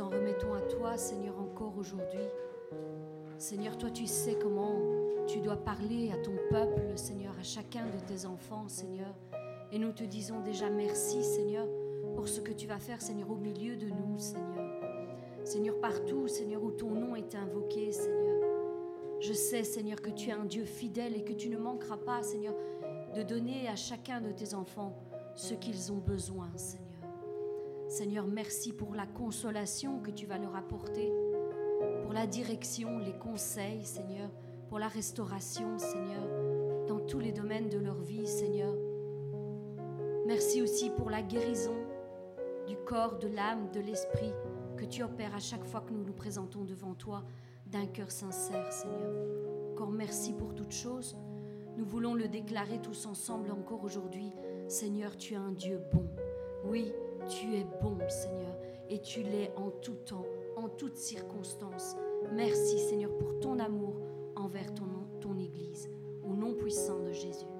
en remettons à toi, Seigneur, encore aujourd'hui. Seigneur, toi, tu sais comment tu dois parler à ton peuple, Seigneur, à chacun de tes enfants, Seigneur. Et nous te disons déjà merci, Seigneur, pour ce que tu vas faire, Seigneur, au milieu de nous, Seigneur. Seigneur, partout, Seigneur, où ton nom est invoqué, Seigneur. Je sais, Seigneur, que tu es un Dieu fidèle et que tu ne manqueras pas, Seigneur, de donner à chacun de tes enfants ce qu'ils ont besoin, Seigneur. Seigneur, merci pour la consolation que tu vas leur apporter pour la direction, les conseils, Seigneur, pour la restauration, Seigneur, dans tous les domaines de leur vie, Seigneur. Merci aussi pour la guérison du corps, de l'âme, de l'esprit que tu opères à chaque fois que nous nous présentons devant toi d'un cœur sincère, Seigneur. Encore merci pour toutes choses. Nous voulons le déclarer tous ensemble encore aujourd'hui. Seigneur, tu es un Dieu bon. Oui, tu es bon, Seigneur, et tu l'es en tout temps en toutes circonstances. Merci Seigneur pour ton amour envers ton, ton Église. Au nom puissant de Jésus.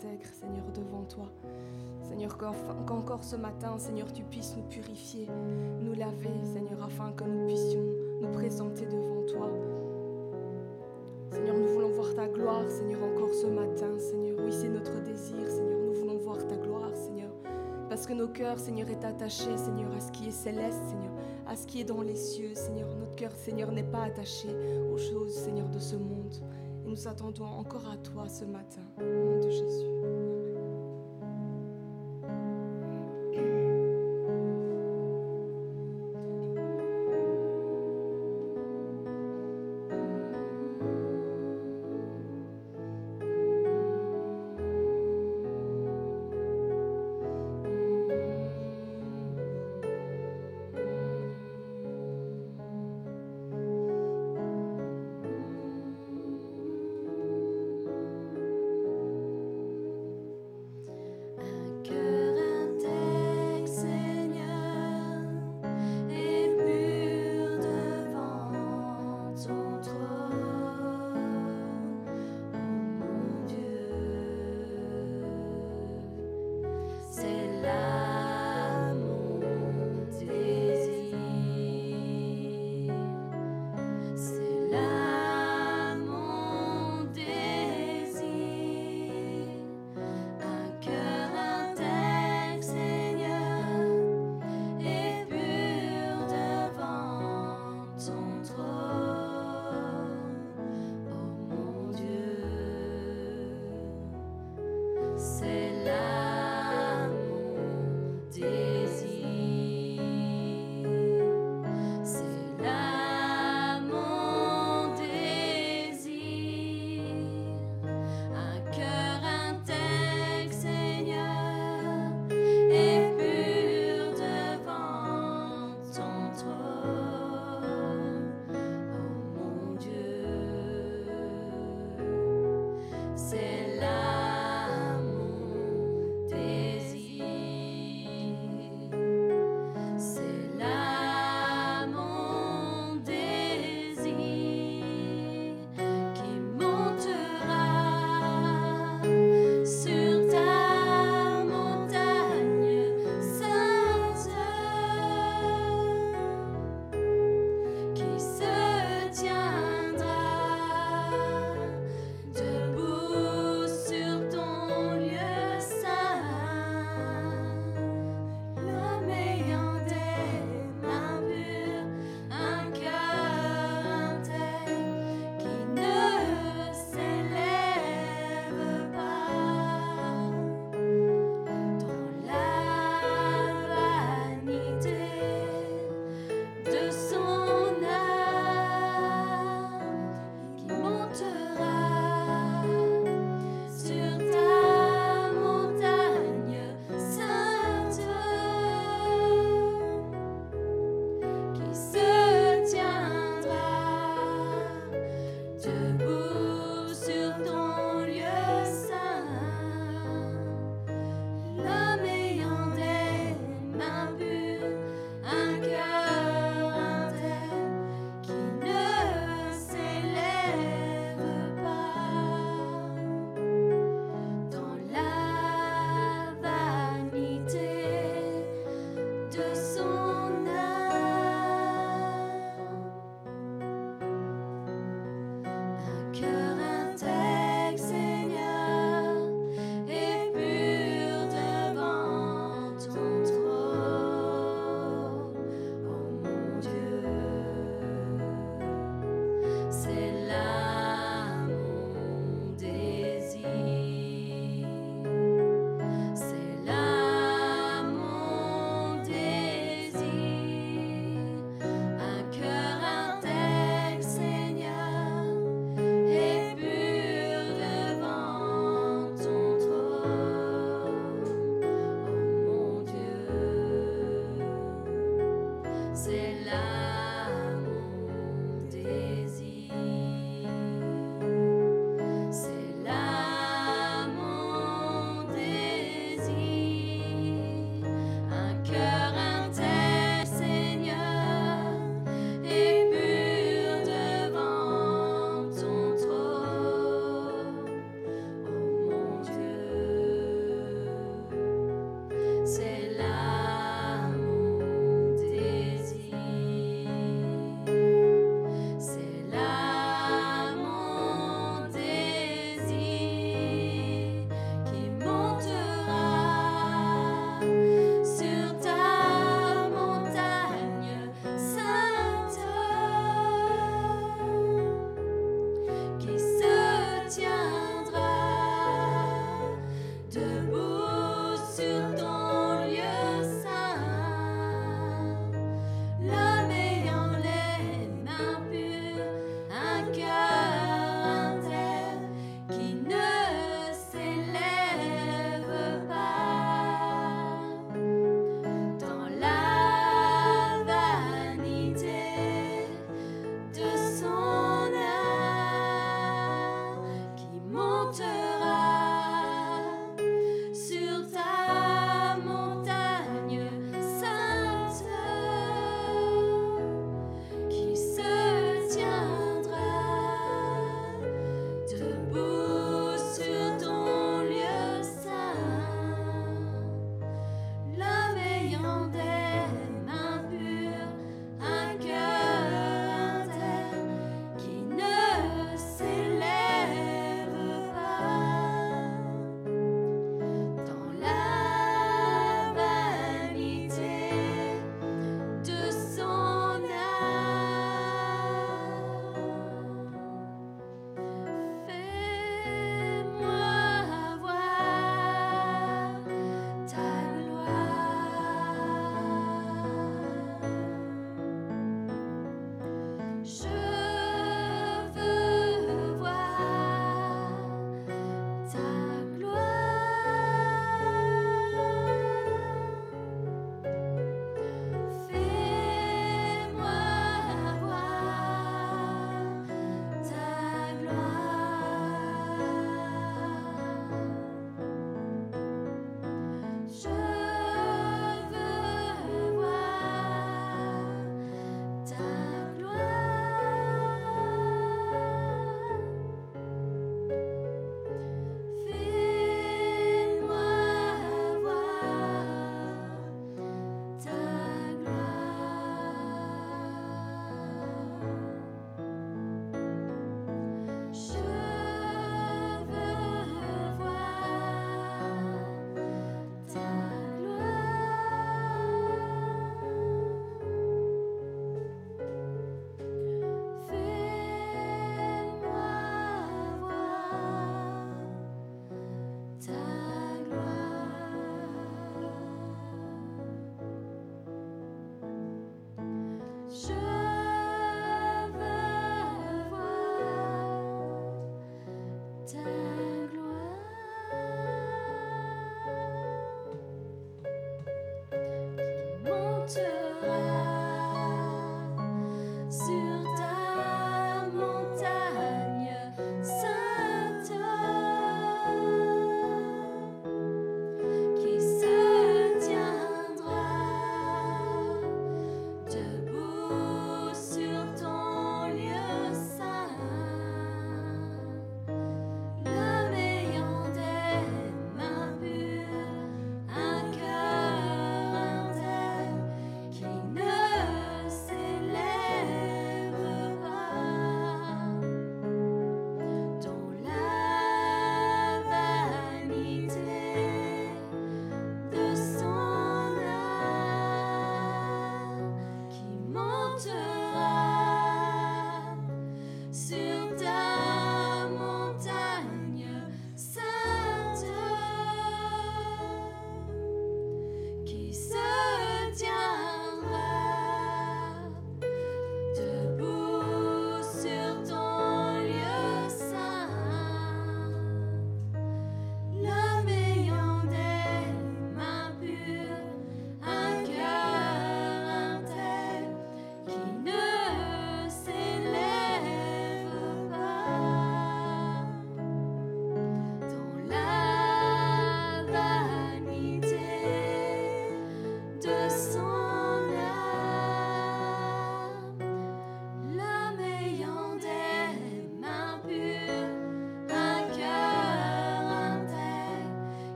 Seigneur, devant toi. Seigneur, qu'encore ce matin, Seigneur, tu puisses nous purifier, nous laver, Seigneur, afin que nous puissions nous présenter devant toi. Seigneur, nous voulons voir ta gloire, Seigneur, encore ce matin, Seigneur. Oui, c'est notre désir, Seigneur, nous voulons voir ta gloire, Seigneur. Parce que nos cœurs, Seigneur, est attaché, Seigneur, à ce qui est céleste, Seigneur, à ce qui est dans les cieux, Seigneur. Notre cœur, Seigneur, n'est pas attaché aux choses, Seigneur, de ce monde. Nous attendons encore à toi ce matin, au nom de Jésus.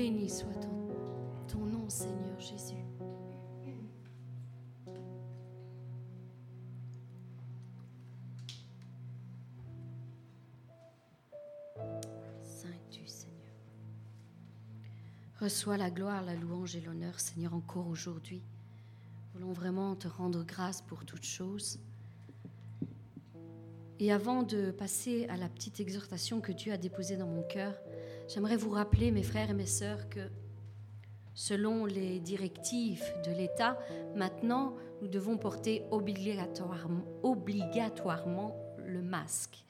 Béni soit ton, nom, Seigneur Jésus. Saint tu, Seigneur. Reçois la gloire, la louange et l'honneur, Seigneur, encore aujourd'hui. Voulons vraiment te rendre grâce pour toutes choses. Et avant de passer à la petite exhortation que Dieu a déposée dans mon cœur, J'aimerais vous rappeler, mes frères et mes sœurs, que selon les directives de l'État, maintenant, nous devons porter obligatoirement, le masque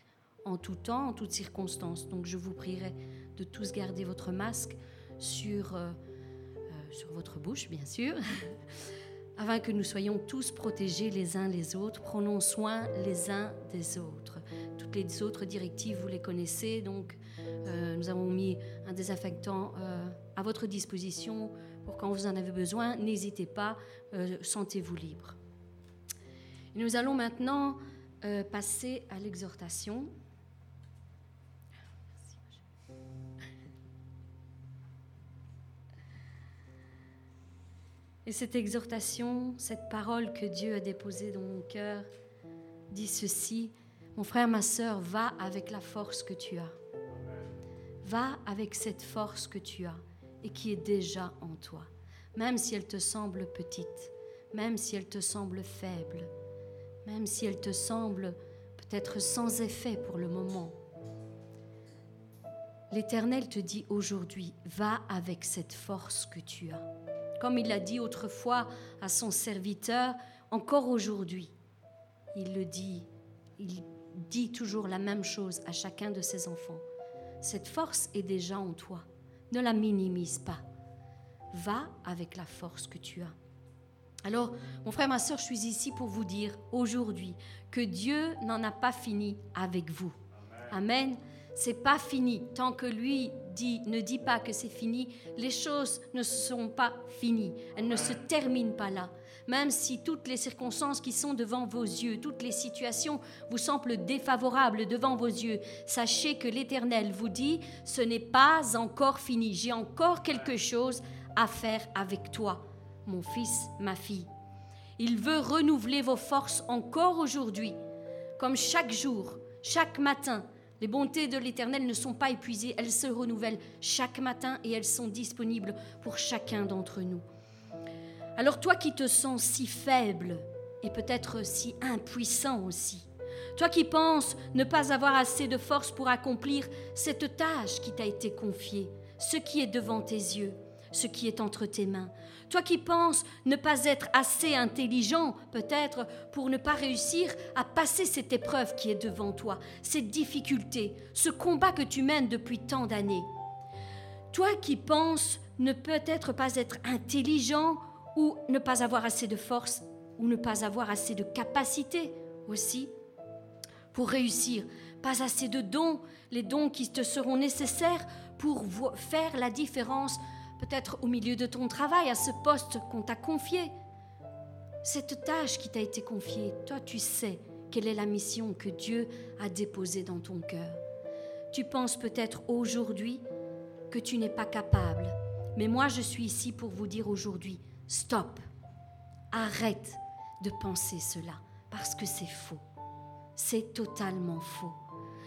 en tout temps, en toutes circonstances. Donc je vous prierai de tous garder votre masque sur, euh, euh, sur votre bouche, bien sûr, afin que nous soyons tous protégés les uns les autres. Prenons soin les uns des autres. Toutes les autres directives, vous les connaissez, donc euh, nous avons mis un désinfectant euh, à votre disposition pour quand vous en avez besoin. N'hésitez pas, euh, sentez-vous libre. nous allons maintenant passer à l'exhortation. Et cette exhortation, cette parole que Dieu a déposée dans mon cœur, dit ceci, mon frère, ma sœur, va avec la force que tu as. Va avec cette force que tu as et qui est déjà en toi, même si elle te semble petite, même si elle te semble faible, même si elle te semble peut-être sans effet pour le moment. L'Éternel te dit aujourd'hui, va avec cette force que tu as. Comme il l'a dit autrefois à son serviteur, encore aujourd'hui, il le dit, il dit toujours la même chose à chacun de ses enfants. Cette force est déjà en toi. Ne la minimise pas. Va avec la force que tu as. Alors, mon frère, ma soeur, je suis ici pour vous dire aujourd'hui que Dieu n'en a pas fini avec vous. Amen. C'est pas fini. Tant que lui dit, ne dit pas que c'est fini, les choses ne sont pas finies. Elles ne se terminent pas là même si toutes les circonstances qui sont devant vos yeux, toutes les situations vous semblent défavorables devant vos yeux, sachez que l'Éternel vous dit, ce n'est pas encore fini, j'ai encore quelque chose à faire avec toi, mon fils, ma fille. Il veut renouveler vos forces encore aujourd'hui, comme chaque jour, chaque matin. Les bontés de l'Éternel ne sont pas épuisées, elles se renouvellent chaque matin et elles sont disponibles pour chacun d'entre nous. Alors toi qui te sens si faible et peut-être si impuissant aussi, toi qui penses ne pas avoir assez de force pour accomplir cette tâche qui t'a été confiée, ce qui est devant tes yeux, ce qui est entre tes mains, toi qui penses ne pas être assez intelligent peut-être pour ne pas réussir à passer cette épreuve qui est devant toi, cette difficulté, ce combat que tu mènes depuis tant d'années. Toi qui penses ne peut-être pas être intelligent ou ne pas avoir assez de force, ou ne pas avoir assez de capacité aussi pour réussir, pas assez de dons, les dons qui te seront nécessaires pour faire la différence peut-être au milieu de ton travail, à ce poste qu'on t'a confié. Cette tâche qui t'a été confiée, toi tu sais quelle est la mission que Dieu a déposée dans ton cœur. Tu penses peut-être aujourd'hui que tu n'es pas capable, mais moi je suis ici pour vous dire aujourd'hui, Stop. Arrête de penser cela parce que c'est faux. C'est totalement faux.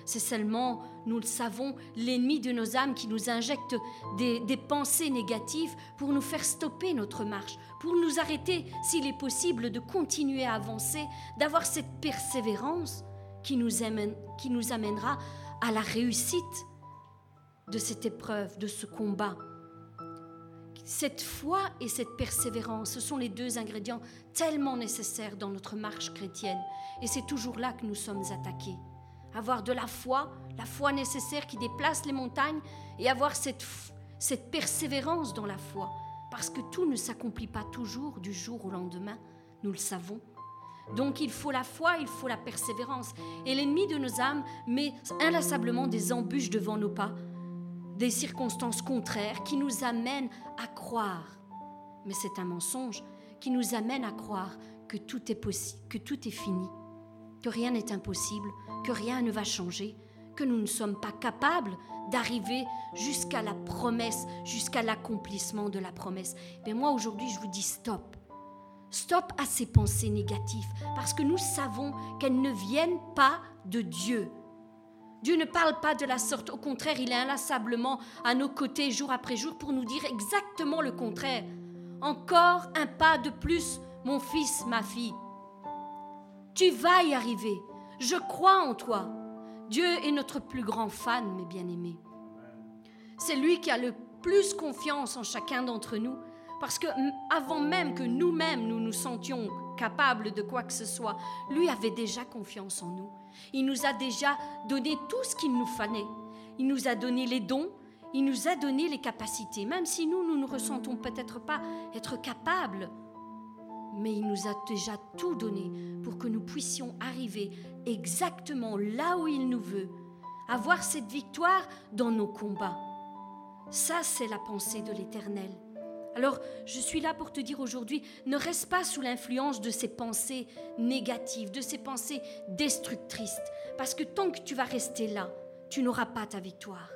C'est seulement, nous le savons, l'ennemi de nos âmes qui nous injecte des, pensées négatives pour nous faire stopper notre marche, pour nous arrêter, s'il est possible, de continuer à avancer, d'avoir cette persévérance qui nous amènera à la réussite de cette épreuve, de ce combat. Cette foi et cette persévérance, ce sont les deux ingrédients tellement nécessaires dans notre marche chrétienne. Et c'est toujours là que nous sommes attaqués. Avoir de la foi, la foi nécessaire qui déplace les montagnes, et avoir cette, cette persévérance dans la foi. Parce que tout ne s'accomplit pas toujours du jour au lendemain, nous le savons. Donc il faut la foi, il faut la persévérance. Et l'ennemi de nos âmes met inlassablement des embûches devant nos pas des circonstances contraires qui nous amènent à croire. Mais c'est un mensonge qui nous amène à croire que tout est possible, que tout est fini, que rien n'est impossible, que rien ne va changer, que nous ne sommes pas capables d'arriver jusqu'à la promesse, jusqu'à l'accomplissement de la promesse. Mais moi aujourd'hui, je vous dis stop. Stop à ces pensées négatives parce que nous savons qu'elles ne viennent pas de Dieu. Dieu ne parle pas de la sorte, au contraire, il est inlassablement à nos côtés jour après jour pour nous dire exactement le contraire. Encore un pas de plus, mon fils, ma fille. Tu vas y arriver. Je crois en toi. Dieu est notre plus grand fan, mes bien-aimés. C'est lui qui a le plus confiance en chacun d'entre nous, parce que avant même que nous-mêmes nous nous sentions capables de quoi que ce soit, lui avait déjà confiance en nous. Il nous a déjà donné tout ce qu'il nous fallait. Il nous a donné les dons, il nous a donné les capacités, même si nous, nous ne ressentons peut-être pas être capables. Mais il nous a déjà tout donné pour que nous puissions arriver exactement là où il nous veut, avoir cette victoire dans nos combats. Ça, c'est la pensée de l'Éternel. Alors, je suis là pour te dire aujourd'hui, ne reste pas sous l'influence de ces pensées négatives, de ces pensées destructrices, parce que tant que tu vas rester là, tu n'auras pas ta victoire.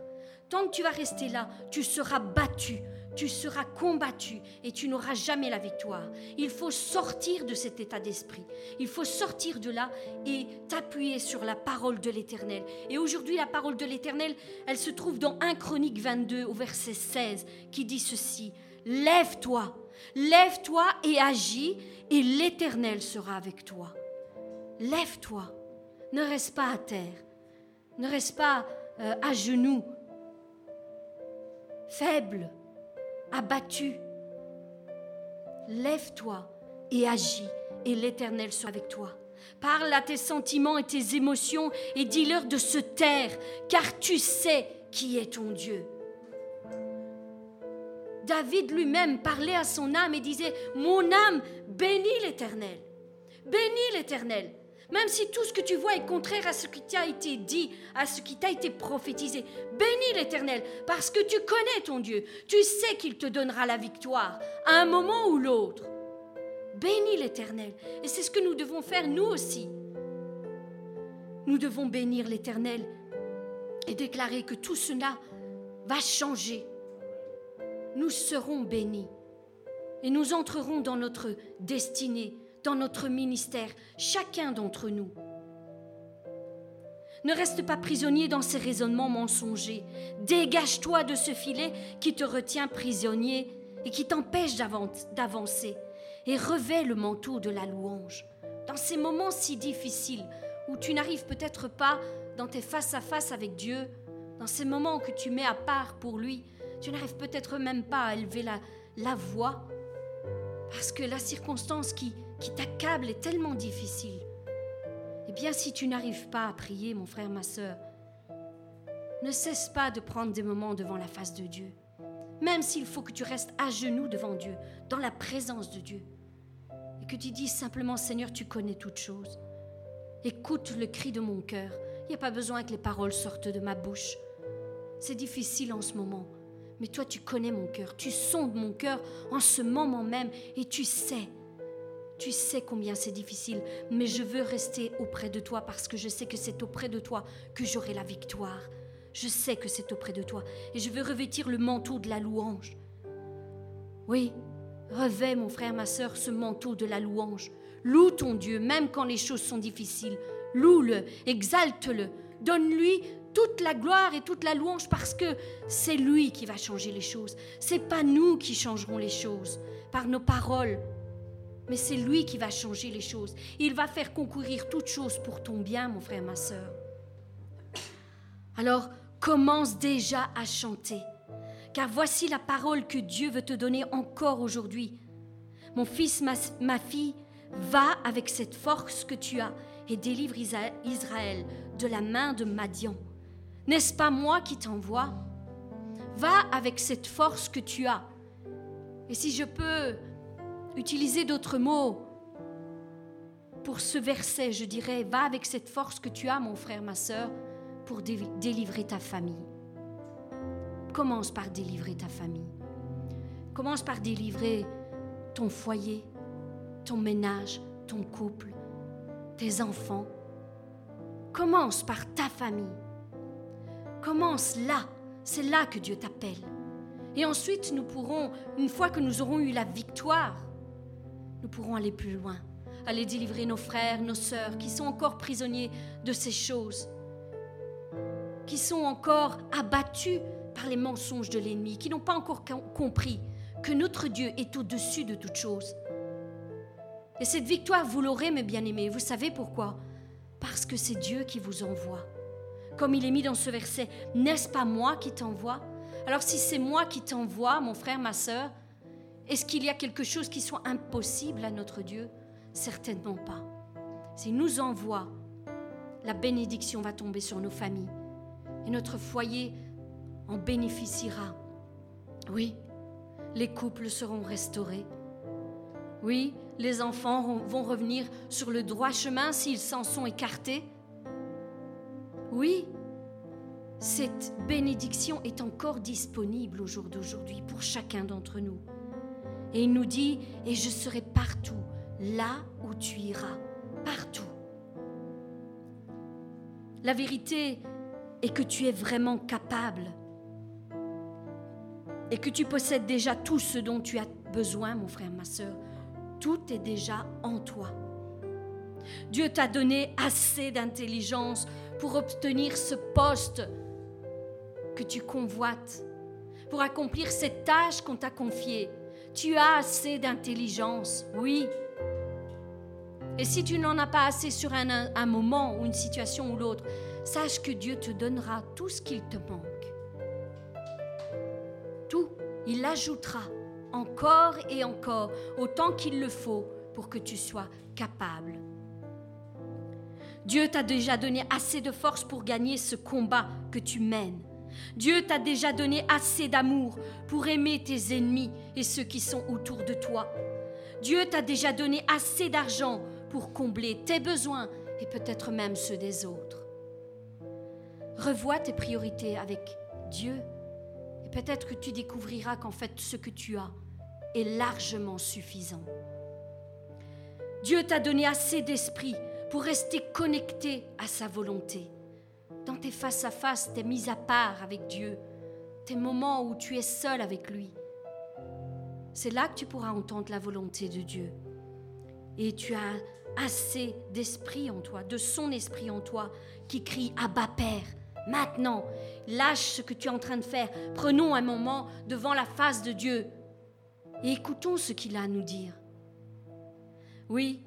Tant que tu vas rester là, tu seras battu, tu seras combattu et tu n'auras jamais la victoire. Il faut sortir de cet état d'esprit. Il faut sortir de là et t'appuyer sur la parole de l'Éternel. Et aujourd'hui, la parole de l'Éternel, elle se trouve dans 1 Chronique 22 au verset 16 qui dit ceci. Lève-toi, lève-toi et agis, et l'Éternel sera avec toi. Lève-toi, ne reste pas à terre, ne reste pas euh, à genoux, faible, abattu. Lève-toi et agis, et l'Éternel sera avec toi. Parle à tes sentiments et tes émotions et dis-leur de se taire, car tu sais qui est ton Dieu. David lui-même parlait à son âme et disait, Mon âme bénit l'Éternel. Bénis l'Éternel. Même si tout ce que tu vois est contraire à ce qui t'a été dit, à ce qui t'a été prophétisé, bénis l'Éternel, parce que tu connais ton Dieu. Tu sais qu'il te donnera la victoire à un moment ou l'autre. Bénis l'Éternel. Et c'est ce que nous devons faire nous aussi. Nous devons bénir l'Éternel et déclarer que tout cela va changer nous serons bénis. Et nous entrerons dans notre destinée, dans notre ministère, chacun d'entre nous. Ne reste pas prisonnier dans ces raisonnements mensongers. Dégage-toi de ce filet qui te retient prisonnier et qui t'empêche d'avancer. Et revêt le manteau de la louange. Dans ces moments si difficiles où tu n'arrives peut-être pas dans tes face-à-face avec Dieu, dans ces moments que tu mets à part pour lui, tu n'arrives peut-être même pas à élever la, la voix parce que la circonstance qui, qui t'accable est tellement difficile. Eh bien, si tu n'arrives pas à prier, mon frère, ma sœur, ne cesse pas de prendre des moments devant la face de Dieu, même s'il faut que tu restes à genoux devant Dieu, dans la présence de Dieu, et que tu dises simplement, Seigneur, tu connais toutes choses. Écoute le cri de mon cœur. Il n'y a pas besoin que les paroles sortent de ma bouche. C'est difficile en ce moment, mais toi, tu connais mon cœur, tu sondes mon cœur en ce moment même et tu sais, tu sais combien c'est difficile, mais je veux rester auprès de toi parce que je sais que c'est auprès de toi que j'aurai la victoire. Je sais que c'est auprès de toi et je veux revêtir le manteau de la louange. Oui, revêt, mon frère, ma sœur, ce manteau de la louange. Loue ton Dieu, même quand les choses sont difficiles. Loue-le, exalte-le, donne-lui toute la gloire et toute la louange parce que c'est lui qui va changer les choses. C'est pas nous qui changerons les choses par nos paroles. Mais c'est lui qui va changer les choses. Il va faire concourir toutes choses pour ton bien, mon frère, ma soeur. Alors, commence déjà à chanter. Car voici la parole que Dieu veut te donner encore aujourd'hui. Mon fils, ma, ma fille, va avec cette force que tu as et délivre Israël de la main de Madian. N'est-ce pas moi qui t'envoie? Va avec cette force que tu as. Et si je peux utiliser d'autres mots pour ce verset, je dirais, va avec cette force que tu as, mon frère, ma soeur, pour délivrer ta famille. Commence par délivrer ta famille. Commence par délivrer ton foyer, ton ménage, ton couple, tes enfants. Commence par ta famille. Commence là. C'est là que Dieu t'appelle. Et ensuite, nous pourrons, une fois que nous aurons eu la victoire, nous pourrons aller plus loin, aller délivrer nos frères, nos sœurs qui sont encore prisonniers de ces choses, qui sont encore abattus par les mensonges de l'ennemi, qui n'ont pas encore compris que notre Dieu est au-dessus de toute chose. Et cette victoire, vous l'aurez, mes bien-aimés. Vous savez pourquoi? Parce que c'est Dieu qui vous envoie. Comme il est mis dans ce verset, n'est-ce pas moi qui t'envoie? Alors si c'est moi qui t'envoie, mon frère, ma sœur, est-ce qu'il y a quelque chose qui soit impossible à notre Dieu? Certainement pas. S'il nous envoie, la bénédiction va tomber sur nos familles et notre foyer en bénéficiera. Oui, les couples seront restaurés. Oui, les enfants vont revenir sur le droit chemin s'ils s'en sont écartés. Oui, cette bénédiction est encore disponible au jour d'aujourd'hui pour chacun d'entre nous. Et il nous dit, et je serai partout, là où tu iras, partout. La vérité est que tu es vraiment capable et que tu possèdes déjà tout ce dont tu as besoin, mon frère, ma soeur. Tout est déjà en toi. Dieu t'a donné assez d'intelligence pour obtenir ce poste que tu convoites, pour accomplir cette tâche qu'on t'a confiée. Tu as assez d'intelligence, oui. Et si tu n'en as pas assez sur un, moment ou une situation ou l'autre, sache que Dieu te donnera tout ce qu'il te manque. Tout, il ajoutera encore et encore, autant qu'il le faut pour que tu sois capable. Dieu t'a déjà donné assez de force pour gagner ce combat que tu mènes. Dieu t'a déjà donné assez d'amour pour aimer tes ennemis et ceux qui sont autour de toi. Dieu t'a déjà donné assez d'argent pour combler tes besoins et peut-être même ceux des autres. Revois tes priorités avec Dieu et peut-être que tu découvriras qu'en fait ce que tu as est largement suffisant. Dieu t'a donné assez d'esprit pour rester connecté à sa volonté. Dans tes face-à-face, tes mises à part avec Dieu, tes moments où tu es seul avec lui, c'est là que tu pourras entendre la volonté de Dieu. Et tu as assez d'esprit en toi, de son esprit en toi, qui crie Abba Père. Maintenant, lâche ce que tu es en train de faire. Prenons un moment devant la face de Dieu et écoutons ce qu'il a à nous dire. Oui,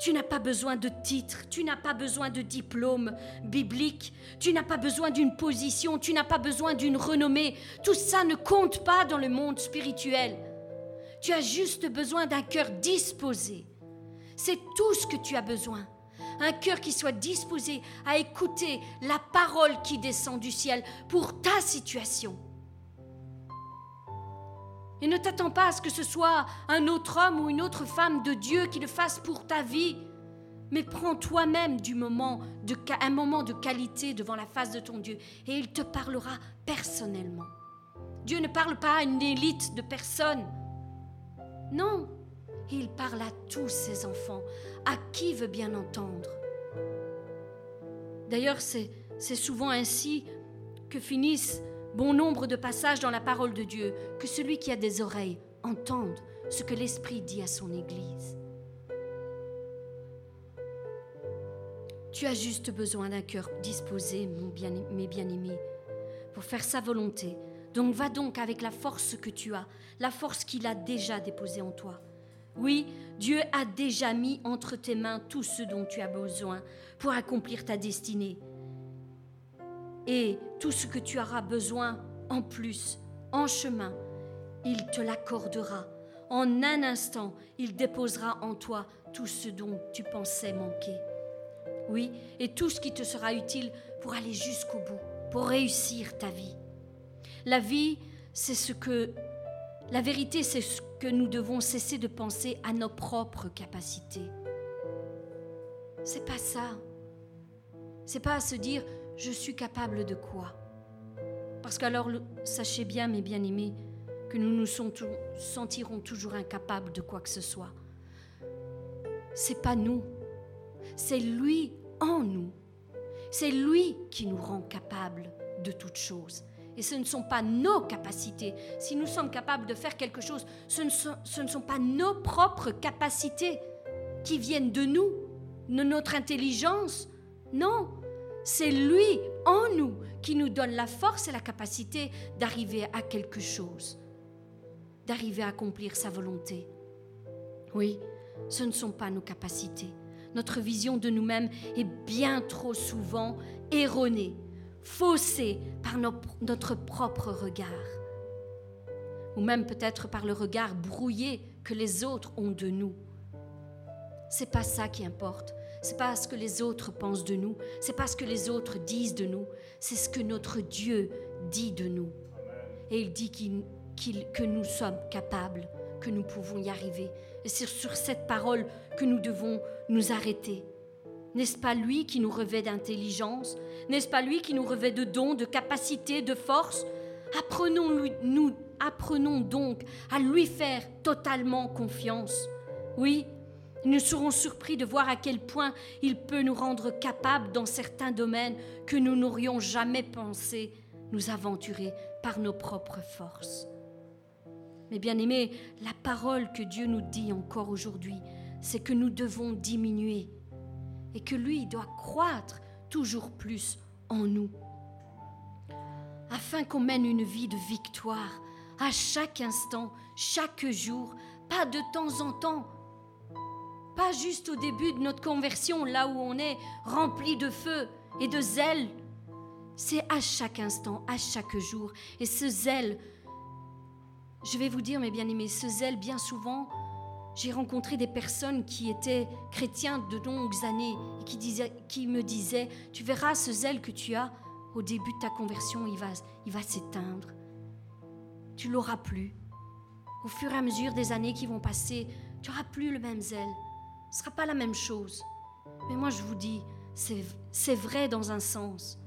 tu n'as pas besoin de titre, tu n'as pas besoin de diplôme biblique, tu n'as pas besoin d'une position, tu n'as pas besoin d'une renommée. Tout ça ne compte pas dans le monde spirituel. Tu as juste besoin d'un cœur disposé. C'est tout ce que tu as besoin. Un cœur qui soit disposé à écouter la parole qui descend du ciel pour ta situation. Et ne t'attends pas à ce que ce soit un autre homme ou une autre femme de Dieu qui le fasse pour ta vie. Mais prends toi-même du moment un moment de qualité devant la face de ton Dieu et il te parlera personnellement. Dieu ne parle pas à une élite de personnes. Non, il parle à tous ses enfants, à qui veut bien entendre. D'ailleurs, c'est souvent ainsi que finissent bon nombre de passages dans la parole de Dieu, que celui qui a des oreilles entende ce que l'Esprit dit à son Église. Tu as juste besoin d'un cœur disposé, mes bien-aimés, pour faire sa volonté. Donc va donc avec la force que tu as, la force qu'il a déjà déposée en toi. Oui, Dieu a déjà mis entre tes mains tout ce dont tu as besoin pour accomplir ta destinée. Et tout ce que tu auras besoin en plus, en chemin, il te l'accordera. En un instant, il déposera en toi tout ce dont tu pensais manquer. Oui, et tout ce qui te sera utile pour aller jusqu'au bout, pour réussir ta vie. La vie, c'est ce que la vérité, c'est ce que nous devons cesser de penser à nos propres capacités. C'est pas ça. C'est pas à se dire je suis capable de quoi? Parce qu'alors, sachez bien, mes bien-aimés, que nous nous sentirons toujours incapables de quoi que ce soit. C'est pas nous, c'est lui en nous. C'est lui qui nous rend capables de toutes choses. Et ce ne sont pas nos capacités. Si nous sommes capables de faire quelque chose, ce ne sont, ce ne sont pas nos propres capacités qui viennent de nous, de notre intelligence. Non, c'est lui en nous qui nous donne la force et la capacité d'arriver à quelque chose, d'arriver à accomplir sa volonté. Oui, ce ne sont pas nos capacités. Notre vision de nous-mêmes est bien trop souvent erronée faussé par notre propre regard, ou même peut-être par le regard brouillé que les autres ont de nous. C'est pas ça qui importe. C'est pas ce que les autres pensent de nous. C'est pas ce que les autres disent de nous. C'est ce que notre Dieu dit de nous. Et il dit que nous sommes capables, que nous pouvons y arriver. Et c'est sur cette parole que nous devons nous arrêter. N'est-ce pas lui qui nous revêt d'intelligence? N'est-ce pas lui qui nous revêt de dons, de capacités, de force? Apprenons, donc à lui faire totalement confiance. Oui, nous serons surpris de voir à quel point il peut nous rendre capables dans certains domaines que nous n'aurions jamais pensé nous aventurer par nos propres forces. Mais bien aimés, la parole que Dieu nous dit encore aujourd'hui, c'est que nous devons diminuer et que lui doit croître toujours plus en nous. Afin qu'on mène une vie de victoire à chaque instant, chaque jour, pas de temps en temps, pas juste au début de notre conversion, là où on est rempli de feu et de zèle. C'est à chaque instant, à chaque jour. Et ce zèle, je vais vous dire, mes bien-aimés, ce zèle, bien souvent, j'ai rencontré des personnes qui étaient chrétiens de longues années et qui, me disaient, tu verras ce zèle que tu as au début de ta conversion, il va, il va s'éteindre. Tu l'auras plus. Au fur et à mesure des années qui vont passer, tu n'auras plus le même zèle. Ce ne sera pas la même chose. Mais moi, je vous dis, c'est vrai dans un sens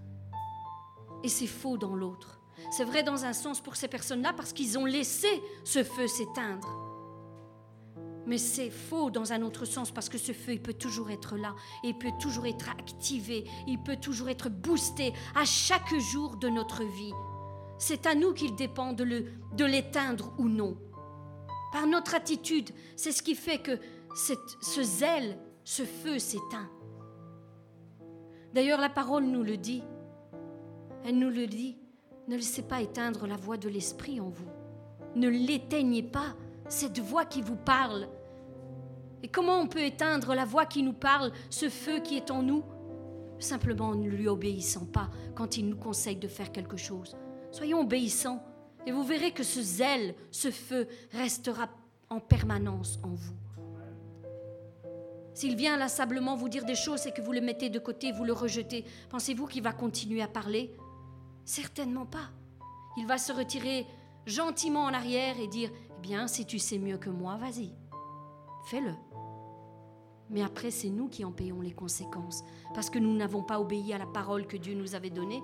et c'est faux dans l'autre. C'est vrai dans un sens pour ces personnes-là parce qu'ils ont laissé ce feu s'éteindre. Mais c'est faux dans un autre sens parce que ce feu, il peut toujours être là, il peut toujours être activé, il peut toujours être boosté à chaque jour de notre vie. C'est à nous qu'il dépend de l'éteindre ou non. Par notre attitude, c'est ce qui fait que ce zèle, ce feu s'éteint. D'ailleurs, la parole nous le dit. Elle nous le dit. Ne laissez pas éteindre la voix de l'Esprit en vous. Ne l'éteignez pas cette voix qui vous parle. Et comment on peut éteindre la voix qui nous parle, ce feu qui est en nous? Simplement en ne lui obéissant pas quand il nous conseille de faire quelque chose. Soyons obéissants et vous verrez que ce zèle, ce feu restera en permanence en vous. S'il vient inlassablement vous dire des choses et que vous le mettez de côté, vous le rejetez, pensez-vous qu'il va continuer à parler? Certainement pas. Il va se retirer gentiment en arrière et dire bien, si tu sais mieux que moi, vas-y, fais-le. Mais après, c'est nous qui en payons les conséquences, parce que nous n'avons pas obéi à la parole que Dieu nous avait donnée.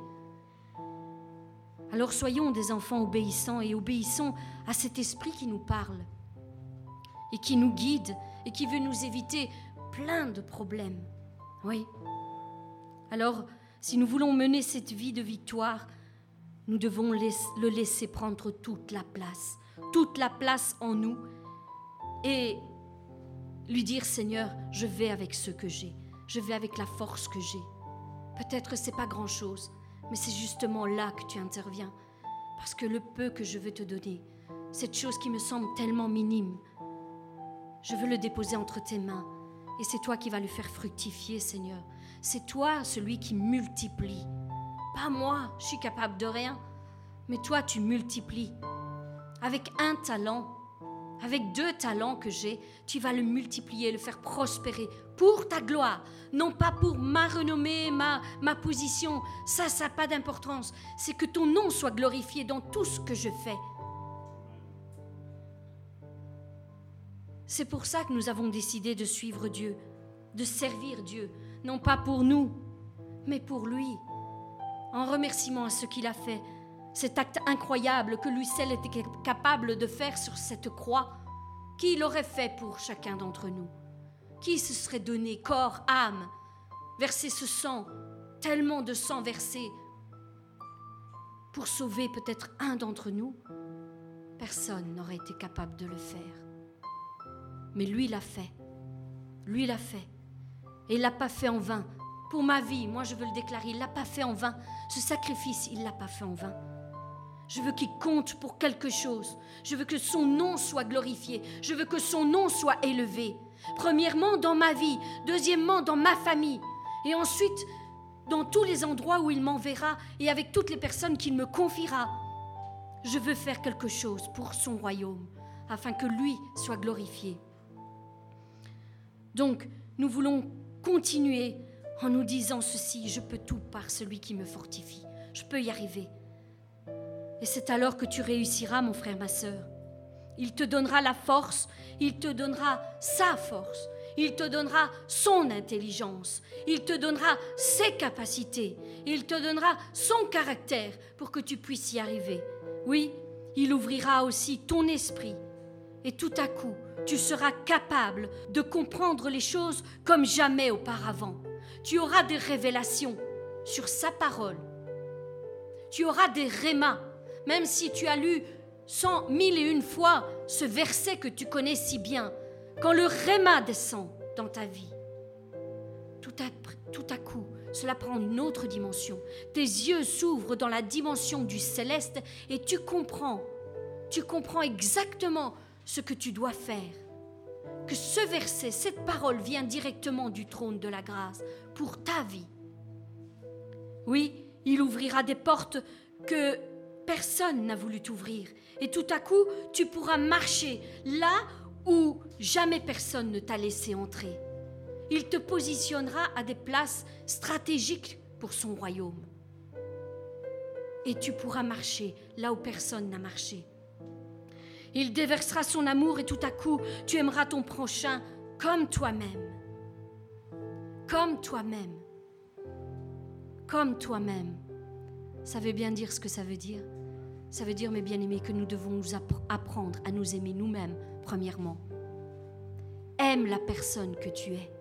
Alors soyons des enfants obéissants et obéissons à cet esprit qui nous parle et qui nous guide et qui veut nous éviter plein de problèmes. Oui. Alors, si nous voulons mener cette vie de victoire, nous devons le laisser prendre toute la place toute la place en nous et lui dire Seigneur, je vais avec ce que j'ai, je vais avec la force que j'ai. Peut-être c'est pas grand-chose, mais c'est justement là que tu interviens parce que le peu que je veux te donner, cette chose qui me semble tellement minime, Je veux le déposer entre tes mains. Et c'est toi qui vas le faire fructifier, Seigneur. C'est toi celui qui multiplie. Pas moi, je suis capable de rien. Mais toi, tu multiplies. Avec un talent, avec deux talents que j'ai, tu vas le multiplier, le faire prospérer pour ta gloire, non pas pour ma renommée, ma, ma position. Ça, ça n'a pas d'importance. C'est que ton nom soit glorifié dans tout ce que je fais. C'est pour ça que nous avons décidé de suivre Dieu, de servir Dieu, non pas pour nous, mais pour lui, en remerciement à ce qu'il a fait, cet acte incroyable que lui seul était capable de faire sur cette croix, qui l'aurait fait pour chacun d'entre nous? Qui se serait donné corps, âme, versé ce sang, tellement de sang versé, pour sauver peut-être un d'entre nous? Personne n'aurait été capable de le faire. Mais lui l'a fait. Lui l'a fait. Et il l'a pas fait en vain. Pour ma vie, moi je veux le déclarer, il l'a pas fait en vain. Ce sacrifice, il l'a pas fait en vain. Je veux qu'il compte pour quelque chose. Je veux que son nom soit glorifié. Je veux que son nom soit élevé. Premièrement, dans ma vie. Deuxièmement, dans ma famille. Et ensuite, dans tous les endroits où il m'enverra et avec toutes les personnes qu'il me confiera. Je veux faire quelque chose pour son royaume, afin que lui soit glorifié. Donc, nous voulons continuer en nous disant ceci, je peux tout par celui qui me fortifie. Je peux y arriver. Et c'est alors que tu réussiras, mon frère, ma sœur. Il te donnera la force, il te donnera sa force, il te donnera son intelligence, il te donnera ses capacités, il te donnera son caractère pour que tu puisses y arriver. Oui, il ouvrira aussi ton esprit. Et tout à coup, tu seras capable de comprendre les choses comme jamais auparavant. Tu auras des révélations sur sa parole. Tu auras des rémas, même si tu as lu cent mille et une fois ce verset que tu connais si bien. Quand le réma descend dans ta vie, tout à, tout à coup, cela prend une autre dimension. Tes yeux s'ouvrent dans la dimension du céleste et tu comprends, tu comprends exactement ce que tu dois faire. Que ce verset, cette parole vient directement du trône de la grâce pour ta vie. Oui, il ouvrira des portes que personne n'a voulu t'ouvrir. Et tout à coup, tu pourras marcher là où jamais personne ne t'a laissé entrer. Il te positionnera à des places stratégiques pour son royaume. Et tu pourras marcher là où personne n'a marché. Il déversera son amour et tout à coup, tu aimeras ton prochain comme toi-même. Comme toi-même. Comme toi-même. Ça veut bien dire ce que ça veut dire. Ça veut dire, mes bien-aimés, que nous devons nous apprendre à nous aimer nous-mêmes, premièrement. Aime la personne que tu es.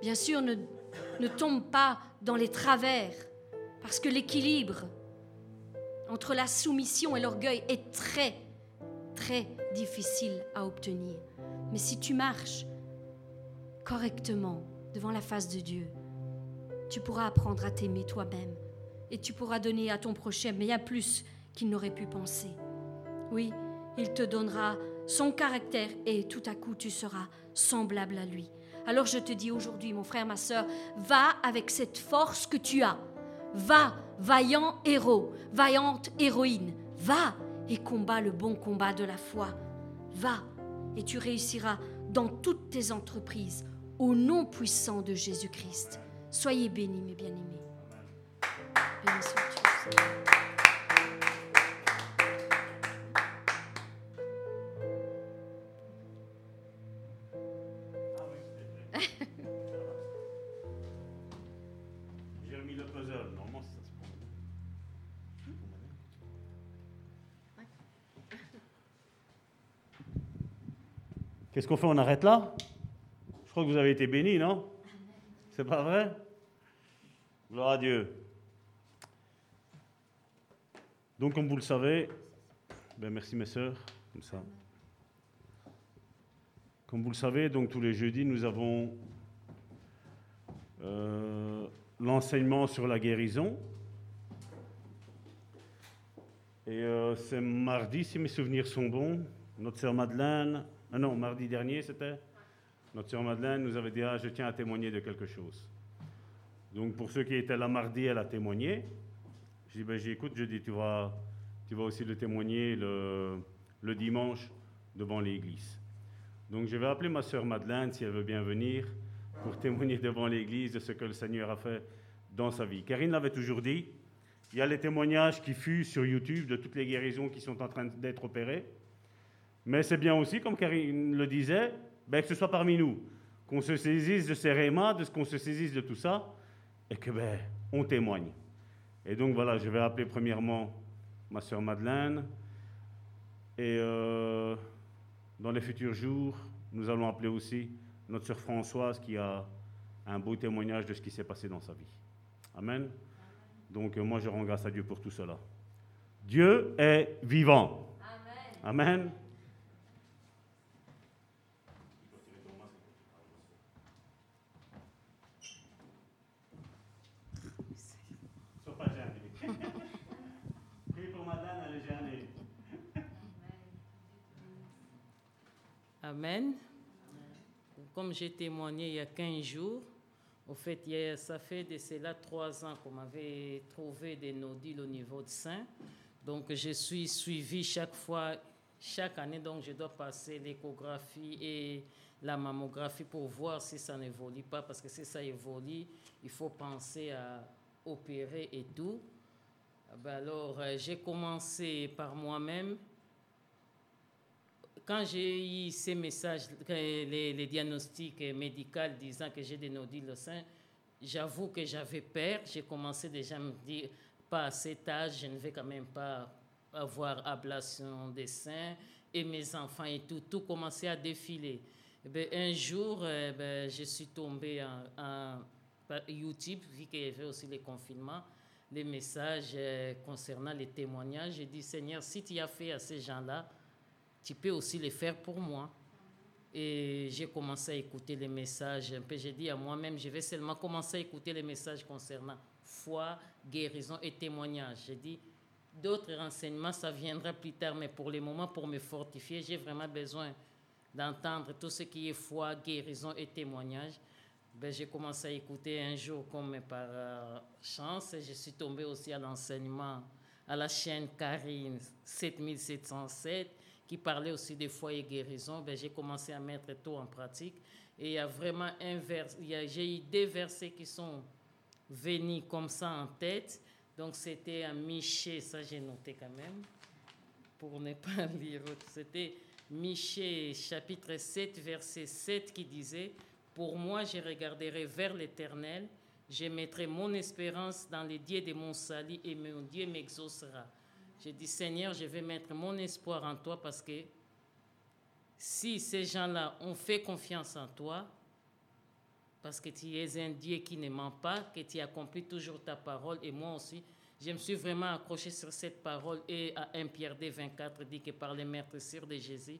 Bien sûr, ne, ne tombe pas dans les travers, parce que l'équilibre entre la soumission et l'orgueil est très très difficile à obtenir. Mais si tu marches correctement devant la face de Dieu, tu pourras apprendre à t'aimer toi-même et tu pourras donner à ton prochain bien plus qu'il n'aurait pu penser. Oui, il te donnera son caractère et tout à coup tu seras semblable à lui. Alors je te dis aujourd'hui, mon frère, ma soeur, va avec cette force que tu as. Va, vaillant héros, vaillante héroïne. Va, et combat le bon combat de la foi. Va et tu réussiras dans toutes tes entreprises au nom puissant de Jésus-Christ. Soyez bénis, mes bien-aimés. Qu'est-ce qu'on fait On arrête là? Je crois que vous avez été bénis, non? C'est pas vrai? Gloire à Dieu. Donc, comme vous le savez, ben merci mes sœurs, comme ça. Comme vous le savez, donc tous les jeudis, nous avons euh, l'enseignement sur la guérison. Et euh, c'est mardi, si mes souvenirs sont bons, notre sœur Madeleine Ah non, mardi dernier, c'était? Notre sœur Madeleine nous avait dit Ah, je tiens à témoigner de quelque chose. Donc, pour ceux qui étaient là mardi, elle a témoigné. Je dis ben, J'écoute, je dis Tu vas, tu vas aussi le témoigner le, dimanche devant l'église. Donc, je vais appeler ma sœur Madeleine si elle veut bien venir pour témoigner devant l'église de ce que le Seigneur a fait dans sa vie. Karine l'avait toujours dit il y a les témoignages qui fusent sur YouTube de toutes les guérisons qui sont en train d'être opérées. Mais c'est bien aussi, comme Karine le disait, ben, que ce soit parmi nous, qu'on se saisisse de ces rémas, de ce qu'on se saisisse de tout ça, et que ben, on témoigne. Et donc voilà, je vais appeler premièrement ma soeur Madeleine, et euh, dans les futurs jours, nous allons appeler aussi notre sœur Françoise qui a un beau témoignage de ce qui s'est passé dans sa vie. Amen. Donc moi, je rends grâce à Dieu pour tout cela. Dieu est vivant. Amen. Amen. Amen. Comme j'ai témoigné il y a 15 jours, au fait, ça fait de cela trois ans qu'on m'avait trouvé des nodules au niveau de sein. Donc, je suis suivi chaque fois, chaque année, donc je dois passer l'échographie et la mammographie pour voir si ça n'évolue pas, parce que si ça évolue, il faut penser à opérer et tout. Ah ben alors, euh, j'ai commencé par moi-même quand j'ai eu ces messages, les, diagnostics médicaux disant que j'ai des nodules au sein, j'avoue que j'avais peur. J'ai commencé déjà à me dire, pas à cet âge, je ne vais quand même pas avoir ablation des seins. Et mes enfants et tout, tout commençait à défiler. Eh un jour, eh ben, je suis tombée en, YouTube, vu qu'il y avait aussi les confinements, les messages euh, concernant les témoignages. J'ai dit, Seigneur, si tu as fait à ces gens-là, tu peux aussi le faire pour moi. Et j'ai commencé à écouter les messages. Un peu, j'ai dit à moi-même, je vais seulement commencer à écouter les messages concernant foi, guérison et témoignage. J'ai dit, d'autres renseignements, ça viendra plus tard, mais pour le moment, pour me fortifier, j'ai vraiment besoin d'entendre tout ce qui est foi, guérison et témoignage. Ben, j'ai commencé à écouter un jour comme par euh, chance. Je suis tombé aussi à l'enseignement à la chaîne Karine 7707 qui parlait aussi des foyers guérison, ben, j'ai commencé à mettre tout en pratique. Et il y a vraiment un vers, j'ai eu des versets qui sont venus comme ça en tête. Donc c'était un Michée, ça j'ai noté quand même, pour ne pas lire. C'était Michée chapitre 7, verset 7 qui disait, Pour moi je regarderai vers l'Éternel, je mettrai mon espérance dans les dieux de mon salut et mon Dieu m'exaucera. J'ai dit, Seigneur, je vais mettre mon espoir en toi parce que si ces gens-là ont fait confiance en toi, parce que tu es un Dieu qui ne ment pas, que tu accomplis toujours ta parole, et moi aussi, je me suis vraiment accroché sur cette parole, et à 1 Pierre 24 dit que par les maîtres sûrs de Jésus,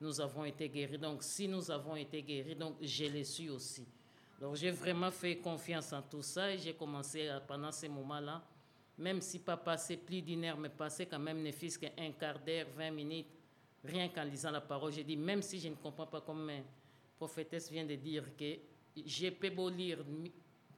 nous avons été guéris. Donc, si nous avons été guéris, donc je le suis aussi. Donc, j'ai vraiment fait confiance en tout ça, et j'ai commencé pendant ces moments-là même si pas passer plus d'une heure, mais passer quand même ne fût qu'un quart d'heure, 20 minutes, rien qu'en lisant la parole. J'ai dit, même si je ne comprends pas comme ma prophétesse vient de dire que j'ai pu beau lire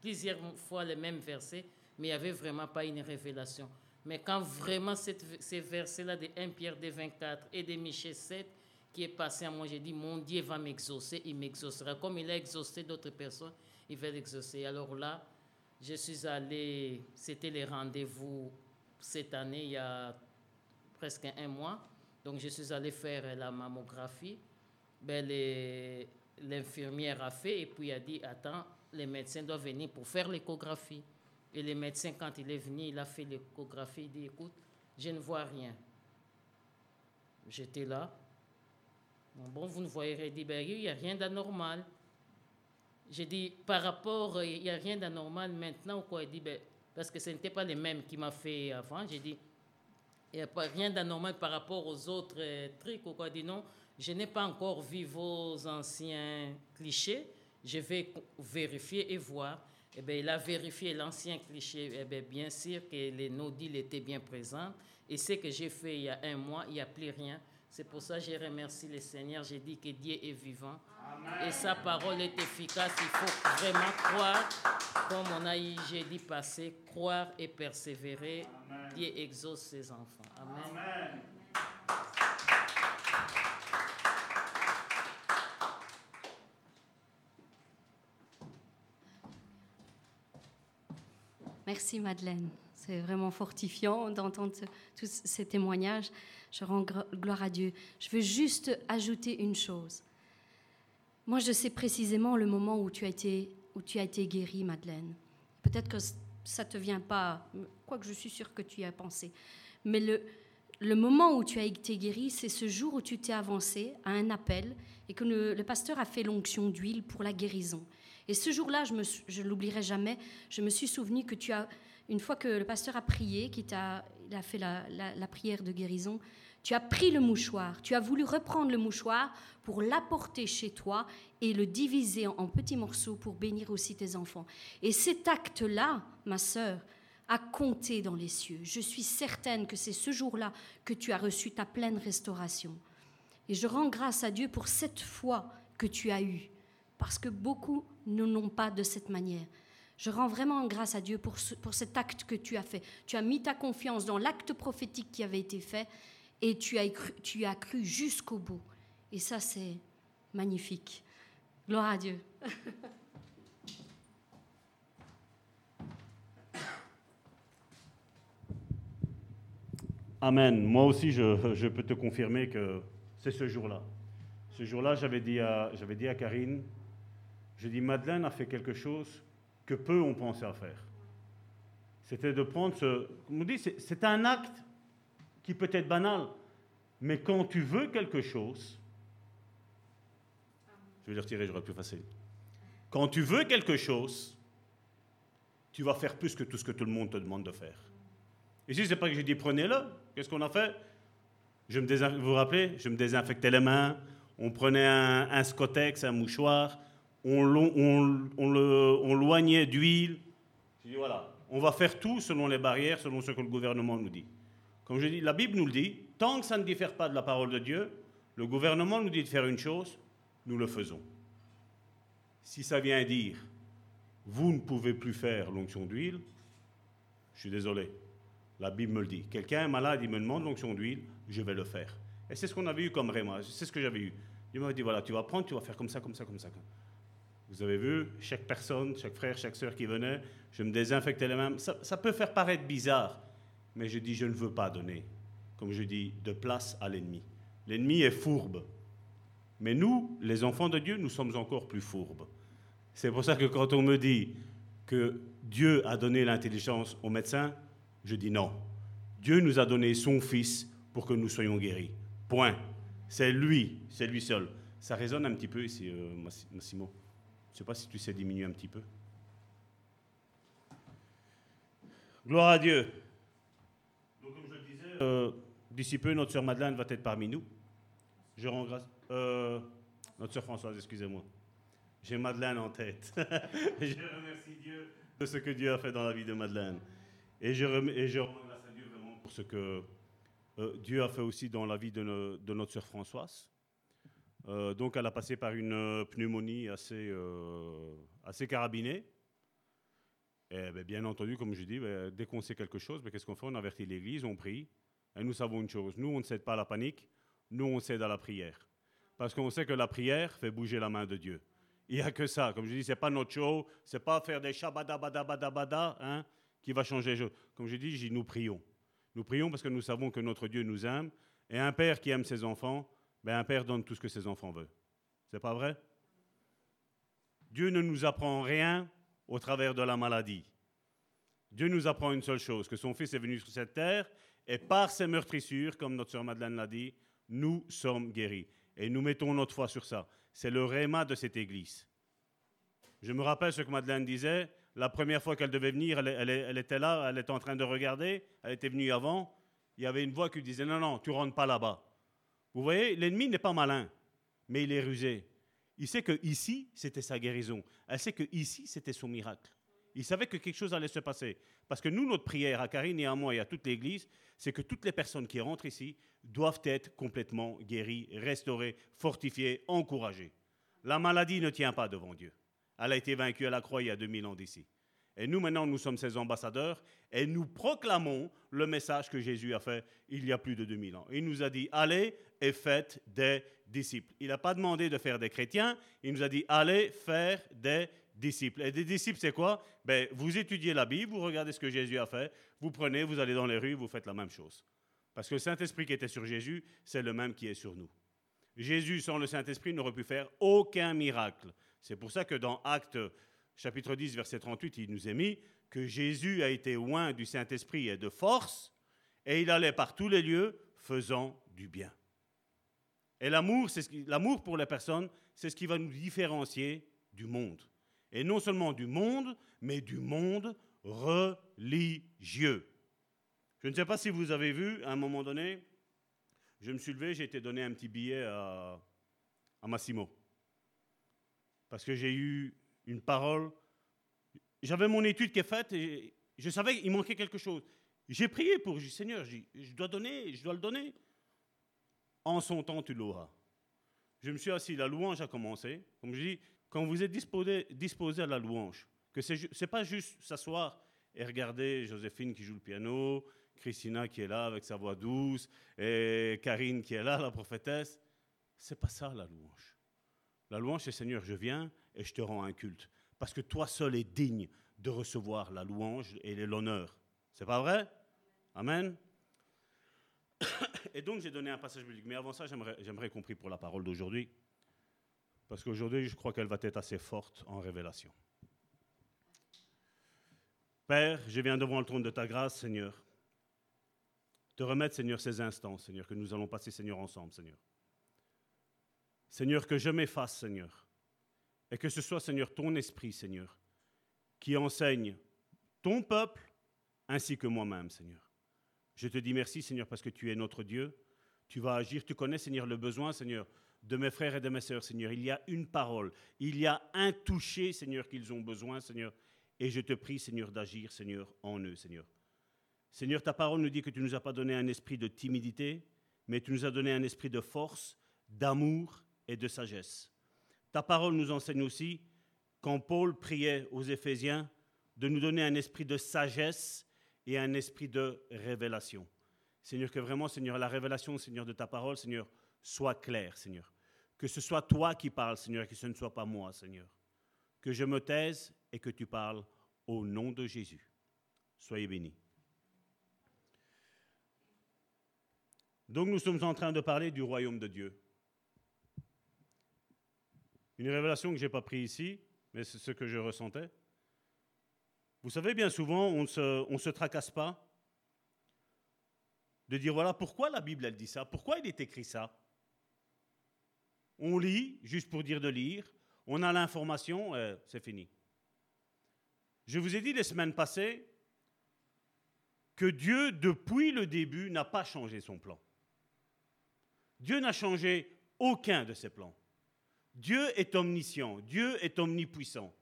plusieurs fois les mêmes versets, mais il n'y avait vraiment pas une révélation. Mais quand vraiment ces versets-là de 1 Pierre de 24 et de Michel 7 qui est passé à moi, j'ai dit, mon Dieu va m'exaucer, il m'exaucera. Comme il a exaucé d'autres personnes, il va l'exaucer. Alors là, je suis allé, c'était les rendez-vous cette année, il y a presque un mois. Donc, je suis allé faire la mammographie. Ben, l'infirmière a fait et puis a dit Attends, les médecins doivent venir pour faire l'échographie. Et le médecin, quand il est venu, il a fait l'échographie. Il dit Écoute, je ne vois rien. J'étais là. Bon, vous ne voyez rien. Il dit ben, Il n'y a rien d'anormal. J'ai dit, par rapport, il n'y a rien d'anormal maintenant, quoi. Il dit, ben, parce que ce n'était pas les mêmes qui m'a fait avant. J'ai dit, il n'y a pas rien d'anormal par rapport aux autres euh, trucs, quoi. Il dit, non, je n'ai pas encore vu vos anciens clichés. Je vais vérifier et voir. Eh bien, il a vérifié l'ancien cliché. Eh bien, bien sûr que les nodules étaient bien présents. Et ce que j'ai fait il y a un mois, il n'y a plus rien. C'est pour ça que je remercie le Seigneur. J'ai dit que Dieu est vivant. Et sa parole est efficace. Il faut vraiment croire, comme on a eu jeudi passé, croire et persévérer. Dieu exauce ses enfants. Amen. Merci Madeleine. C'est vraiment fortifiant d'entendre tous ces témoignages. Je rends gloire à Dieu. Je veux juste ajouter une chose. Moi, je sais précisément le moment où tu as été, où tu as été guérie, Madeleine. Peut-être que ça ne te vient pas, quoique je suis sûre que tu y as pensé. Mais le, le moment où tu as été guérie, c'est ce jour où tu t'es avancé à un appel et que le, pasteur a fait l'onction d'huile pour la guérison. Et ce jour-là, je ne l'oublierai jamais, je me suis souvenu que tu as, une fois que le pasteur a prié, qu'il a, a fait la prière de guérison, tu as pris le mouchoir, tu as voulu reprendre le mouchoir pour l'apporter chez toi et le diviser en petits morceaux pour bénir aussi tes enfants. Et cet acte-là, ma sœur, a compté dans les cieux. Je suis certaine que c'est ce jour-là que tu as reçu ta pleine restauration. Et je rends grâce à Dieu pour cette foi que tu as eue, parce que beaucoup ne l'ont pas de cette manière. Je rends vraiment grâce à Dieu pour, pour cet acte que tu as fait. Tu as mis ta confiance dans l'acte prophétique qui avait été fait et tu as cru, jusqu'au bout. Et ça, c'est magnifique. Gloire à Dieu. Amen. Moi aussi, je, je peux te confirmer que c'est ce jour-là. Ce jour-là, j'avais dit, dit à Karine, je dis, Madeleine a fait quelque chose que peu ont pensé à faire. C'était de prendre ce... On dit, c'est un acte qui peut être banal, mais quand tu veux quelque chose, je vais le retirer, j'aurai plus facile. Quand tu veux quelque chose, tu vas faire plus que tout ce que tout le monde te demande de faire. Ici, c'est pas que j'ai dit prenez-le. Qu'est-ce qu'on a fait? Je me Vous vous rappelez? Je me désinfectais les mains, on prenait un, un scotex, un mouchoir, on, loignait d'huile. Voilà, on va faire tout selon les barrières, selon ce que le gouvernement nous dit. Comme je dis, la Bible nous le dit, tant que ça ne diffère pas de la parole de Dieu, le gouvernement nous dit de faire une chose, nous le faisons. Si ça vient dire, vous ne pouvez plus faire l'onction d'huile, je suis désolé. La Bible me le dit. Quelqu'un est malade, il me demande l'onction d'huile, je vais le faire. Et c'est ce qu'on avait eu comme réma, c'est ce que j'avais eu. Il m'a dit, voilà, tu vas prendre, tu vas faire comme ça, comme ça, comme ça. Vous avez vu, chaque personne, chaque frère, chaque sœur qui venait, je me désinfectais les mains. ça peut faire paraître bizarre, mais je dis je ne veux pas donner, comme je dis, de place à l'ennemi. L'ennemi est fourbe. Mais nous, les enfants de Dieu, nous sommes encore plus fourbes. C'est pour ça que quand on me dit que Dieu a donné l'intelligence aux médecins, je dis non. Dieu nous a donné son Fils pour que nous soyons guéris. Point. C'est lui, c'est lui seul. Ça résonne un petit peu ici, euh, Massimo. Je ne sais pas si tu sais diminuer un petit peu. Gloire à Dieu. Euh, d'ici peu, notre sœur Madeleine va être parmi nous. Je rends grâce. Euh, notre sœur Françoise, excusez-moi. J'ai Madeleine en tête. je remercie Dieu de ce que Dieu a fait dans la vie de Madeleine. Et je, et je rends grâce à Dieu vraiment pour ce que euh, Dieu a fait aussi dans la vie de, de notre sœur Françoise. Donc, elle a passé par une pneumonie assez, assez carabinée. Et ben, bien entendu, comme je dis, ben, dès qu'on sait quelque chose, ben, qu'est-ce qu'on fait? On avertit l'Église, on prie. Et nous savons une chose, nous, on ne cède pas à la panique, nous, on cède à la prière. Parce qu'on sait que la prière fait bouger la main de Dieu. Il n'y a que ça. Comme je dis, ce n'est pas notre show, ce n'est pas faire des shabadabadabadabada hein, qui va changer les choses. Comme je dis, nous prions. Nous prions parce que nous savons que notre Dieu nous aime. Et un père qui aime ses enfants, ben un père donne tout ce que ses enfants veulent. C'est pas vrai? Dieu ne nous apprend rien au travers de la maladie. Dieu nous apprend une seule chose, que son Fils est venu sur cette terre et par ses meurtrissures, comme notre sœur Madeleine l'a dit, nous sommes guéris. Et nous mettons notre foi sur ça. C'est le réma de cette église. Je me rappelle ce que Madeleine disait. La première fois qu'elle devait venir, elle, était là, elle était en train de regarder. Elle était venue avant. Il y avait une voix qui disait Non, non, tu rentres pas là-bas. Vous voyez, l'ennemi n'est pas malin, mais il est rusé. Il sait que ici, c'était sa guérison. Elle sait que ici, c'était son miracle. Il savait que quelque chose allait se passer. Parce que nous, notre prière à Karine et à moi et à toute l'Église, c'est que toutes les personnes qui rentrent ici doivent être complètement guéries, restaurées, fortifiées, encouragées. La maladie ne tient pas devant Dieu. Elle a été vaincue à la croix il y a 2000 ans d'ici. Et nous, maintenant, nous sommes ses ambassadeurs et nous proclamons le message que Jésus a fait il y a plus de 2000 ans. Il nous a dit, allez et faites des disciples. Il n'a pas demandé de faire des chrétiens, il nous a dit, allez faire des disciples. Et des disciples, c'est quoi? Ben, Vous étudiez la Bible, vous regardez ce que Jésus a fait, vous prenez, vous allez dans les rues, vous faites la même chose. Parce que le Saint-Esprit qui était sur Jésus, c'est le même qui est sur nous. Jésus, sans le Saint-Esprit, n'aurait pu faire aucun miracle. C'est pour ça que dans Actes chapitre 10, verset 38, il nous est mis que Jésus a été loin du Saint-Esprit et de force, et il allait par tous les lieux faisant du bien. Et l'amour, c'est l'amour pour les personnes, c'est ce qui va nous différencier du monde. Et non seulement du monde, mais du monde religieux. Je ne sais pas si vous avez vu, à un moment donné, je me suis levé, j'ai été donné un petit billet à, Massimo. Parce que j'ai eu une parole. J'avais mon étude qui est faite et je savais qu'il manquait quelque chose. J'ai prié pour, Seigneur, je dois donner, je dois le donner. En son temps, tu l'auras. Je me suis assis, la louange a commencé. Comme je dis, quand vous êtes disposé, à la louange, que ce n'est pas juste s'asseoir et regarder Joséphine qui joue le piano, Christina qui est là avec sa voix douce, et Karine qui est là, la prophétesse. C'est pas ça la louange. La louange, c'est Seigneur, je viens et je te rends un culte. Parce que toi seul es digne de recevoir la louange et l'honneur. C'est pas vrai? Amen. Et donc j'ai donné un passage biblique. Mais avant ça, j'aimerais compris pour la parole d'aujourd'hui. Parce qu'aujourd'hui, je crois qu'elle va être assez forte en révélation. Père, je viens devant le trône de ta grâce, Seigneur. Te remettre, Seigneur, ces instants, Seigneur, que nous allons passer, Seigneur, ensemble, Seigneur. Seigneur, que je m'efface, Seigneur, et que ce soit, Seigneur, ton esprit, Seigneur, qui enseigne ton peuple ainsi que moi-même, Seigneur. Je te dis merci, Seigneur, parce que tu es notre Dieu. Tu vas agir. Tu connais, Seigneur, le besoin, Seigneur, de mes frères et de mes sœurs, Seigneur. Il y a une parole. Il y a un toucher, Seigneur, qu'ils ont besoin, Seigneur. Et je te prie, Seigneur, d'agir, Seigneur, en eux, Seigneur. Seigneur, ta parole nous dit que tu ne nous as pas donné un esprit de timidité, mais tu nous as donné un esprit de force, d'amour et de sagesse. Ta parole nous enseigne aussi, quand Paul priait aux Éphésiens, de nous donner un esprit de sagesse et un esprit de révélation. Seigneur, que vraiment, Seigneur, la révélation, Seigneur, de ta parole, Seigneur, soit claire, Seigneur. Que ce soit toi qui parles, Seigneur, et que ce ne soit pas moi, Seigneur. Que je me taise et que tu parles au nom de Jésus. Soyez bénis. Donc nous sommes en train de parler du royaume de Dieu. Une révélation que je n'ai pas prise ici, mais c'est ce que je ressentais. Vous savez, bien souvent, on ne se, on se tracasse pas de dire, voilà, pourquoi la Bible, elle dit ça? Pourquoi il est écrit ça? On lit, juste pour dire de lire, on a l'information, euh, c'est fini. Je vous ai dit les semaines passées que Dieu, depuis le début, n'a pas changé son plan. Dieu n'a changé aucun de ses plans. Dieu est omniscient, Dieu est omnipuissant.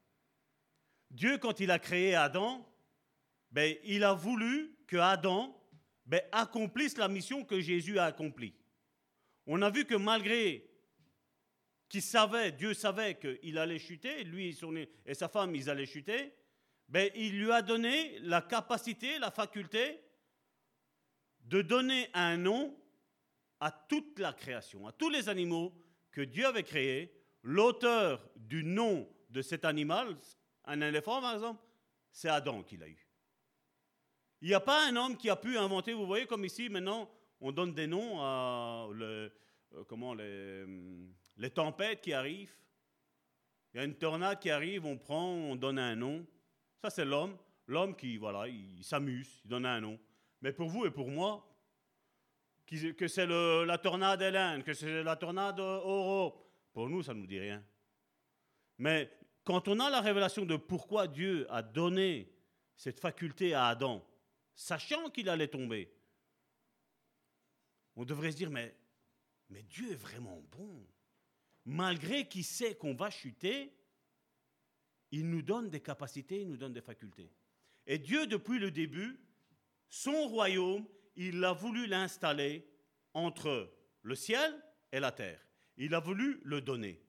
Dieu, quand il a créé Adam, ben, il a voulu que Adam ben, accomplisse la mission que Jésus a accomplie. On a vu que malgré qu'il savait, Dieu savait qu'il allait chuter, lui et sa femme, ils allaient chuter, ben, il lui a donné la capacité, la faculté de donner un nom à toute la création, à tous les animaux que Dieu avait créés, l'auteur du nom de cet animal, un éléphant par exemple, c'est Adam qui l'a eu. Il n'y a pas un homme qui a pu inventer, vous voyez comme ici maintenant, on donne des noms à euh, comment, les, hum, les tempêtes qui arrivent. Il y a une tornade qui arrive, on prend, on donne un nom. Ça c'est l'homme. L'homme qui, voilà, il s'amuse, il donne un nom. Mais pour vous et pour moi, que c'est la tornade Hélène, que c'est la tornade Oro, pour nous, ça ne nous dit rien. Mais quand on a la révélation de pourquoi Dieu a donné cette faculté à Adam, sachant qu'il allait tomber, on devrait se dire, mais, Dieu est vraiment bon. Malgré qu'il sait qu'on va chuter, il nous donne des capacités, il nous donne des facultés. Et Dieu, depuis le début, son royaume, il a voulu l'installer entre le ciel et la terre. Il a voulu le donner.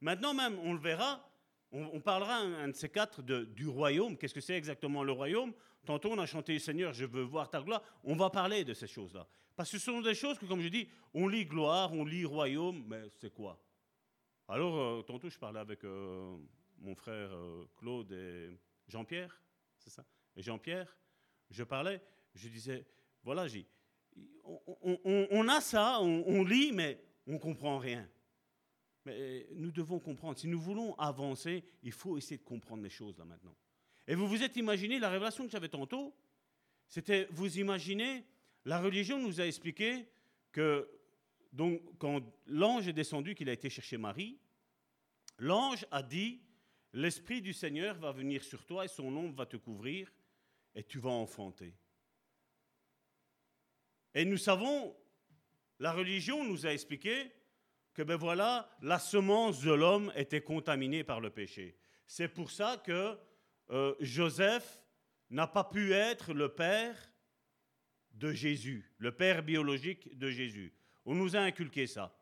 Maintenant même, on le verra, on, parlera un, de ces quatre du royaume. Qu'est-ce que c'est exactement le royaume? Tantôt on a chanté Seigneur, je veux voir ta gloire. On va parler de ces choses-là. Parce que ce sont des choses que, comme je dis, on lit gloire, on lit royaume, mais c'est quoi? Alors, euh, tantôt je parlais avec euh, mon frère euh, Claude et Jean-Pierre, c'est ça? Et Jean-Pierre, je parlais, je disais, voilà, on, a ça, on, lit, mais on comprend rien. Mais nous devons comprendre. Si nous voulons avancer, il faut essayer de comprendre les choses là maintenant. Et vous vous êtes imaginé, la révélation que j'avais tantôt, c'était, vous imaginez, la religion nous a expliqué que, donc, quand l'ange est descendu, qu'il a été chercher Marie, l'ange a dit, l'Esprit du Seigneur va venir sur toi et son ombre va te couvrir et tu vas enfanter. Et nous savons, la religion nous a expliqué que ben voilà, la semence de l'homme était contaminée par le péché. C'est pour ça que euh, Joseph n'a pas pu être le père de Jésus, le père biologique de Jésus. On nous a inculqué ça.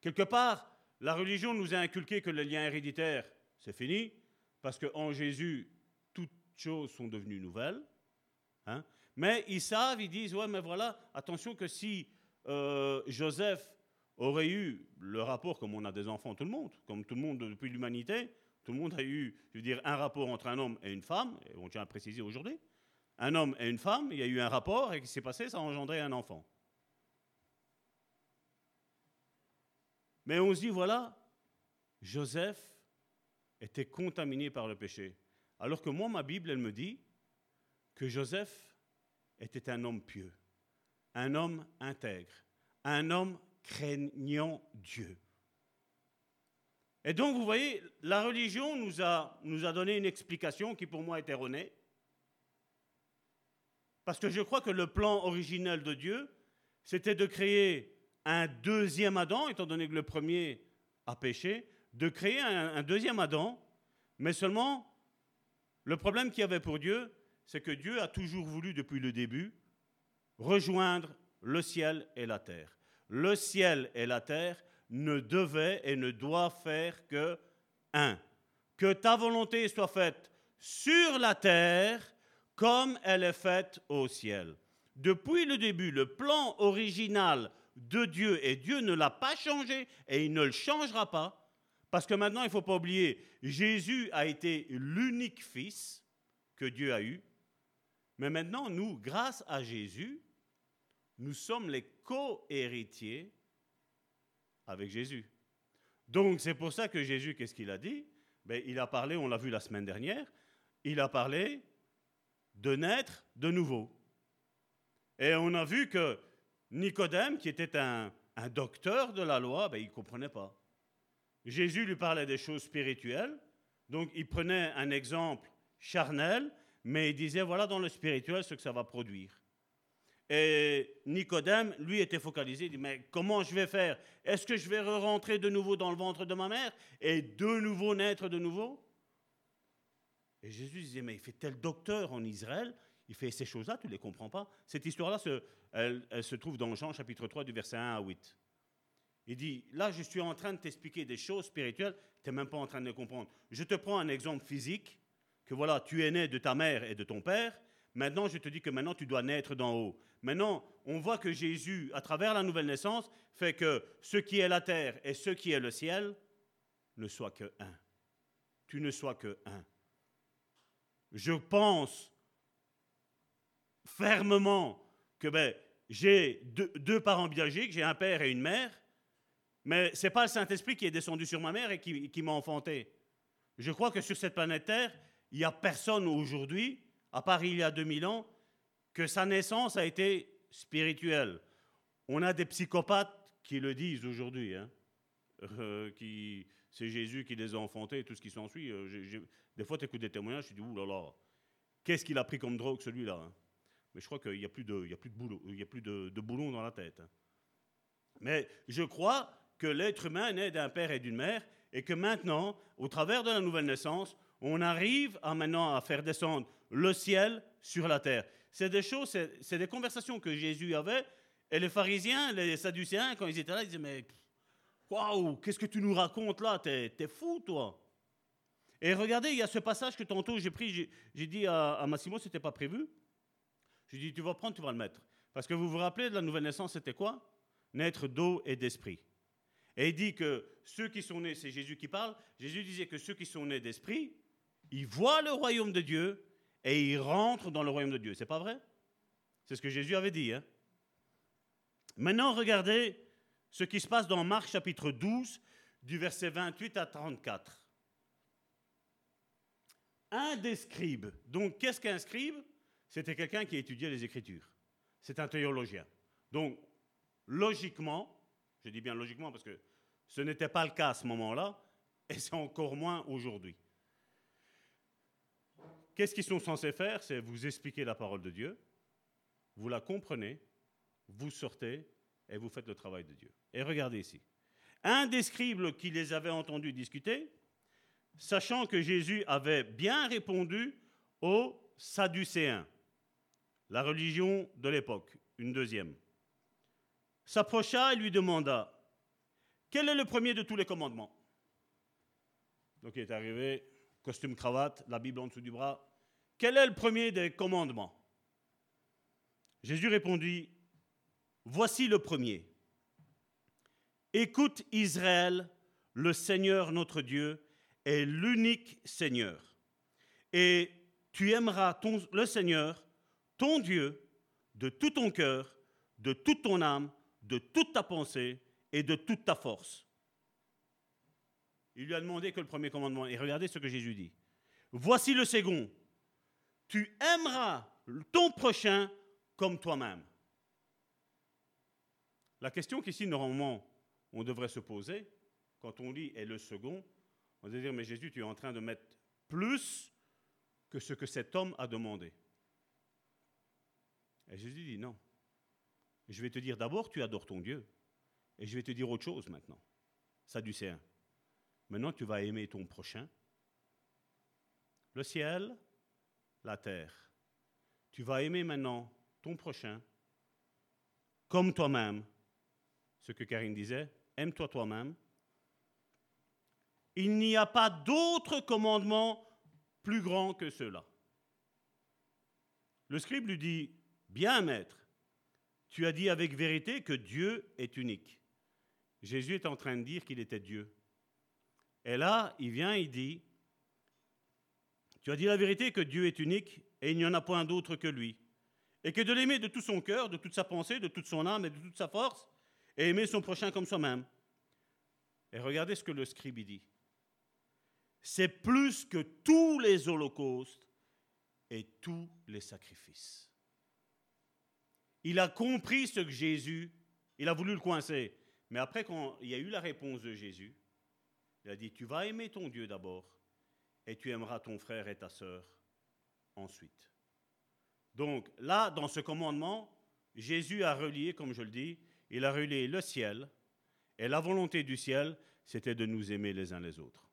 Quelque part, la religion nous a inculqué que les liens héréditaires, c'est fini, parce qu'en Jésus, toutes choses sont devenues nouvelles. Hein. Mais ils savent, ils disent, ouais, mais voilà, attention que si euh, Joseph aurait eu le rapport comme on a des enfants, tout le monde, comme tout le monde depuis l'humanité, tout le monde a eu, je veux dire, un rapport entre un homme et une femme, et on tient à préciser aujourd'hui, un homme et une femme, il y a eu un rapport, et ce qui s'est passé, ça a engendré un enfant. Mais on se dit, voilà, Joseph était contaminé par le péché. Alors que moi, ma Bible, elle me dit que Joseph était un homme pieux, un homme intègre, un homme craignant Dieu. Et donc, vous voyez, la religion nous a, donné une explication qui pour moi est erronée. Parce que je crois que le plan originel de Dieu, c'était de créer un deuxième Adam, étant donné que le premier a péché, de créer un, un deuxième Adam, mais seulement le problème qu'il y avait pour Dieu, c'est que Dieu a toujours voulu, depuis le début, rejoindre le ciel et la terre le ciel et la terre ne devaient et ne doivent faire que un. Que ta volonté soit faite sur la terre comme elle est faite au ciel. Depuis le début, le plan original de Dieu, et Dieu ne l'a pas changé et il ne le changera pas, parce que maintenant, il ne faut pas oublier, Jésus a été l'unique fils que Dieu a eu, mais maintenant, nous, grâce à Jésus, nous sommes les co-héritiers avec Jésus. Donc c'est pour ça que Jésus, qu'est-ce qu'il a dit? Ben, Il a parlé, on l'a vu la semaine dernière, il a parlé de naître de nouveau. Et on a vu que Nicodème, qui était un, docteur de la loi, ben, il ne comprenait pas. Jésus lui parlait des choses spirituelles, donc il prenait un exemple charnel, mais il disait, voilà dans le spirituel ce que ça va produire. Et Nicodème, lui, était focalisé. Il dit, mais comment je vais faire? Est-ce que je vais rentrer de nouveau dans le ventre de ma mère et de nouveau naître de nouveau? Et Jésus disait, mais il fait tel docteur en Israël, il fait ces choses-là, tu ne les comprends pas. Cette histoire-là, elle, elle, se trouve dans Jean chapitre 3 du verset 1 à 8. Il dit, là, je suis en train de t'expliquer des choses spirituelles, tu n'es même pas en train de les comprendre. Je te prends un exemple physique, que voilà, tu es né de ta mère et de ton père, Maintenant, je te dis que maintenant, tu dois naître d'en haut. Maintenant, on voit que Jésus, à travers la nouvelle naissance, fait que ce qui est la terre et ce qui est le ciel ne soient que un. Tu ne sois que un. Je pense fermement que ben, j'ai deux, parents biologiques, j'ai un père et une mère, mais ce n'est pas le Saint-Esprit qui est descendu sur ma mère et qui, m'a enfanté. Je crois que sur cette planète Terre, il n'y a personne aujourd'hui à part il y a 2000 ans, que sa naissance a été spirituelle. On a des psychopathes qui le disent aujourd'hui, hein, euh, c'est Jésus qui les a enfantés et tout ce qui s'ensuit. Euh, des fois, tu écoutes des témoignages, tu dis, ouh là là, qu'est-ce qu'il a pris comme drogue celui-là hein. Mais je crois qu'il n'y a plus de, boulot, boulon dans la tête. Hein. Mais je crois que l'être humain naît d'un père et d'une mère et que maintenant, au travers de la nouvelle naissance, on arrive à maintenant à faire descendre le ciel sur la terre. C'est des choses, c'est, des conversations que Jésus avait. Et les pharisiens, les sadducéens, quand ils étaient là, ils disaient Mais waouh, qu'est-ce que tu nous racontes là? T'es, fou, toi Et regardez, il y a ce passage que tantôt j'ai pris, j'ai, dit à, à Massimo, c'était pas prévu. J'ai dit Tu vas prendre, tu vas le mettre. Parce que vous vous rappelez de la nouvelle naissance, c'était quoi? Naître d'eau et d'esprit. Et il dit que ceux qui sont nés, c'est Jésus qui parle, Jésus disait que ceux qui sont nés d'esprit, ils voient le royaume de Dieu et ils rentrent dans le royaume de Dieu. C'est pas vrai? C'est ce que Jésus avait dit. Hein Maintenant, regardez ce qui se passe dans Marc chapitre 12, du verset 28 à 34. Un des scribes, donc qu'est-ce qu'un scribe? C'était quelqu'un qui étudiait les Écritures. C'est un théologien. Donc, logiquement, je dis bien logiquement parce que ce n'était pas le cas à ce moment-là, et c'est encore moins aujourd'hui. Qu'est-ce qu'ils sont censés faire? C'est vous expliquer la parole de Dieu, vous la comprenez, vous sortez et vous faites le travail de Dieu. Et regardez ici. Un des scribes qui les avait entendus discuter, sachant que Jésus avait bien répondu aux Sadducéens, la religion de l'époque, une deuxième, s'approcha et lui demanda Quel est le premier de tous les commandements? Donc il est arrivé, costume cravate, la Bible en dessous du bras. Quel est le premier des commandements? Jésus répondit Voici le premier. Écoute Israël, le Seigneur notre Dieu est l'unique Seigneur. Et tu aimeras le Seigneur, ton Dieu, de tout ton cœur, de toute ton âme, de toute ta pensée et de toute ta force. Il lui a demandé que le premier commandement. Et regardez ce que Jésus dit. Voici le second. Tu aimeras ton prochain comme toi-même. La question qu'ici, normalement, on devrait se poser, quand on lit est le second, on devrait dire, mais Jésus, tu es en train de mettre plus que ce que cet homme a demandé. Et Jésus dit, non. Je vais te dire d'abord, tu adores ton Dieu. Et je vais te dire autre chose maintenant. Sadducéen. Maintenant, tu vas aimer ton prochain. Le ciel, la terre. Tu vas aimer maintenant ton prochain comme toi-même ce que Karine disait, aime-toi toi-même. Il n'y a pas d'autre commandement plus grand que cela. Le scribe lui dit, bien maître, tu as dit avec vérité que Dieu est unique. Jésus est en train de dire qu'il était Dieu. Et là, il vient, il dit, tu as dit la vérité que Dieu est unique et il n'y en a point d'autre que lui. Et que de l'aimer de tout son cœur, de toute sa pensée, de toute son âme et de toute sa force, et aimer son prochain comme soi-même. Et regardez ce que le scribe dit. C'est plus que tous les holocaustes et tous les sacrifices. Il a compris ce que Jésus, il a voulu le coincer. Mais après, quand il y a eu la réponse de Jésus, il a dit, tu vas aimer ton Dieu d'abord, et tu aimeras ton frère et ta sœur ensuite. Donc là, dans ce commandement, Jésus a relié, comme je le dis, il a relié le ciel, et la volonté du ciel, c'était de nous aimer les uns les autres.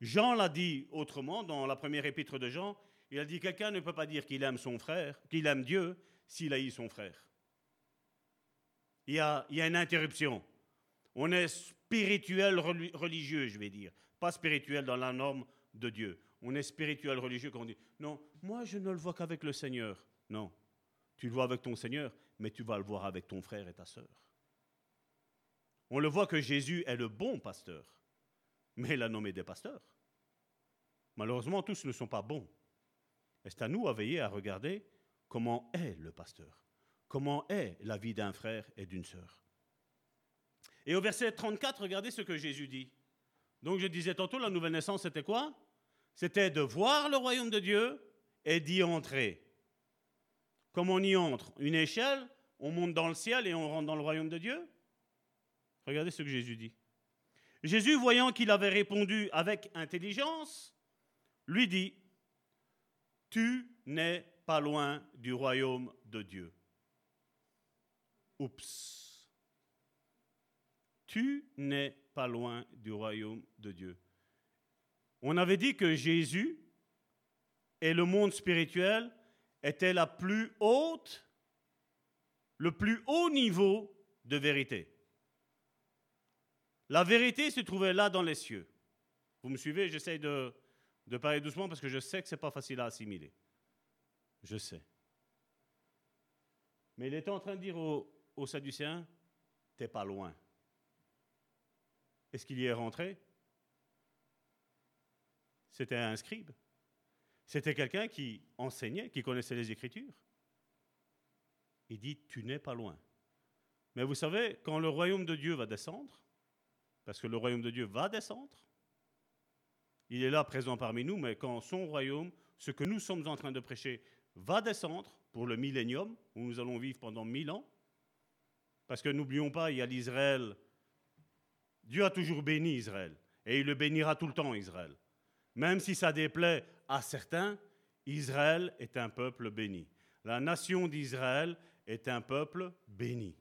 Jean l'a dit autrement dans la première épître de Jean, il a dit quelqu'un ne peut pas dire qu'il aime son frère, qu'il aime Dieu, s'il haït son frère. Il y, a, il y a une interruption. On est spirituel religieux, je vais dire, pas spirituel dans la norme de Dieu. On est spirituel religieux quand on dit non, moi je ne le vois qu'avec le Seigneur. Non, tu le vois avec ton Seigneur, mais tu vas le voir avec ton frère et ta sœur. On le voit que Jésus est le bon pasteur, mais il a nommé des pasteurs. Malheureusement, tous ne sont pas bons. Et c'est à nous à veiller à regarder comment est le pasteur, comment est la vie d'un frère et d'une sœur. Et au verset 34, regardez ce que Jésus dit. Donc je disais tantôt, la nouvelle naissance, c'était quoi? C'était de voir le royaume de Dieu et d'y entrer. Comme on y entre Une échelle, on monte dans le ciel et on rentre dans le royaume de Dieu Regardez ce que Jésus dit. Jésus, voyant qu'il avait répondu avec intelligence, lui dit, Tu n'es pas loin du royaume de Dieu. Oups. Tu n'es pas loin du royaume de Dieu. On avait dit que Jésus et le monde spirituel étaient la plus haute, le plus haut niveau de vérité. La vérité se trouvait là dans les cieux. Vous me suivez? J'essaie de, parler doucement parce que je sais que ce n'est pas facile à assimiler. Je sais. Mais il était en train de dire aux, aux Sadducéens, t'es pas loin. Est-ce qu'il y est rentré? C'était un scribe. C'était quelqu'un qui enseignait, qui connaissait les Écritures. Il dit, tu n'es pas loin. Mais vous savez, quand le royaume de Dieu va descendre, parce que le royaume de Dieu va descendre, il est là présent parmi nous, mais quand son royaume, ce que nous sommes en train de prêcher, va descendre pour le millénium, où nous allons vivre pendant mille ans, parce que n'oublions pas, il y a l'Israël. Dieu a toujours béni Israël, et il le bénira tout le temps, Israël. Même si ça déplaît à certains, Israël est un peuple béni. La nation d'Israël est un peuple béni.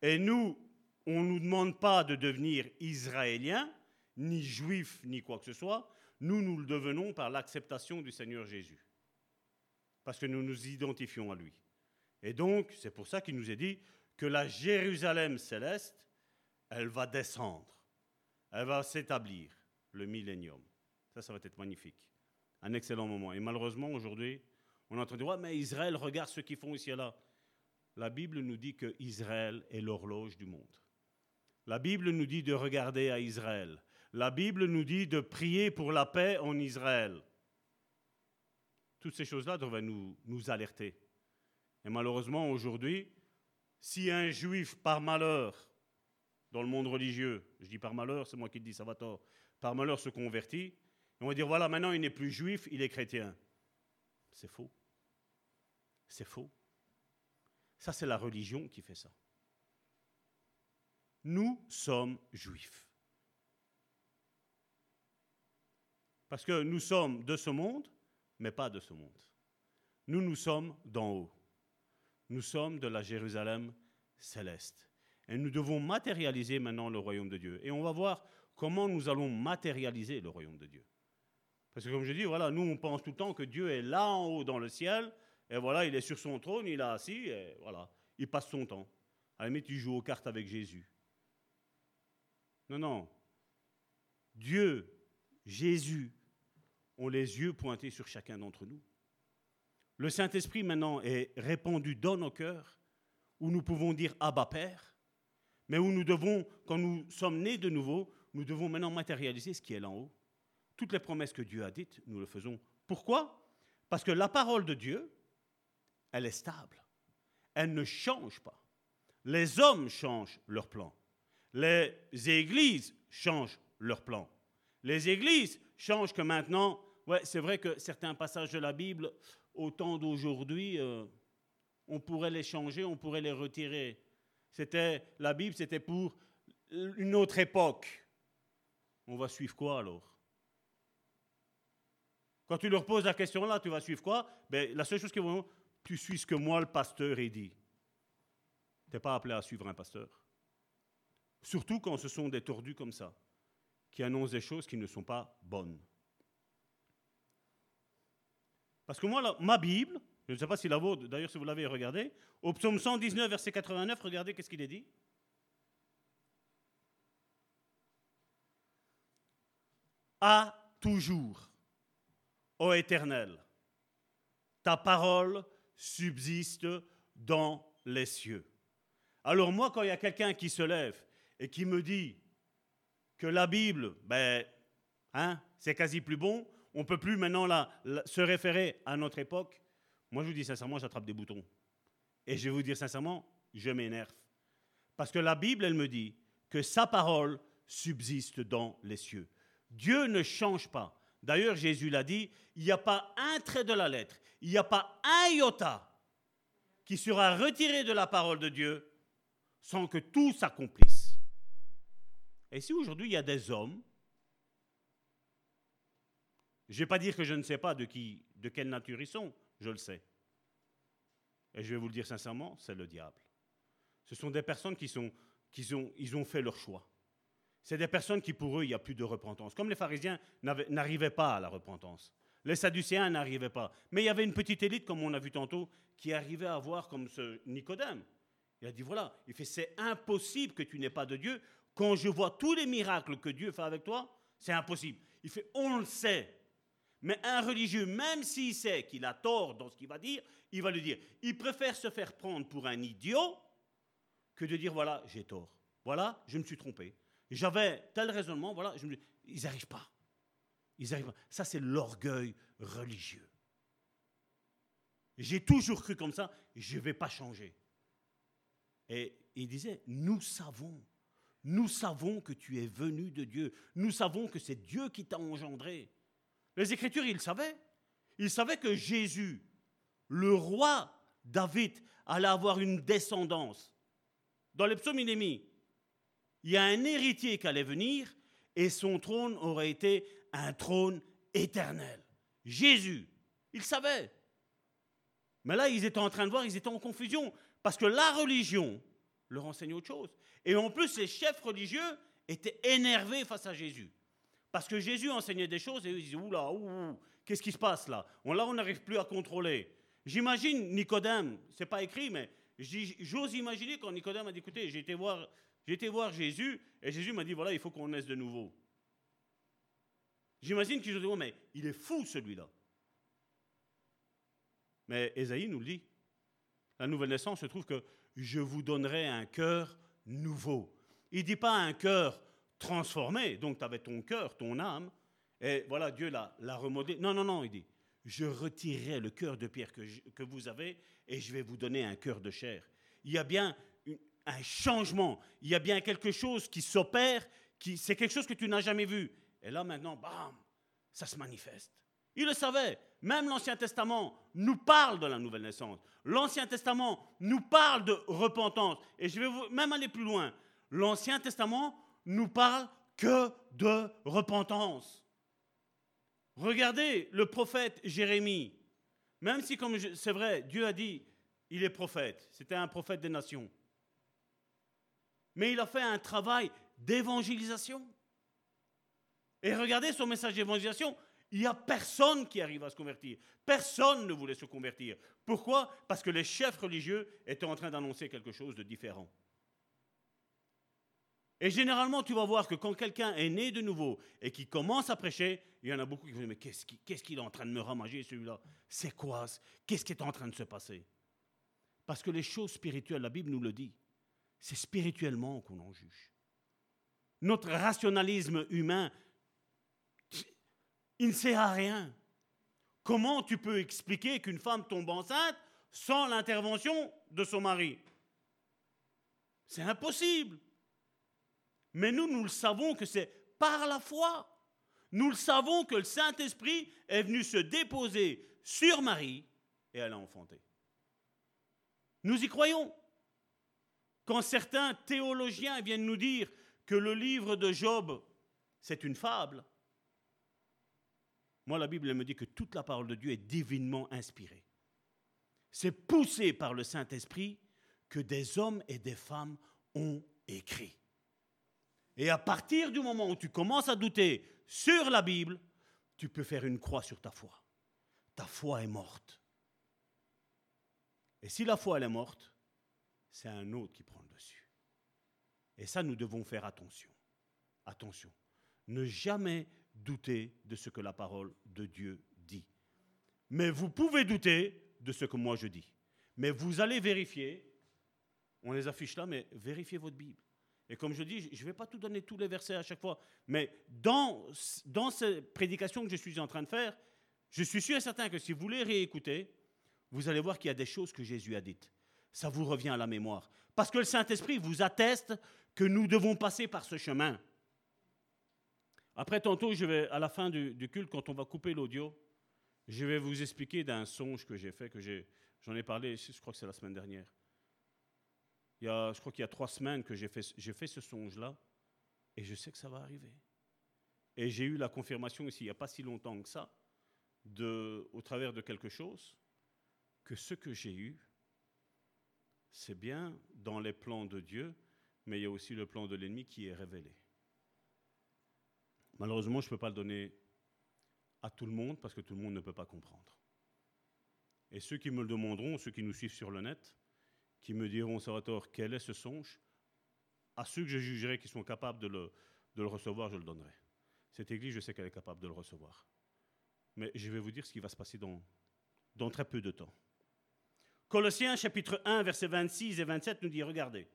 Et nous, on ne nous demande pas de devenir israéliens, ni juifs, ni quoi que ce soit. Nous, nous le devenons par l'acceptation du Seigneur Jésus. Parce que nous nous identifions à lui. Et donc, c'est pour ça qu'il nous est dit que la Jérusalem céleste, elle va descendre. Elle va s'établir, le millénium. Ça, ça va être magnifique. Un excellent moment. Et malheureusement, aujourd'hui, on est en train de dire, mais Israël, regarde ce qu'ils font ici et là. La Bible nous dit que Israël est l'horloge du monde. La Bible nous dit de regarder à Israël. La Bible nous dit de prier pour la paix en Israël. Toutes ces choses-là devraient nous, nous alerter. Et malheureusement, aujourd'hui, si un juif, par malheur, dans le monde religieux, je dis par malheur, c'est moi qui dis, ça va tort, par malheur se convertit, on va dire voilà, maintenant il n'est plus juif, il est chrétien. C'est faux. C'est faux. Ça, c'est la religion qui fait ça. Nous sommes juifs. Parce que nous sommes de ce monde, mais pas de ce monde. Nous, nous sommes d'en haut. Nous sommes de la Jérusalem céleste. Et nous devons matérialiser maintenant le royaume de Dieu. Et on va voir comment nous allons matérialiser le royaume de Dieu. Parce que comme je dis, voilà, nous on pense tout le temps que Dieu est là en haut dans le ciel, et voilà, il est sur son trône, il est assis, et voilà, il passe son temps. À la limite, il joue aux cartes avec Jésus. Non, non. Dieu, Jésus, ont les yeux pointés sur chacun d'entre nous. Le Saint-Esprit maintenant est répandu dans nos cœurs, où nous pouvons dire Abba Père, mais où nous devons, quand nous sommes nés de nouveau, nous devons maintenant matérialiser ce qui est là en haut. Toutes les promesses que Dieu a dites, nous le faisons. Pourquoi? Parce que la parole de Dieu, elle est stable. Elle ne change pas. Les hommes changent leur plan. Les églises changent leur plan. Les églises changent que maintenant, ouais, c'est vrai que certains passages de la Bible, au temps d'aujourd'hui, euh, on pourrait les changer, on pourrait les retirer. C'était la Bible, c'était pour une autre époque. On va suivre quoi alors? Quand tu leur poses la question là, tu vas suivre quoi? Ben, La seule chose qu'ils vont tu suis ce que moi, le pasteur, ai dit. Tu n'es pas appelé à suivre un pasteur. Surtout quand ce sont des tordus comme ça, qui annoncent des choses qui ne sont pas bonnes. Parce que moi, ma Bible, je ne sais pas si la vôtre, d'ailleurs si vous l'avez regardé, au psaume 119, verset 89, regardez qu'est-ce qu'il est dit. À toujours, ô Éternel, ta parole subsiste dans les cieux. Alors moi, quand il y a quelqu'un qui se lève et qui me dit que la Bible, ben, hein, c'est quasi plus bon, on ne peut plus maintenant se référer à notre époque, moi je vous dis sincèrement, j'attrape des boutons. Et je vais vous dire sincèrement, je m'énerve. Parce que la Bible, elle me dit que sa parole subsiste dans les cieux. Dieu ne change pas. D'ailleurs, Jésus l'a dit, il n'y a pas un trait de la lettre, il n'y a pas un iota qui sera retiré de la parole de Dieu sans que tout s'accomplisse. Et si aujourd'hui il y a des hommes, je ne vais pas dire que je ne sais pas de, qui, de quelle nature ils sont, je le sais. Et je vais vous le dire sincèrement, c'est le diable. Ce sont des personnes qui, sont, qui ont, ils ont fait leur choix. C'est des personnes qui, pour eux, il n'y a plus de repentance. Comme les pharisiens n'arrivaient pas à la repentance. Les sadducéens n'arrivaient pas. Mais il y avait une petite élite, comme on a vu tantôt, qui arrivait à voir comme ce Nicodème. Il a dit, voilà, il fait, c'est impossible que tu n'aies pas de Dieu. Quand je vois tous les miracles que Dieu fait avec toi, c'est impossible. Il fait, on le sait. Mais un religieux, même s'il sait qu'il a tort dans ce qu'il va dire, il va le dire. Il préfère se faire prendre pour un idiot que de dire, voilà, j'ai tort. Voilà, je me suis trompé. J'avais tel raisonnement, voilà, je ils n'arrivent pas. Ils arrivent pas. Ça, c'est l'orgueil religieux. J'ai toujours cru comme ça, je ne vais pas changer. Et il disait, nous savons, nous savons que tu es venu de Dieu, nous savons que c'est Dieu qui t'a engendré. Les Écritures, ils savaient. Ils savaient que Jésus, le roi David, allait avoir une descendance. Dans les psaumes, il il y a un héritier qui allait venir et son trône aurait été un trône éternel. Jésus, ils savaient. Mais là, ils étaient en train de voir, ils étaient en confusion, parce que la religion leur enseignait autre chose. Et en plus, les chefs religieux étaient énervés face à Jésus. Parce que Jésus enseignait des choses et ils disaient, oula, ouh, qu'est-ce qui se passe là? Là, on n'arrive plus à contrôler. J'imagine Nicodème, c'est pas écrit, mais j'ose imaginer quand Nicodème a dit, écoutez, j'ai été voir, j'ai voir Jésus, et Jésus m'a dit, voilà, il faut qu'on naisse de nouveau. J'imagine qu'ils ont dit, oh, mais il est fou celui-là. Mais Esaïe nous le dit. La nouvelle naissance se trouve que je vous donnerai un cœur nouveau. Il ne dit pas un cœur transformé, donc tu avais ton cœur, ton âme, et voilà, Dieu l'a, remodelé. Non, non, non, il dit, je retirerai le cœur de pierre que, que, vous avez et je vais vous donner un cœur de chair. Il y a bien un changement, il y a bien quelque chose qui s'opère, qui, c'est quelque chose que tu n'as jamais vu. Et là maintenant, bam, ça se manifeste. Il le savait. Même l'Ancien Testament nous parle de la nouvelle naissance. L'Ancien Testament nous parle de repentance. Et je vais même aller plus loin. L'Ancien Testament nous parle que de repentance. Regardez le prophète Jérémie. Même si, comme c'est vrai, Dieu a dit, il est prophète. C'était un prophète des nations. Mais il a fait un travail d'évangélisation. Et regardez son message d'évangélisation, il n'y a personne qui arrive à se convertir. Personne ne voulait se convertir. Pourquoi? Parce que les chefs religieux étaient en train d'annoncer quelque chose de différent. Et généralement, tu vas voir que quand quelqu'un est né de nouveau et qui commence à prêcher, il y en a beaucoup qui vont dire, mais qu'est-ce qu'il est en train de me ramager celui-là? C'est quoi Qu'est-ce qui est en train de se passer? Parce que les choses spirituelles, la Bible nous le dit, c'est spirituellement qu'on en juge. Notre rationalisme humain il ne sert à rien. Comment tu peux expliquer qu'une femme tombe enceinte sans l'intervention de son mari? C'est impossible. Mais nous, nous le savons que c'est par la foi. Nous le savons que le Saint-Esprit est venu se déposer sur Marie et elle a enfanté. Nous y croyons. Quand certains théologiens viennent nous dire que le livre de Job, c'est une fable, moi, la Bible me dit que toute la parole de Dieu est divinement inspirée. C'est poussé par le Saint-Esprit que des hommes et des femmes ont écrit. Et à partir du moment où tu commences à douter sur la Bible, tu peux faire une croix sur ta foi. Ta foi est morte. Et si la foi elle est morte, c'est un autre qui prend le dessus. Et ça, nous devons faire attention. Attention. Ne jamais douter de ce que la parole de Dieu dit. Mais vous pouvez douter de ce que moi je dis. Mais vous allez vérifier, on les affiche là, mais vérifiez votre Bible. Et comme je dis, je ne vais pas tout donner tous les versets à chaque fois, mais dans, dans cette prédication que je suis en train de faire, je suis sûr et certain que si vous les réécoutez, vous allez voir qu'il y a des choses que Jésus a dites. Ça vous revient à la mémoire. Parce que le Saint-Esprit vous atteste que nous devons passer par ce chemin. Après, tantôt, je vais, à la fin du, culte, quand on va couper l'audio, je vais vous expliquer d'un songe que j'ai fait, que j'en ai, parlé, je crois que c'est la semaine dernière. Il y a, je crois qu'il y a trois semaines que j'ai fait, ce songe-là, et je sais que ça va arriver. Et j'ai eu la confirmation ici, il n'y a pas si longtemps que ça, au travers de quelque chose, que ce que j'ai eu, c'est bien dans les plans de Dieu, mais il y a aussi le plan de l'ennemi qui est révélé. Malheureusement, je ne peux pas le donner à tout le monde parce que tout le monde ne peut pas comprendre. Et ceux qui me le demanderont, ceux qui nous suivent sur le net, qui me diront, Salvatore, quel est ce songe? À ceux que je jugerai qui sont capables de le, de le recevoir, je le donnerai. Cette église, je sais qu'elle est capable de le recevoir. Mais je vais vous dire ce qui va se passer dans, dans très peu de temps. Colossiens chapitre 1, versets 26 et 27 nous dit, regardez.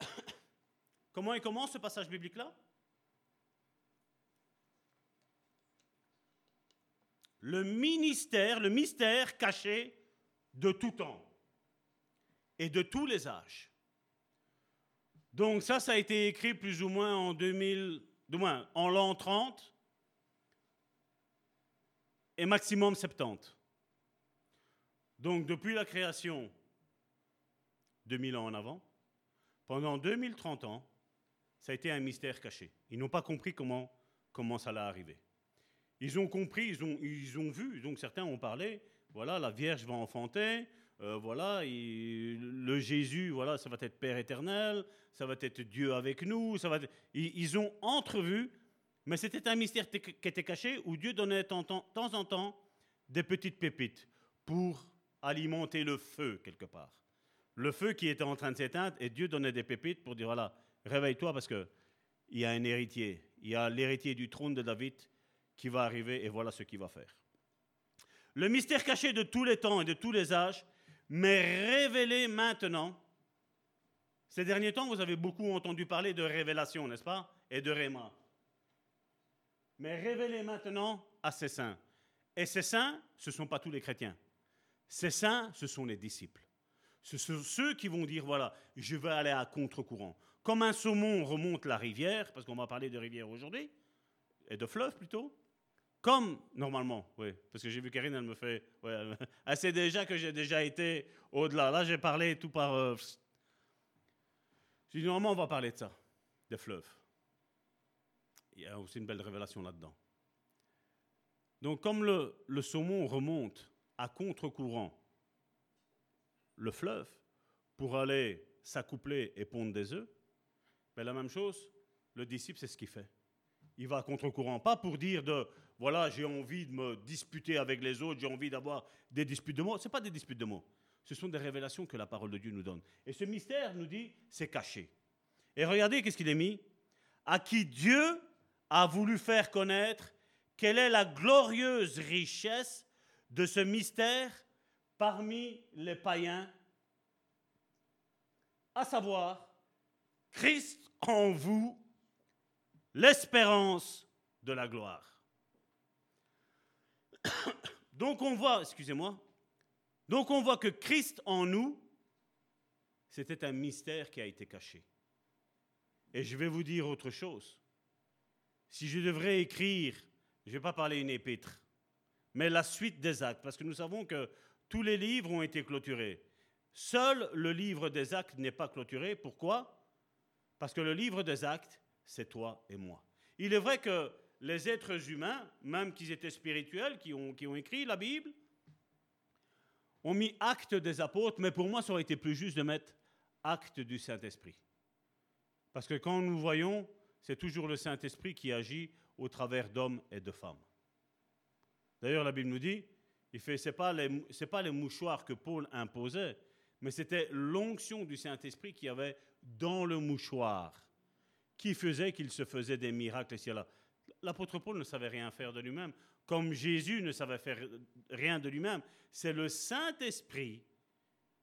Comment il commence ce passage biblique-là? Le ministère, le mystère caché de tout temps et de tous les âges. Donc ça, ça a été écrit plus ou moins en 2000, du moins en l'an 30 et maximum 70. Donc depuis la création, 2000 ans en avant, pendant 2030 ans, ça a été un mystère caché. Ils n'ont pas compris comment, comment ça allait arriver. Ils ont compris, ils ont, ils ont vu, donc certains ont parlé, voilà, la Vierge va enfanter, euh, voilà, le Jésus, voilà, ça va être Père éternel, ça va être Dieu avec nous, ça va ils, ont entrevu, mais c'était un mystère qui était caché où Dieu donnait de temps en temps des petites pépites pour alimenter le feu quelque part. Le feu qui était en train de s'éteindre et Dieu donnait des pépites pour dire voilà, réveille-toi parce que il y a un héritier, il y a l'héritier du trône de David qui va arriver et voilà ce qu'il va faire. Le mystère caché de tous les temps et de tous les âges, mais révélé maintenant. Ces derniers temps, vous avez beaucoup entendu parler de révélation, n'est-ce pas Et de Réma. Mais révélé maintenant à ses saints. Et ces saints, ce ne sont pas tous les chrétiens. Ces saints, ce sont les disciples. Ce sont ceux qui vont dire, voilà, je vais aller à contre-courant. Comme un saumon remonte la rivière, parce qu'on va parler de rivière aujourd'hui, et de fleuve plutôt, comme normalement, oui, parce que j'ai vu Karine, elle me fait, ouais, elle sait déjà que j'ai déjà été au-delà. Là, j'ai parlé tout par... Euh, je dis, normalement, on va parler de ça, des fleuves. Il y a aussi une belle révélation là-dedans. Donc, comme le, le saumon remonte à contre-courant le fleuve pour aller s'accoupler et pondre des œufs, ben, la même chose, le disciple, c'est ce qu'il fait. Il va à contre-courant, pas pour dire de voilà, j'ai envie de me disputer avec les autres, j'ai envie d'avoir des disputes de mots. Ce pas des disputes de mots. Ce sont des révélations que la parole de Dieu nous donne. Et ce mystère nous dit, c'est caché. Et regardez qu'est-ce qu'il est mis? À qui Dieu a voulu faire connaître quelle est la glorieuse richesse de ce mystère parmi les païens, à savoir Christ en vous, l'espérance de la gloire. Donc on voit, excusez-moi, donc on voit que Christ en nous, c'était un mystère qui a été caché. Et je vais vous dire autre chose. Si je devrais écrire, je ne vais pas parler une épître, mais la suite des actes, parce que nous savons que tous les livres ont été clôturés. Seul le livre des actes n'est pas clôturé. Pourquoi? Parce que le livre des actes, c'est toi et moi. Il est vrai que les êtres humains, même qu'ils étaient spirituels, qui ont, qui écrit la Bible, ont mis acte des apôtres, mais pour moi, ça aurait été plus juste de mettre acte du Saint-Esprit. Parce que quand nous voyons, c'est toujours le Saint-Esprit qui agit au travers d'hommes et de femmes. D'ailleurs, la Bible nous dit, il fait, c'est pas les, pas les mouchoirs que Paul imposait, mais c'était l'onction du Saint-Esprit qu'il y avait dans le mouchoir, qui faisait qu'il se faisait des miracles ici là. L'apôtre Paul ne savait rien faire de lui-même, comme Jésus ne savait faire rien de lui-même. C'est le Saint-Esprit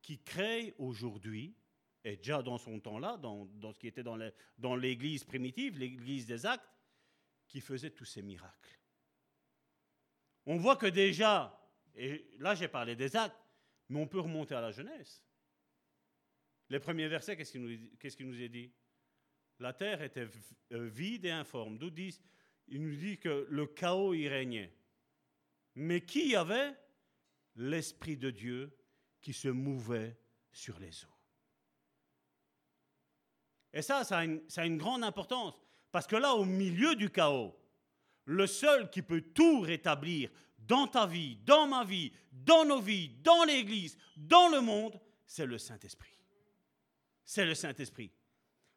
qui crée aujourd'hui, et déjà dans son temps-là, dans, ce qui était dans l'Église primitive, l'Église des actes, qui faisait tous ces miracles. On voit que déjà, et là j'ai parlé des actes, mais on peut remonter à la jeunesse. Les premiers versets, qu'est-ce qu'il nous, est dit? La terre était euh, vide et informe. D'où disent il nous dit que le chaos y régnait. Mais qui y avait? L'Esprit de Dieu qui se mouvait sur les eaux. Et ça, ça a, une, ça a une grande importance. Parce que là, au milieu du chaos, le seul qui peut tout rétablir dans ta vie, dans ma vie, dans nos vies, dans l'Église, dans le monde, c'est le Saint-Esprit. C'est le Saint-Esprit.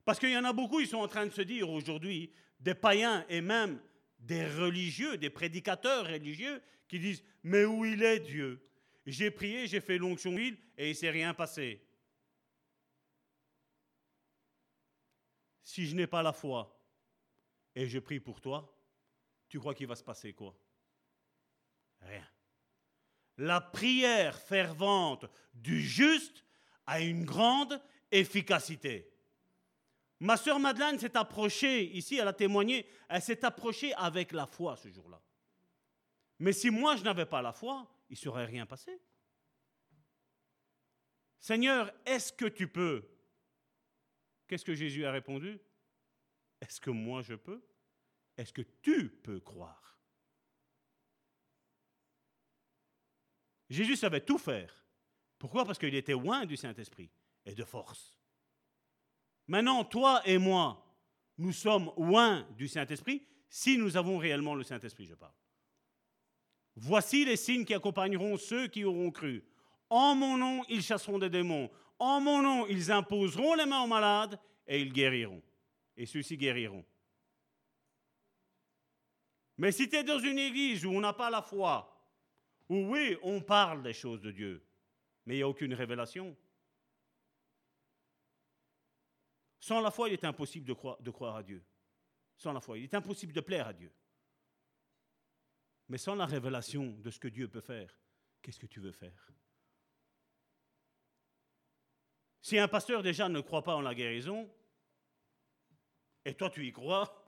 Parce qu'il y en a beaucoup, ils sont en train de se dire aujourd'hui, des païens et même des religieux, des prédicateurs religieux, qui disent, mais où il est Dieu? J'ai prié, j'ai fait l'onction d'huile et il ne s'est rien passé. Si je n'ai pas la foi et je prie pour toi, tu crois qu'il va se passer quoi? Rien. La prière fervente du juste a une grande efficacité. Ma sœur Madeleine s'est approchée, ici elle a témoigné, elle s'est approchée avec la foi ce jour-là. Mais si moi je n'avais pas la foi, il ne serait rien passé. Seigneur, est-ce que tu peux? Qu'est-ce que Jésus a répondu? Est-ce que moi je peux? Est-ce que tu peux croire? Jésus savait tout faire. Pourquoi? Parce qu'il était loin du Saint-Esprit et de force. Maintenant, toi et moi, nous sommes loin du Saint-Esprit si nous avons réellement le Saint-Esprit, je parle. Voici les signes qui accompagneront ceux qui auront cru. En mon nom, ils chasseront des démons. En mon nom, ils imposeront les mains aux malades et ils guériront. Et ceux-ci guériront. Mais si tu es dans une église où on n'a pas la foi, où oui, on parle des choses de Dieu, mais il n'y a aucune révélation, sans la foi, il est impossible de croire, à Dieu. Sans la foi, il est impossible de plaire à Dieu. Mais sans la révélation de ce que Dieu peut faire, qu'est-ce que tu veux faire? Si un pasteur déjà ne croit pas en la guérison, et toi tu y crois,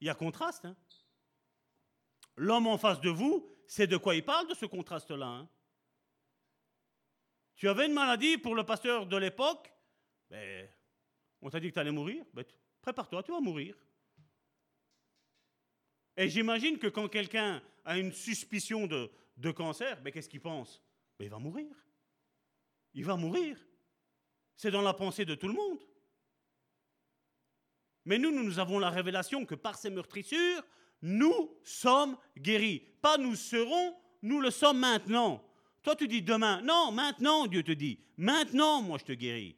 il y a contraste. Hein. L'homme en face de vous, c'est de quoi il parle de ce contraste-là. Hein. Tu avais une maladie pour le pasteur de l'époque, ben, on t'a dit que tu allais mourir, ben, prépare-toi, tu vas mourir. Et j'imagine que quand quelqu'un a une suspicion de, cancer, ben, qu'est-ce qu'il pense? Ben, Il va mourir. Il va mourir. C'est dans la pensée de tout le monde. Mais nous, nous avons la révélation que par ces meurtrissures, nous sommes guéris. Pas nous serons, nous le sommes maintenant. Toi, tu dis demain. Non, maintenant, Dieu te dit. Maintenant, moi, je te guéris.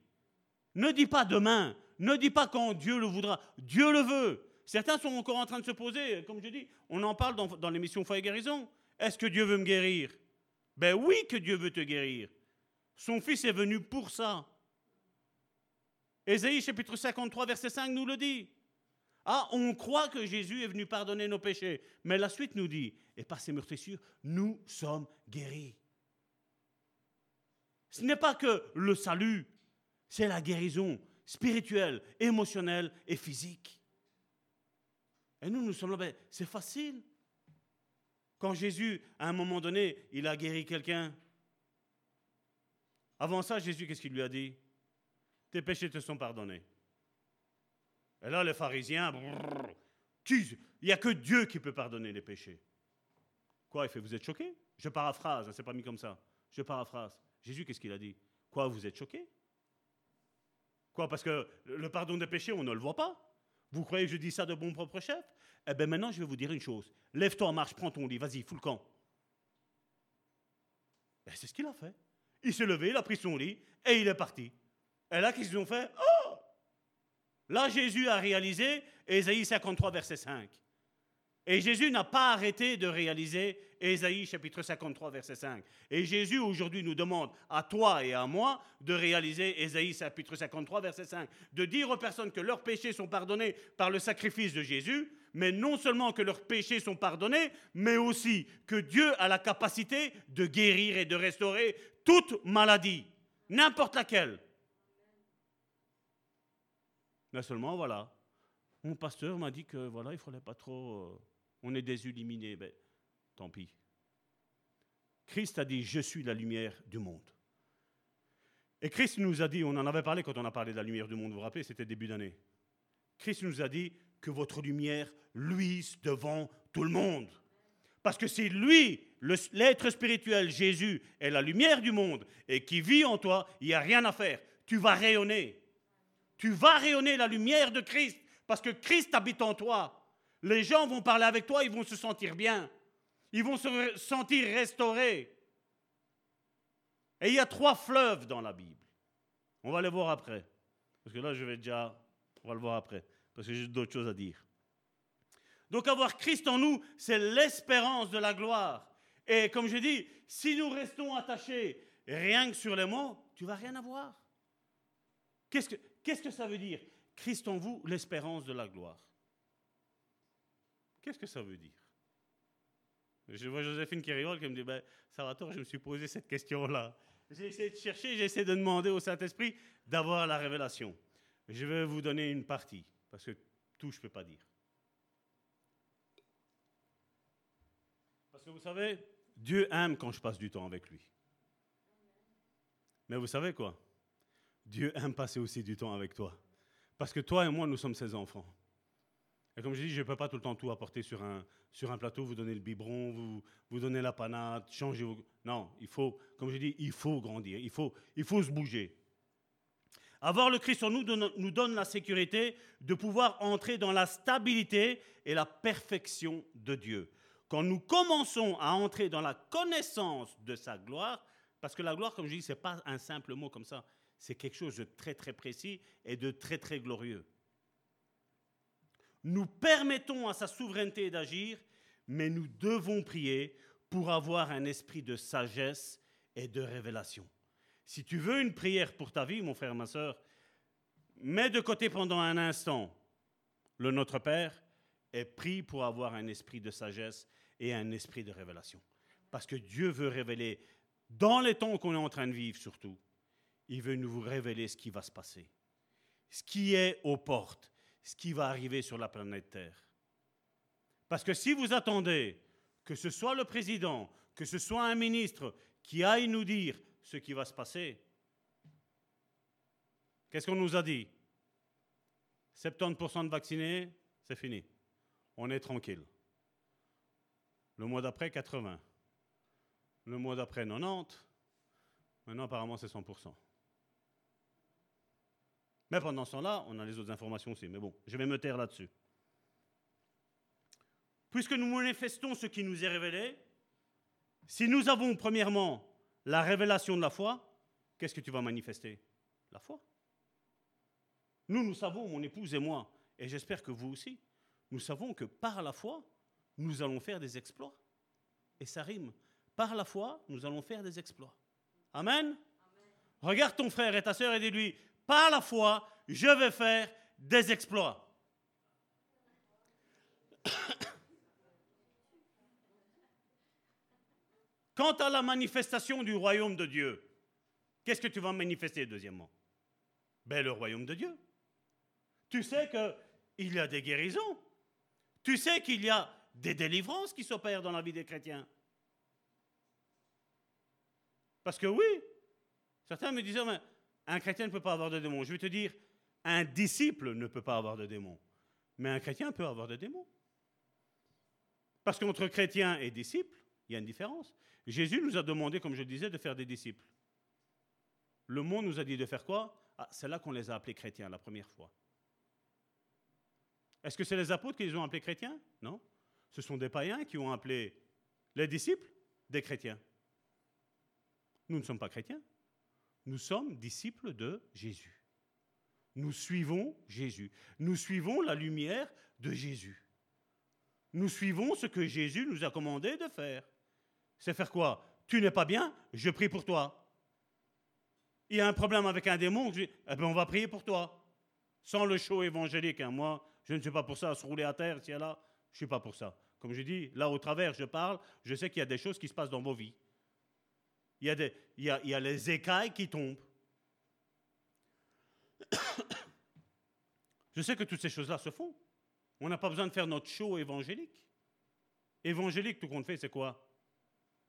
Ne dis pas demain, ne dis pas quand Dieu le voudra. Dieu le veut. Certains sont encore en train de se poser, comme je dis, on en parle dans, l'émission Foi et guérison. Est-ce que Dieu veut me guérir? Ben oui que Dieu veut te guérir. Son Fils est venu pour ça. Ésaïe chapitre 53, verset 5 nous le dit. Ah, on croit que Jésus est venu pardonner nos péchés. Mais la suite nous dit, et par ses meurtrissures, nous sommes guéris. Ce n'est pas que le salut, c'est la guérison spirituelle, émotionnelle et physique. Et nous, nous sommes là, ben, c'est facile. Quand Jésus, à un moment donné, il a guéri quelqu'un, avant ça, Jésus, qu'est-ce qu'il lui a dit? Tes péchés te sont pardonnés. Et là, les pharisiens, il n'y a que Dieu qui peut pardonner les péchés. Quoi, il fait, vous êtes choqués? Je paraphrase, hein, c'est pas mis comme ça. Je paraphrase. Jésus, qu'est-ce qu'il a dit? Quoi, vous êtes choqués? Quoi Parce que le pardon des péchés, on ne le voit pas. Vous croyez que je dis ça de mon propre chef? Eh bien maintenant, je vais vous dire une chose. Lève-toi en marche, prends ton lit, vas-y, fous le camp. Ben, c'est ce qu'il a fait. Il s'est levé, il a pris son lit et il est parti. Et là, qu'est-ce qu'ils ont fait? Oh Là, Jésus a réalisé Ésaïe 53, verset 5. Et Jésus n'a pas arrêté de réaliser Ésaïe chapitre 53, verset 5. Et Jésus aujourd'hui nous demande à toi et à moi de réaliser Ésaïe chapitre 53, verset 5. De dire aux personnes que leurs péchés sont pardonnés par le sacrifice de Jésus, mais non seulement que leurs péchés sont pardonnés, mais aussi que Dieu a la capacité de guérir et de restaurer toute maladie, n'importe laquelle. Mais seulement, voilà, mon pasteur m'a dit que voilà, il fallait pas trop. On est désilluminé. Ben, tant pis. Christ a dit Je suis la lumière du monde. Et Christ nous a dit, on en avait parlé quand on a parlé de la lumière du monde, vous vous rappelez, c'était début d'année. Christ nous a dit que votre lumière luise devant tout le monde. Parce que si lui, l'être spirituel, Jésus, est la lumière du monde et qui vit en toi, il n'y a rien à faire. Tu vas rayonner. Tu vas rayonner la lumière de Christ parce que Christ habite en toi. Les gens vont parler avec toi, ils vont se sentir bien. Ils vont se sentir restaurés. Et il y a trois fleuves dans la Bible. On va les voir après. Parce que là, je vais déjà On va le voir après, parce que j'ai d'autres choses à dire. Donc avoir Christ en nous, c'est l'espérance de la gloire. Et comme je dis, si nous restons attachés rien que sur les mots, tu vas rien avoir. Qu'est-ce que, qu'est-ce que ça veut dire? Christ en vous, l'espérance de la gloire. Qu'est-ce que ça veut dire? Je vois Joséphine qui rigole, qui me dit, ben, Salvatore, je me suis posé cette question-là. J'ai essayé de chercher, j'ai essayé de demander au Saint-Esprit d'avoir la révélation. Je vais vous donner une partie, parce que tout, je ne peux pas dire. Parce que vous savez, Dieu aime quand je passe du temps avec lui. Mais vous savez quoi? Dieu aime passer aussi du temps avec toi. Parce que toi et moi, nous sommes ses enfants. Comme je dis, je ne peux pas tout le temps tout apporter sur un, sur un plateau, vous donner le biberon, vous, vous donner la panade, changer vos... Non, il faut, comme je dis, il faut grandir, il faut, il faut se bouger. Avoir le Christ en nous nous donne la sécurité de pouvoir entrer dans la stabilité et la perfection de Dieu. Quand nous commençons à entrer dans la connaissance de sa gloire, parce que la gloire, comme je dis, ce n'est pas un simple mot comme ça, c'est quelque chose de très très précis et de très très glorieux. Nous permettons à sa souveraineté d'agir, mais nous devons prier pour avoir un esprit de sagesse et de révélation. Si tu veux une prière pour ta vie, mon frère, ma soeur, mets de côté pendant un instant le Notre Père et prie pour avoir un esprit de sagesse et un esprit de révélation. Parce que Dieu veut révéler, dans les temps qu'on est en train de vivre surtout, il veut nous révéler ce qui va se passer, ce qui est aux portes, ce qui va arriver sur la planète Terre. Parce que si vous attendez que ce soit le président, que ce soit un ministre qui aille nous dire ce qui va se passer, qu'est-ce qu'on nous a dit? 70% de vaccinés, c'est fini. On est tranquille. Le mois d'après, 80. Le mois d'après, 90. Maintenant, apparemment, c'est 100%. Mais pendant ce temps-là, on a les autres informations aussi. Mais bon, je vais me taire là-dessus. Puisque nous manifestons ce qui nous est révélé, si nous avons premièrement la révélation de la foi, qu'est-ce que tu vas manifester? La foi. Nous, nous savons, mon épouse et moi, et j'espère que vous aussi, nous savons que par la foi, nous allons faire des exploits. Et ça rime. Par la foi, nous allons faire des exploits. Amen? Regarde ton frère et ta sœur et dis-lui, par la foi, je vais faire des exploits. Quant à la manifestation du royaume de Dieu, qu'est-ce que tu vas manifester deuxièmement? Ben le royaume de Dieu. Tu sais qu'il y a des guérisons. Tu sais qu'il y a des délivrances qui s'opèrent dans la vie des chrétiens. Parce que oui, certains me disaient, mais un chrétien ne peut pas avoir de démons. Je vais te dire, un disciple ne peut pas avoir de démons. Mais un chrétien peut avoir de démons. Parce qu'entre chrétien et disciple, il y a une différence. Jésus nous a demandé, comme je disais, de faire des disciples. Le monde nous a dit de faire quoi? Ah, C'est là qu'on les a appelés chrétiens la première fois. Est-ce que c'est les apôtres qui les ont appelés chrétiens? Non. Ce sont des païens qui ont appelé les disciples des chrétiens. Nous ne sommes pas chrétiens. Nous sommes disciples de Jésus. Nous suivons Jésus. Nous suivons la lumière de Jésus. Nous suivons ce que Jésus nous a commandé de faire. C'est faire quoi? Tu n'es pas bien? Je prie pour toi. Il y a un problème avec un démon eh ben on va prier pour toi. Sans le show évangélique. Hein. Moi, je ne suis pas pour ça, se rouler à terre, si là. Je ne suis pas pour ça. Comme je dis, là au travers, je parle, je sais qu'il y a des choses qui se passent dans vos vies. Il y a, des, il y a, il y a les écailles qui tombent. Je sais que toutes ces choses-là se font. On n'a pas besoin de faire notre show évangélique. Évangélique, tout qu'on fait, c'est quoi?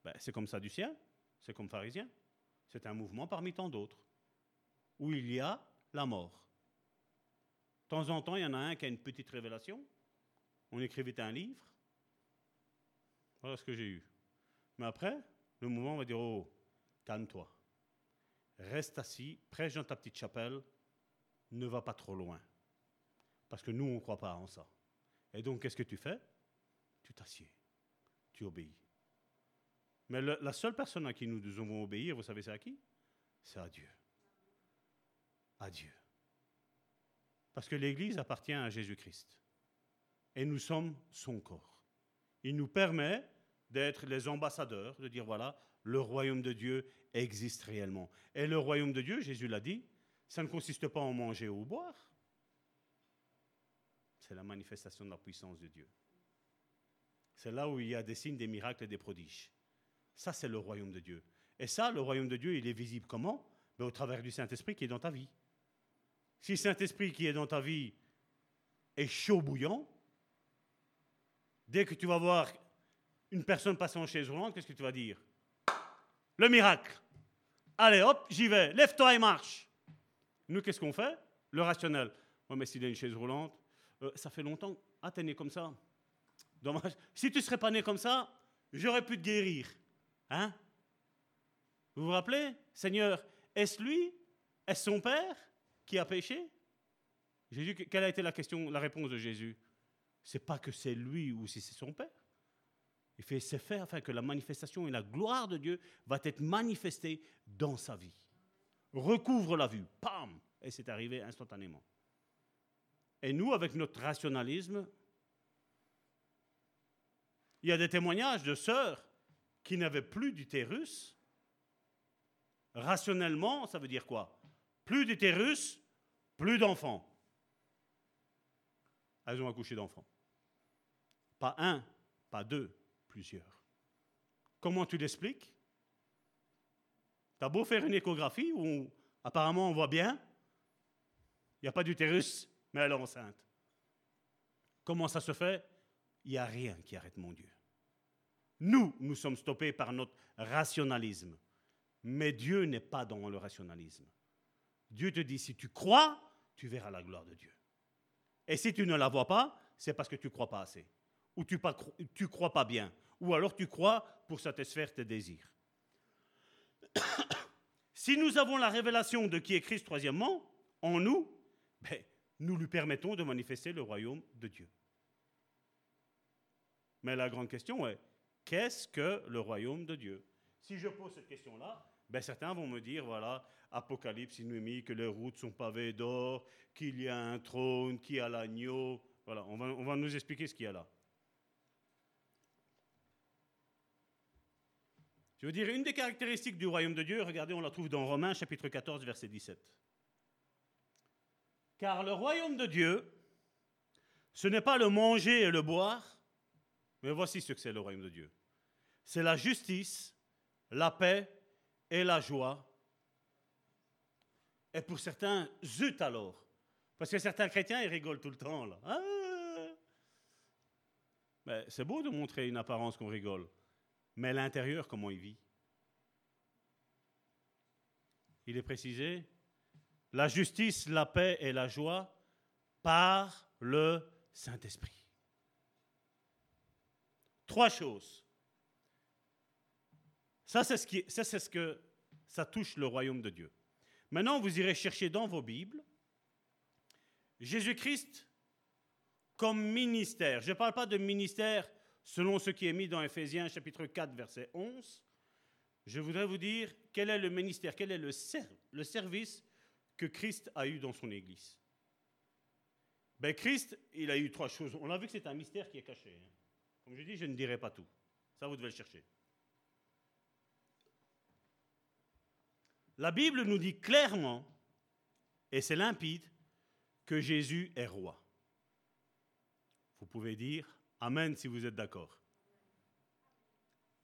Ben, C'est comme ça du ciel, c'est comme pharisien. C'est un mouvement parmi tant d'autres, où il y a la mort. De temps en temps, il y en a un qui a une petite révélation. On écrivait un livre. Voilà ce que j'ai eu. Mais après, le mouvement va dire, oh, calme-toi. Reste assis, prêche dans ta petite chapelle, ne va pas trop loin. Parce que nous, on ne croit pas en ça. Et donc, qu'est-ce que tu fais? Tu t'assieds, tu obéis. Mais la seule personne à qui nous devons obéir, vous savez, c'est à qui? C'est à Dieu. À Dieu. Parce que l'Église appartient à Jésus-Christ. Et nous sommes son corps. Il nous permet d'être les ambassadeurs, de dire voilà, le royaume de Dieu existe réellement. Et le royaume de Dieu, Jésus l'a dit, ça ne consiste pas en manger ou boire. C'est la manifestation de la puissance de Dieu. C'est là où il y a des signes, des miracles et des prodiges. Ça, c'est le royaume de Dieu. Et ça, le royaume de Dieu, il est visible comment? Ben, Au travers du Saint-Esprit qui est dans ta vie. Si le Saint-Esprit qui est dans ta vie est chaud bouillant, dès que tu vas voir une personne passer en chaise roulante, qu'est-ce que tu vas dire? Le miracle. Allez, hop, j'y vais. Lève-toi et marche. Nous, qu'est-ce qu'on fait? Le rationnel. Oh, mais s'il a une chaise roulante, euh, ça fait longtemps. Ah, t'es né comme ça. Dommage. Si tu ne serais pas né comme ça, j'aurais pu te guérir. Hein? Vous vous rappelez? Seigneur, est-ce lui? Est-ce son père qui a péché? Jésus, quelle a été la question, la réponse de Jésus? C'est pas que c'est lui ou si c'est son père. Il fait c'est faire afin que la manifestation et la gloire de Dieu va être manifestée dans sa vie. Recouvre la vue, pam, et c'est arrivé instantanément. Et nous, avec notre rationalisme, il y a des témoignages de sœurs qui n'avaient plus d'utérus. Rationnellement, ça veut dire quoi? Plus d'utérus, plus d'enfants. Elles ont accouché d'enfants. Pas un, pas deux, plusieurs. Comment tu l'expliques? Tu as beau faire une échographie où apparemment on voit bien, il n'y a pas d'utérus, mais elle est enceinte. Comment ça se fait? Il n'y a rien qui arrête mon Dieu. Nous, nous sommes stoppés par notre rationalisme. Mais Dieu n'est pas dans le rationalisme. Dieu te dit, si tu crois, tu verras la gloire de Dieu. Et si tu ne la vois pas, c'est parce que tu ne crois pas assez. Ou tu ne crois pas bien. Ou alors tu crois pour satisfaire tes désirs. si nous avons la révélation de qui est Christ, troisièmement, en nous, ben, nous lui permettons de manifester le royaume de Dieu. Mais la grande question est, qu'est-ce que le royaume de Dieu? Si je pose cette question-là, ben certains vont me dire, voilà, Apocalypse, dit que les routes sont pavées d'or, qu'il y a un trône, qu'il y a l'agneau. Voilà, on va nous expliquer ce qu'il y a là. Je veux dire, une des caractéristiques du royaume de Dieu, regardez, on la trouve dans Romains chapitre 14, verset 17. Car le royaume de Dieu, ce n'est pas le manger et le boire, mais voici ce que c'est le royaume de Dieu. C'est la justice, la paix et la joie. Et pour certains, zut alors. Parce que certains chrétiens, ils rigolent tout le temps. Là. Ah! mais c'est beau de montrer une apparence qu'on rigole. Mais l'intérieur, comment il vit? Il est précisé, la justice, la paix et la joie par le Saint-Esprit. Trois choses. Ça, c'est ce, ça, c'est ce que ça touche le royaume de Dieu. Maintenant, vous irez chercher dans vos Bibles Jésus-Christ comme ministère. Je ne parle pas de ministère selon ce qui est mis dans Ephésiens chapitre 4, verset 11. Je voudrais vous dire quel est le ministère, quel est le, service que Christ a eu dans son Église. Ben Christ, il a eu trois choses. On a vu que c'est un mystère qui est caché. Hein. Comme je dis, je ne dirai pas tout. Ça, vous devez le chercher. La Bible nous dit clairement, et c'est limpide, que Jésus est roi. Vous pouvez dire Amen si vous êtes d'accord.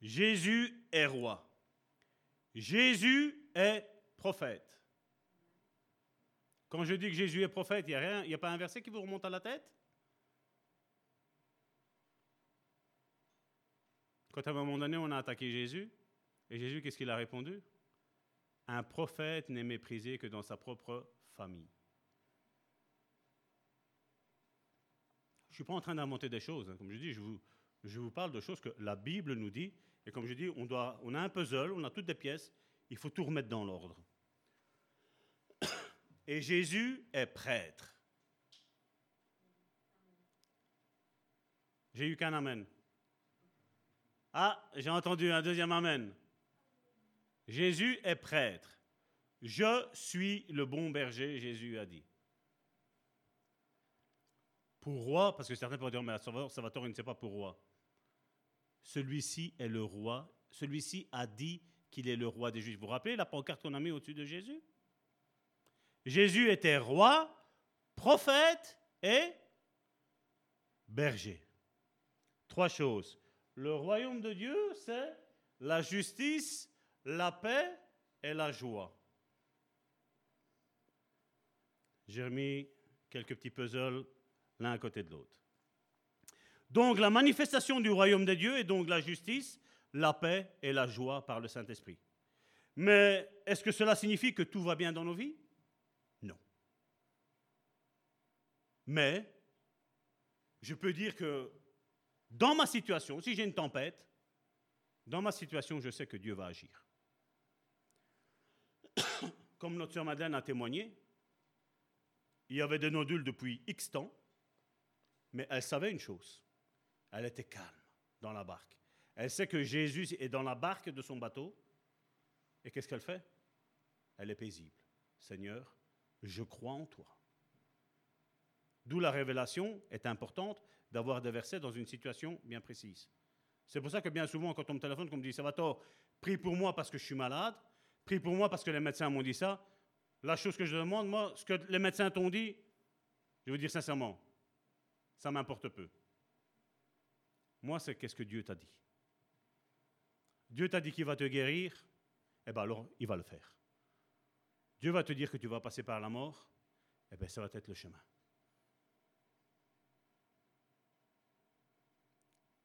Jésus est roi. Jésus est prophète. Quand je dis que Jésus est prophète, il n'y a, a pas un verset qui vous remonte à la tête? Quand à un moment donné, on a attaqué Jésus, et Jésus, qu'est-ce qu'il a répondu? Un prophète n'est méprisé que dans sa propre famille. Je ne suis pas en train d'inventer des choses. Hein. Comme je dis, je vous, je vous parle de choses que la Bible nous dit. Et comme je dis, on, doit, on a un puzzle, on a toutes des pièces, il faut tout remettre dans l'ordre. Et Jésus est prêtre. J'ai eu qu'un amen. Ah, j'ai entendu un deuxième amen. Jésus est prêtre. Je suis le bon berger, Jésus a dit. Pour roi, parce que certains pourraient dire, mais Salvatore, il ne sait pas pour roi. Celui-ci est le roi. Celui-ci a dit qu'il est le roi des Juifs. Vous vous rappelez la pancarte qu'on a mis au-dessus de Jésus? Jésus était roi, prophète et berger. Trois choses. Le royaume de Dieu, c'est la justice, la paix et la joie. J'ai remis quelques petits puzzles l'un à côté de l'autre. Donc la manifestation du royaume de Dieu est donc la justice, la paix et la joie par le Saint-Esprit. Mais est-ce que cela signifie que tout va bien dans nos vies? Non. Mais je peux dire que dans ma situation, si j'ai une tempête, dans ma situation, je sais que Dieu va agir. Comme notre sœur Madeleine a témoigné, il y avait des nodules depuis X temps, mais elle savait une chose. Elle était calme dans la barque. Elle sait que Jésus est dans la barque de son bateau. Et qu'est-ce qu'elle fait? Elle est paisible. Seigneur, je crois en toi. D'où la révélation est importante d'avoir des versets dans une situation bien précise. C'est pour ça que bien souvent, quand on me téléphone, qu'on me dit Salvatore, prie pour moi parce que je suis malade, prie pour moi parce que les médecins m'ont dit ça. La chose que je demande, moi, ce que les médecins t'ont dit, je veux dire sincèrement, ça m'importe peu. Moi, c'est qu'est-ce que Dieu t'a dit. Dieu t'a dit qu'il va te guérir, eh bien alors, il va le faire. Dieu va te dire que tu vas passer par la mort, eh bien ça va être le chemin.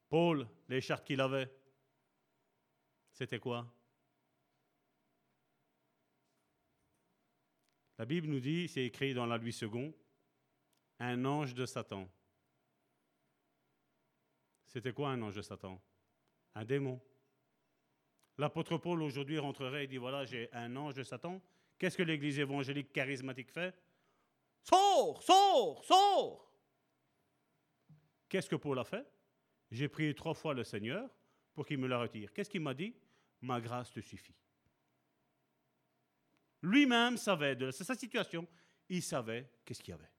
Paul, les chartes qu'il avait, c'était quoi? La Bible nous dit, c'est écrit dans la Louis II, un ange de Satan. C'était quoi un ange de Satan? Un démon. L'apôtre Paul aujourd'hui rentrerait et dit, voilà, j'ai un ange de Satan. Qu'est-ce que l'église évangélique charismatique fait? Sors, sors, sors Qu'est-ce que Paul a fait? J'ai prié trois fois le Seigneur pour qu'il me la retire. Qu'est-ce qu'il m'a dit? Ma grâce te suffit. Lui-même savait, de sa situation, il savait qu'est-ce qu'il y avait.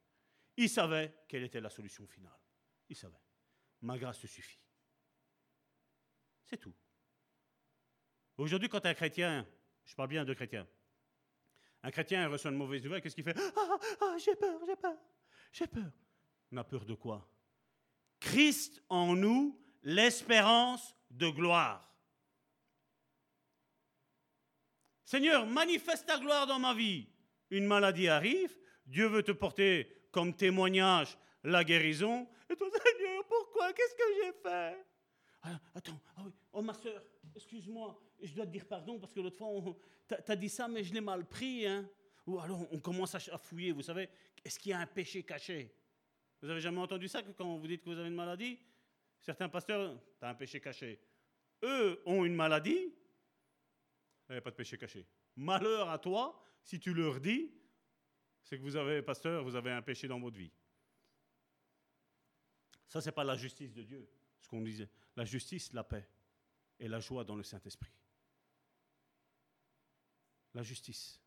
Il savait quelle était la solution finale. Il savait. Ma grâce te suffit. C'est tout. Aujourd'hui, quand un chrétien, je parle bien de chrétien, un chrétien reçoit une mauvaise nouvelle, qu'est-ce qu'il fait? Ah, ah, ah j'ai peur, j'ai peur, j'ai peur. On a peur de quoi? Christ en nous, l'espérance de gloire. Seigneur, manifeste ta gloire dans ma vie. Une maladie arrive, Dieu veut te porter comme témoignage la guérison. Et toi, Qu'est-ce que j'ai fait? Ah, Attends, ah oui. oh ma soeur, excuse-moi, je dois te dire pardon parce que l'autre fois, tu as dit ça, mais je l'ai mal pris. Hein? Ou alors on commence à fouiller, vous savez, est-ce qu'il y a un péché caché? Vous avez jamais entendu ça que quand vous dites que vous avez une maladie, certains pasteurs, tu as un péché caché. Eux ont une maladie, il n'y a pas de péché caché. Malheur à toi si tu leur dis, c'est que vous avez, pasteur, vous avez un péché dans votre vie. Ça, ce n'est pas la justice de Dieu, ce qu'on disait. La justice, la paix et la joie dans le Saint-Esprit. La justice.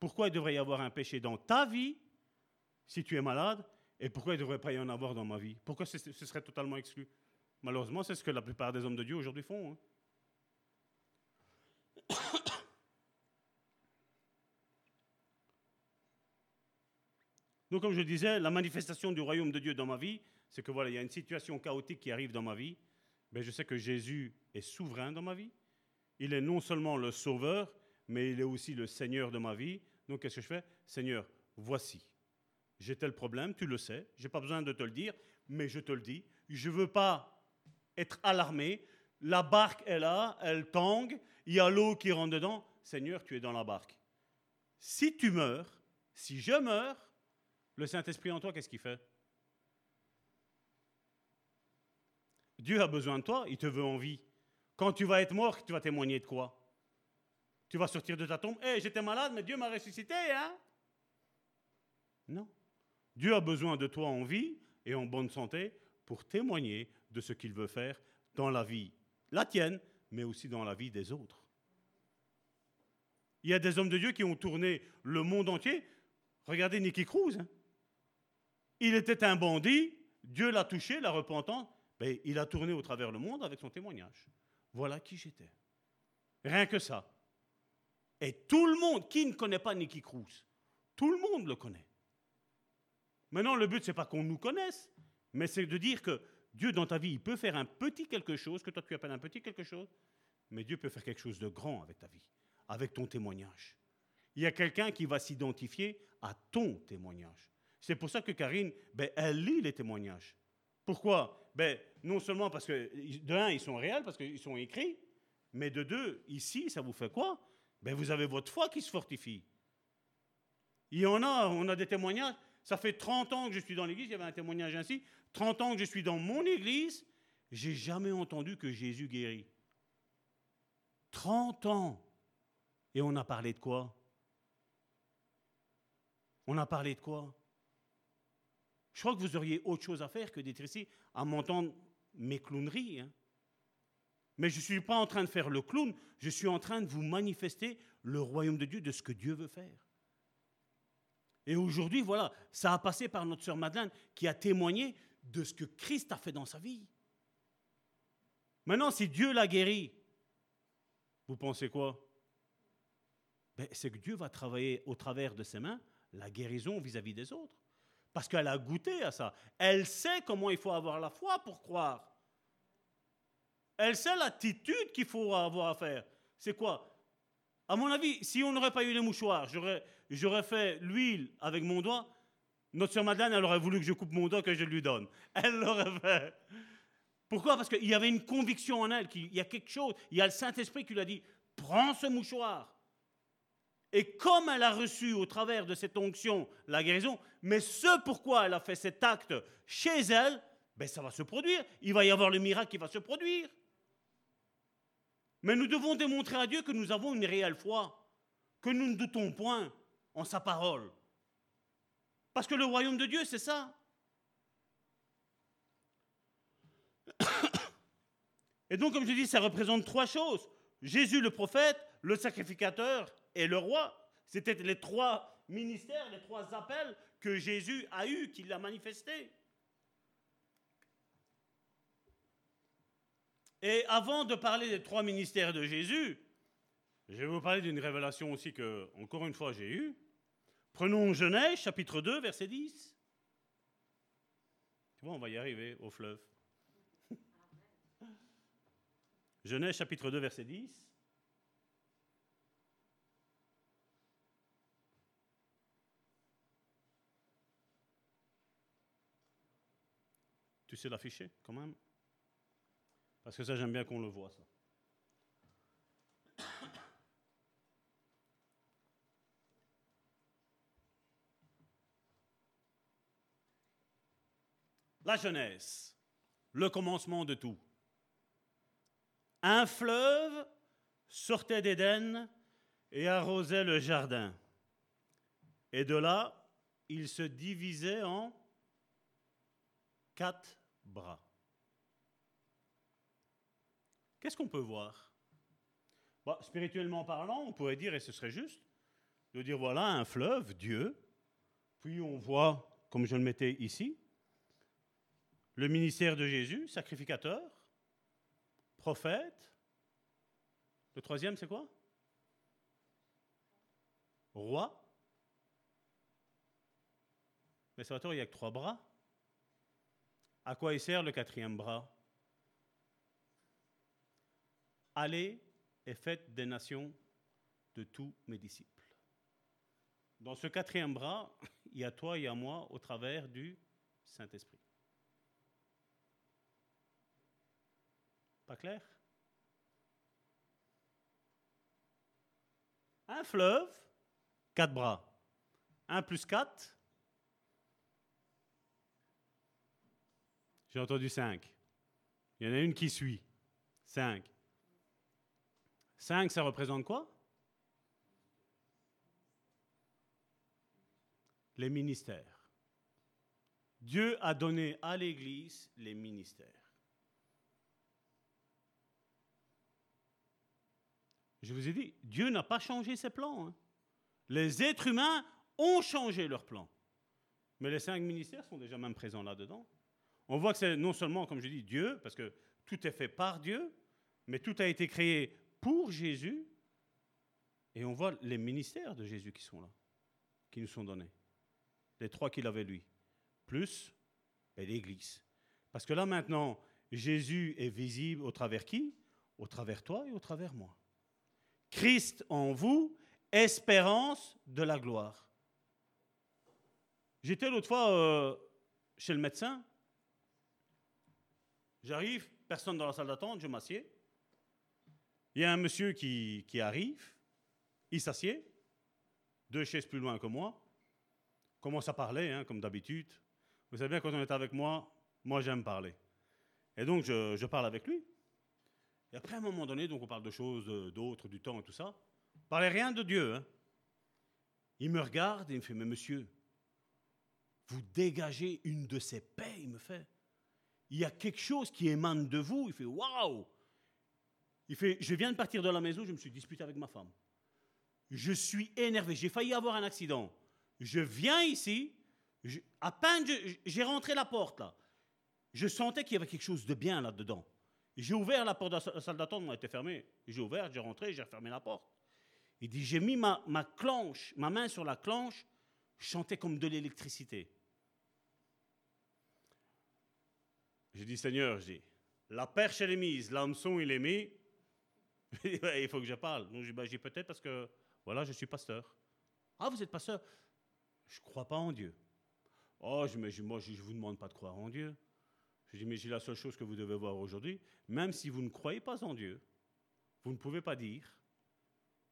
Pourquoi il devrait y avoir un péché dans ta vie si tu es malade, et pourquoi il ne devrait pas y en avoir dans ma vie? Pourquoi ce, serait totalement exclu? Malheureusement, c'est ce que la plupart des hommes de Dieu aujourd'hui font. Hein. Donc, comme je disais, la manifestation du royaume de Dieu dans ma vie, c'est que voilà, il y a une situation chaotique qui arrive dans ma vie. Mais je sais que Jésus est souverain dans ma vie. Il est non seulement le sauveur, mais il est aussi le Seigneur de ma vie. Donc, qu'est-ce que je fais? Seigneur, voici j'ai tel problème, tu le sais, je n'ai pas besoin de te le dire, mais je te le dis. Je ne veux pas être alarmé. La barque est là, elle tangue, il y a l'eau qui rentre dedans. Seigneur, tu es dans la barque. Si tu meurs, si je meurs, le Saint-Esprit en toi, qu'est-ce qu'il fait? Dieu a besoin de toi, il te veut en vie. Quand tu vas être mort, tu vas témoigner de quoi? Tu vas sortir de ta tombe. Hé, j'étais malade, mais Dieu m'a ressuscité, hein? Non. Dieu a besoin de toi en vie et en bonne santé pour témoigner de ce qu'il veut faire dans la vie, la tienne, mais aussi dans la vie des autres. Il y a des hommes de Dieu qui ont tourné le monde entier. Regardez Nicky Cruz. Hein. Il était un bandit, Dieu l'a touché, l'a repentant, ben, il a tourné au travers le monde avec son témoignage. Voilà qui j'étais. Rien que ça. Et tout le monde, qui ne connaît pas Nicky Cruz, tout le monde le connaît. Maintenant, le but, ce n'est pas qu'on nous connaisse, mais c'est de dire que Dieu, dans ta vie, il peut faire un petit quelque chose, que toi tu appelles un petit quelque chose, mais Dieu peut faire quelque chose de grand avec ta vie, avec ton témoignage. Il y a quelqu'un qui va s'identifier à ton témoignage. C'est pour ça que Karine, ben, elle lit les témoignages. Pourquoi? Ben, Non seulement parce que, de un, ils sont réels, parce qu'ils sont écrits, mais de deux, ici, ça vous fait quoi? Ben, Vous avez votre foi qui se fortifie. Il y en a, on a des témoignages. Ça fait 30 ans que je suis dans l'église, il y avait un témoignage ainsi. 30 ans que je suis dans mon église, j'ai jamais entendu que Jésus guérit. 30 ans. Et on a parlé de quoi? On a parlé de quoi? Je crois que vous auriez autre chose à faire que d'être ici à m'entendre mes clowneries. Hein. Mais je ne suis pas en train de faire le clown, je suis en train de vous manifester le royaume de Dieu, de ce que Dieu veut faire. Et aujourd'hui, voilà, ça a passé par notre sœur Madeleine qui a témoigné de ce que Christ a fait dans sa vie. Maintenant, si Dieu l'a guéri, vous pensez quoi? Ben, C'est que Dieu va travailler au travers de ses mains la guérison vis-à-vis des autres. Parce qu'elle a goûté à ça. Elle sait comment il faut avoir la foi pour croire. Elle sait l'attitude qu'il faut avoir à faire. C'est quoi? À mon avis, si on n'aurait pas eu les mouchoirs, j'aurais fait l'huile avec mon doigt, notre sœur Madeleine, elle aurait voulu que je coupe mon doigt, que je lui donne. Elle l'aurait fait. Pourquoi? Parce qu'il y avait une conviction en elle, qu'il y a quelque chose, il y a le Saint-Esprit qui lui a dit, prends ce mouchoir. Et comme elle a reçu au travers de cette onction la guérison, mais ce pourquoi elle a fait cet acte chez elle, ben ça va se produire. Il va y avoir le miracle qui va se produire. Mais nous devons démontrer à Dieu que nous avons une réelle foi, que nous ne doutons point en sa parole. Parce que le royaume de Dieu, c'est ça. Et donc, comme je dis, ça représente trois choses. Jésus le prophète, le sacrificateur et le roi. C'était les trois ministères, les trois appels que Jésus a eus, qu'il a manifestés. Et avant de parler des trois ministères de Jésus, je vais vous parler d'une révélation aussi que, encore une fois, j'ai eue. Prenons Genèse, chapitre 2, verset 10. Tu vois, on va y arriver au fleuve. Genèse, chapitre 2, verset 10. Tu sais l'afficher quand même? Parce que ça, j'aime bien qu'on le voit, ça. La Genèse, le commencement de tout. Un fleuve sortait d'Éden et arrosait le jardin. Et de là, il se divisait en quatre bras. Qu'est-ce qu'on peut voir? Spirituellement parlant, on pourrait dire, et ce serait juste, de dire voilà un fleuve, Dieu, puis on voit, comme je le mettais ici, le ministère de Jésus, sacrificateur, prophète. Le troisième, c'est quoi? Roi. Mais ça il n'y a que trois bras. À quoi il sert le quatrième bras? Allez et faites des nations de tous mes disciples. Dans ce quatrième bras, il y a toi et à moi au travers du Saint-Esprit. Pas clair? Un fleuve, quatre bras. Un plus quatre. J'ai entendu cinq. Il y en a une qui suit. Cinq. Cinq, ça représente quoi? Les ministères. Dieu a donné à l'Église les ministères. Je vous ai dit, Dieu n'a pas changé ses plans. Hein. Les êtres humains ont changé leurs plans. Mais les cinq ministères sont déjà même présents là-dedans. On voit que c'est non seulement, comme je dis, Dieu, parce que tout est fait par Dieu, mais tout a été créé pour Jésus. Et on voit les ministères de Jésus qui sont là, qui nous sont donnés. Les trois qu'il avait lui. Plus ben, l'Église. Parce que là maintenant, Jésus est visible au travers qui? Au travers toi et au travers moi. Christ en vous, espérance de la gloire. J'étais l'autre fois euh, chez le médecin. J'arrive, personne dans la salle d'attente, je m'assieds. Il y a un monsieur qui, arrive, il s'assied, deux chaises plus loin que moi, commence à parler, hein, comme d'habitude. Vous savez bien, quand on est avec moi, moi j'aime parler. Et donc je, parle avec lui. Et après, à un moment donné, donc on parle de choses euh, d'autres, du temps et tout ça. Parlez rien de Dieu. Hein. Il me regarde et il me fait, mais monsieur, vous dégagez une de ces paix, il me fait. Il y a quelque chose qui émane de vous. Il fait, waouh Il fait, je viens de partir de la maison, je me suis disputé avec ma femme. Je suis énervé, j'ai failli avoir un accident. Je viens ici, à peine j'ai rentré la porte là. Je sentais qu'il y avait quelque chose de bien là-dedans. J'ai ouvert la porte de la salle d'attente, elle était fermée. J'ai ouvert, j'ai rentré, j'ai refermé la porte. Il dit, j'ai mis ma, ma ma main sur la clenche, je sentais comme de l'électricité. J'ai dit, Seigneur, j'ai la perche elle est mise, l'hameçon il est mis, il faut que je parle. Donc j'ai dit, peut-être parce que, voilà, je suis pasteur. Ah, vous êtes pasteur? Je ne crois pas en Dieu. Oh, je, mais, moi, je ne vous demande pas de croire en Dieu. Je dis, mais j'ai la seule chose que vous devez voir aujourd'hui, même si vous ne croyez pas en Dieu, vous ne pouvez pas dire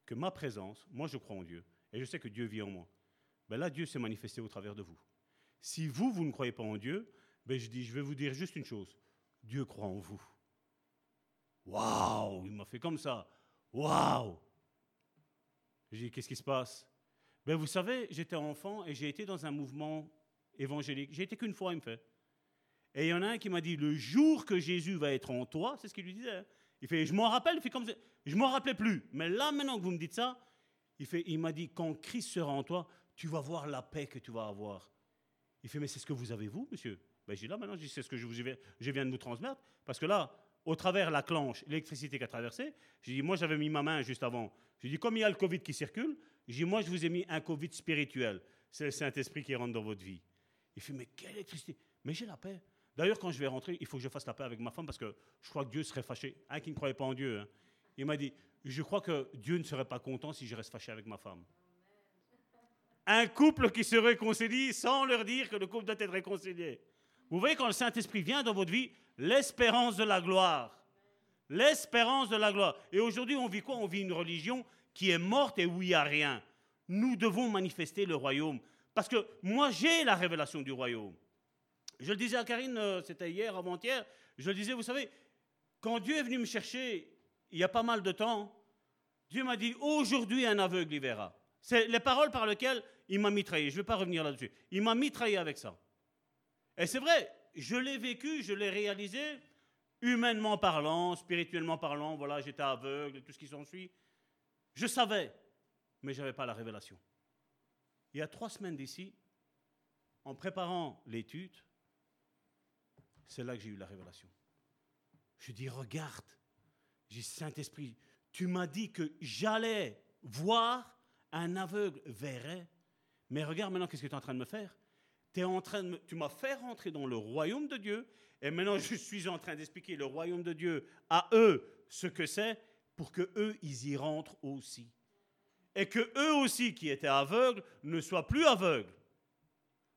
que ma présence, moi je crois en Dieu, et je sais que Dieu vit en moi. Ben là, Dieu s'est manifesté au travers de vous. Si vous, vous ne croyez pas en Dieu, ben je dis, je vais vous dire juste une chose. Dieu croit en vous. Waouh Il m'a fait comme ça. Waouh J'ai dit, qu'est-ce qui se passe? Ben Vous savez, j'étais enfant et j'ai été dans un mouvement évangélique. J'ai été qu'une fois, il me fait. Et il y en a un qui m'a dit, le jour que Jésus va être en toi, c'est ce qu'il lui disait. Hein. Il fait, je m'en rappelle, il fait comme ça. Je m'en rappelais plus. Mais là, maintenant que vous me dites ça, il, fait, il m'a dit, quand Christ sera en toi, tu vas voir la paix que tu vas avoir. Il fait, mais c'est ce que vous avez, vous, monsieur? Ben, dit, là, maintenant, c'est ce que je viens de vous transmettre. Parce que là, au travers la clanche, l'électricité qui a traversé, j'ai dit, moi, j'avais mis ma main juste avant. J'ai dit, comme il y a le Covid qui circule, j'ai dit, moi, je vous ai mis un Covid spirituel. C'est le Saint-Esprit qui rentre dans votre vie. Il fait, mais quelle électricité? Mais j'ai la paix. D'ailleurs, quand je vais rentrer, il faut que je fasse la paix avec ma femme parce que je crois que Dieu serait fâché. Un qui ne croyait pas en Dieu. Hein. Il m'a dit, je crois que Dieu ne serait pas content si je reste fâché avec ma femme. Un couple qui se réconcilie sans leur dire que le couple doit être réconcilié. Vous voyez, quand le Saint-Esprit vient dans votre vie, l'espérance de la gloire. L'espérance de la gloire. Et aujourd'hui, on vit quoi? On vit une religion qui est morte et où il n'y a rien. Nous devons manifester le royaume. Parce que moi, j'ai la révélation du royaume. Je le disais à Karine, euh, c'était hier, avant-hier, je le disais, vous savez, quand Dieu est venu me chercher, il y a pas mal de temps, Dieu m'a dit, aujourd'hui un aveugle y verra. C'est les paroles par lesquelles il m'a mitraillé. Je ne vais pas revenir là-dessus. Il m'a mitraillé avec ça. Et c'est vrai, je l'ai vécu, je l'ai réalisé, humainement parlant, spirituellement parlant, voilà, j'étais aveugle, tout ce qui s'ensuit. Je savais, mais je n'avais pas la révélation. Il y a trois semaines d'ici, en préparant l'étude, c'est là que j'ai eu la révélation. Je dis, regarde, j'ai Saint-Esprit, tu m'as dit que j'allais voir un aveugle verrait, mais regarde maintenant qu'est-ce que tu es en train de me faire. En train de tu m'as fait rentrer dans le royaume de Dieu, et maintenant je suis en train d'expliquer le royaume de Dieu à eux ce que c'est, pour que eux ils y rentrent aussi, et que eux aussi qui étaient aveugles ne soient plus aveugles.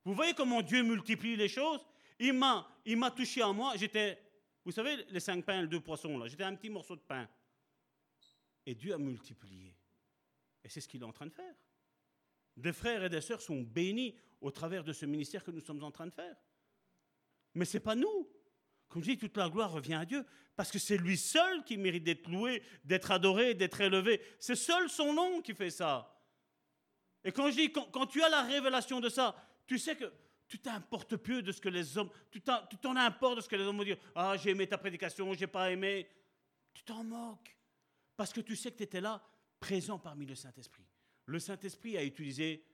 Vous voyez comment Dieu multiplie les choses? Il m'a, il m'a touché à moi. J'étais, vous savez, les cinq pains, les deux poissons là. J'étais un petit morceau de pain. Et Dieu a multiplié. Et c'est ce qu'il est en train de faire. Des frères et des sœurs sont bénis au travers de ce ministère que nous sommes en train de faire. Mais ce n'est pas nous. Comme je dis, toute la gloire revient à Dieu, parce que c'est lui seul qui mérite d'être loué, d'être adoré, d'être élevé. C'est seul son nom qui fait ça. Et quand je dis, quand, tu as la révélation de ça, tu sais que tu t'importes peu de ce que les hommes, tu t'en importes de ce que les hommes vont dire. Ah, j'ai aimé ta prédication, j'ai pas aimé. Tu t'en moques. Parce que tu sais que tu étais là présent parmi le Saint-Esprit. Le Saint-Esprit a utilisé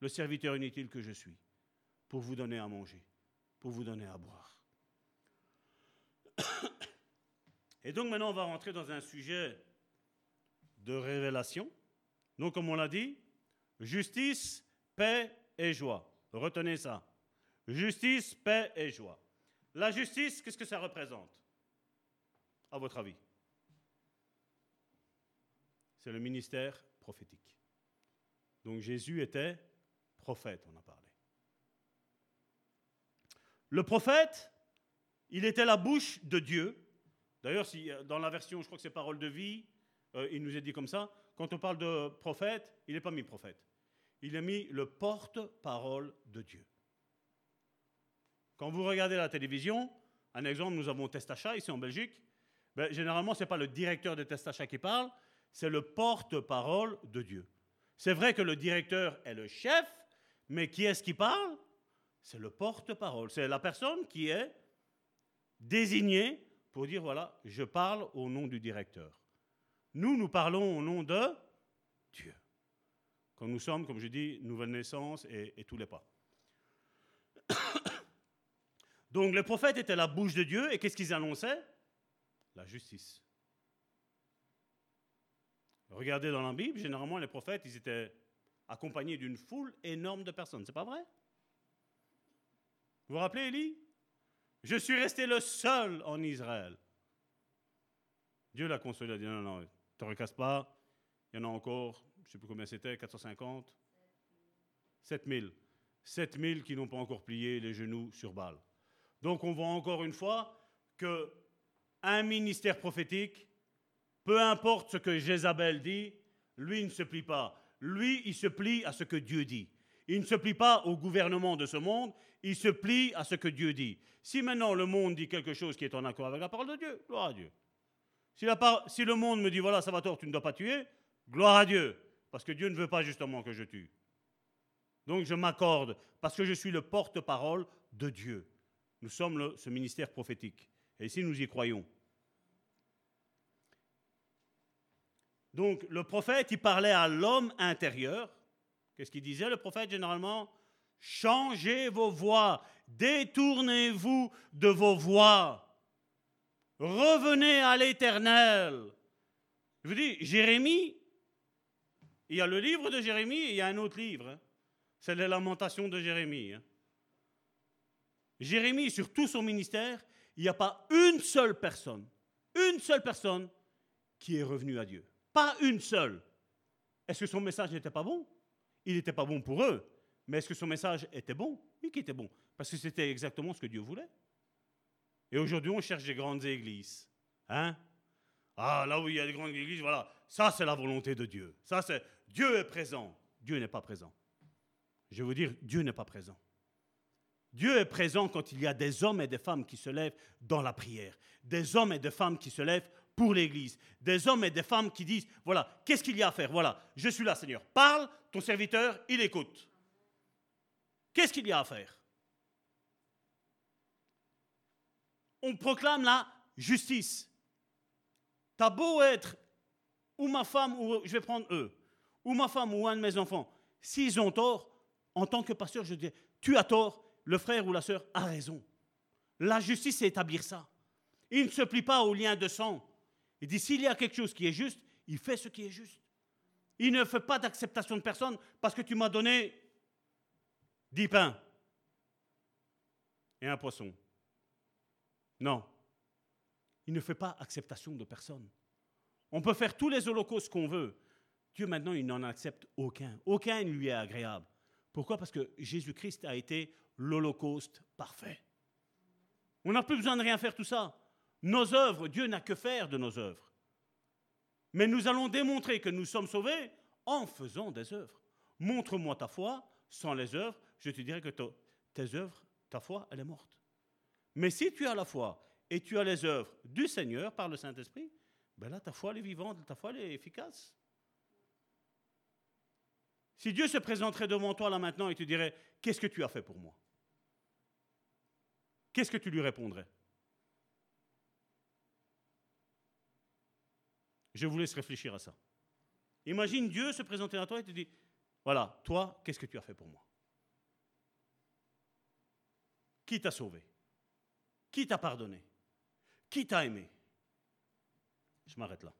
le serviteur inutile que je suis. pour vous donner à manger, pour vous donner à boire. Et donc maintenant, on va rentrer dans un sujet de révélation. Donc, comme on l'a dit, justice, paix et joie. Retenez ça. Justice, paix et joie. La justice, qu'est-ce que ça représente À votre avis? C'est le ministère prophétique. Donc Jésus était prophète, on a parlé. Le prophète, il était la bouche de Dieu. D'ailleurs, si, euh, dans la version, je crois que c'est Parole de vie, euh, il nous est dit comme ça, quand on parle de prophète, il n'est pas mis prophète. Il est mis le porte-parole de Dieu. Quand vous regardez la télévision, un exemple, nous avons Testachat ici en Belgique. Ben, généralement, ce n'est pas le directeur de Testachat qui parle, c'est le porte-parole de Dieu. C'est vrai que le directeur est le chef, mais qui est-ce qui parle? C'est le porte-parole. C'est la personne qui est désignée pour dire, voilà, je parle au nom du directeur. Nous, nous parlons au nom de Dieu. Quand nous sommes, comme je dis, nouvelle naissance et, tous les pas. Donc les prophètes étaient la bouche de Dieu et qu'est-ce qu'ils annonçaient? La justice. Regardez dans la Bible, généralement les prophètes, ils étaient accompagnés d'une foule énorme de personnes. C'est pas vrai? Vous vous rappelez Élie? Je suis resté le seul en Israël. Dieu l'a consolé, il a dit non, non, ne te recasse pas. Il y en a encore, je ne sais plus combien c'était, 450 7000. 7000 qui n'ont pas encore plié les genoux sur balle. Donc on voit encore une fois que un ministère prophétique, peu importe ce que Jézabel dit, lui ne se plie pas. Lui, il se plie à ce que Dieu dit. Il ne se plie pas au gouvernement de ce monde, il se plie à ce que Dieu dit. Si maintenant le monde dit quelque chose qui est en accord avec la parole de Dieu, gloire à Dieu. Si, si le monde me dit, voilà, ça va tort, tu ne dois pas tuer, gloire à Dieu. Parce que Dieu ne veut pas justement que je tue. Donc je m'accorde, parce que je suis le porte-parole de Dieu. Nous sommes ce ministère prophétique. Et ici, nous y croyons. Donc, le prophète, il parlait à l'homme intérieur. Qu'est-ce qu'il disait, le prophète, généralement? Changez vos voies, détournez-vous de vos voies, revenez à l'éternel. Je vous dis, Jérémie, il y a le livre de Jérémie et il y a un autre livre. Hein. C'est les lamentations de Jérémie. Hein. Jérémie, sur tout son ministère, il n'y a pas une seule personne, une seule personne qui est revenue à Dieu. Pas une seule. Est-ce que son message n'était pas bon? Il n'était pas bon pour eux. Mais est-ce que son message était bon? Oui, qui était bon. Parce que c'était exactement ce que Dieu voulait. Et aujourd'hui, on cherche des grandes églises. Hein? Ah, là où il y a des grandes églises, voilà. Ça, c'est la volonté de Dieu. Ça, c'est Dieu est présent. Dieu n'est pas présent. Je vais vous dire, Dieu n'est pas présent. Dieu est présent quand il y a des hommes et des femmes qui se lèvent dans la prière, des hommes et des femmes qui se lèvent pour l'Église, des hommes et des femmes qui disent, voilà, qu'est-ce qu'il y a à faire? Voilà, je suis là, Seigneur. Parle, ton serviteur, il écoute. Qu'est-ce qu'il y a à faire? On proclame la justice. T'as beau être ou ma femme, ou je vais prendre eux, ou ma femme, ou un de mes enfants, s'ils ont tort, en tant que pasteur, je dis, tu as tort, le frère ou la sœur a raison. La justice, c'est établir ça. Il ne se plie pas au lien de sang. Il dit, s'il y a quelque chose qui est juste, il fait ce qui est juste. Il ne fait pas d'acceptation de personne parce que tu m'as donné dix pains et un poisson. Non. Il ne fait pas acceptation de personne. On peut faire tous les holocaustes qu'on veut. Dieu maintenant, il n'en accepte aucun. Aucun ne lui est agréable. Pourquoi? Parce que Jésus-Christ a été l'Holocauste parfait. On n'a plus besoin de rien faire tout ça. Nos œuvres, Dieu n'a que faire de nos œuvres. Mais nous allons démontrer que nous sommes sauvés en faisant des œuvres. Montre-moi ta foi, sans les œuvres, je te dirai que tes œuvres, ta foi, elle est morte. Mais si tu as la foi et tu as les œuvres du Seigneur par le Saint-Esprit, ben là, ta foi, est vivante, ta foi, elle est efficace. Si Dieu se présenterait devant toi là maintenant et te dirait, qu'est-ce que tu as fait pour moi? Qu'est-ce que tu lui répondrais? Je vous laisse réfléchir à ça. Imagine Dieu se présenter à toi et te dit, voilà, toi, qu'est-ce que tu as fait pour moi? Qui t'a sauvé? Qui t'a pardonné? Qui t'a aimé? Je m'arrête là.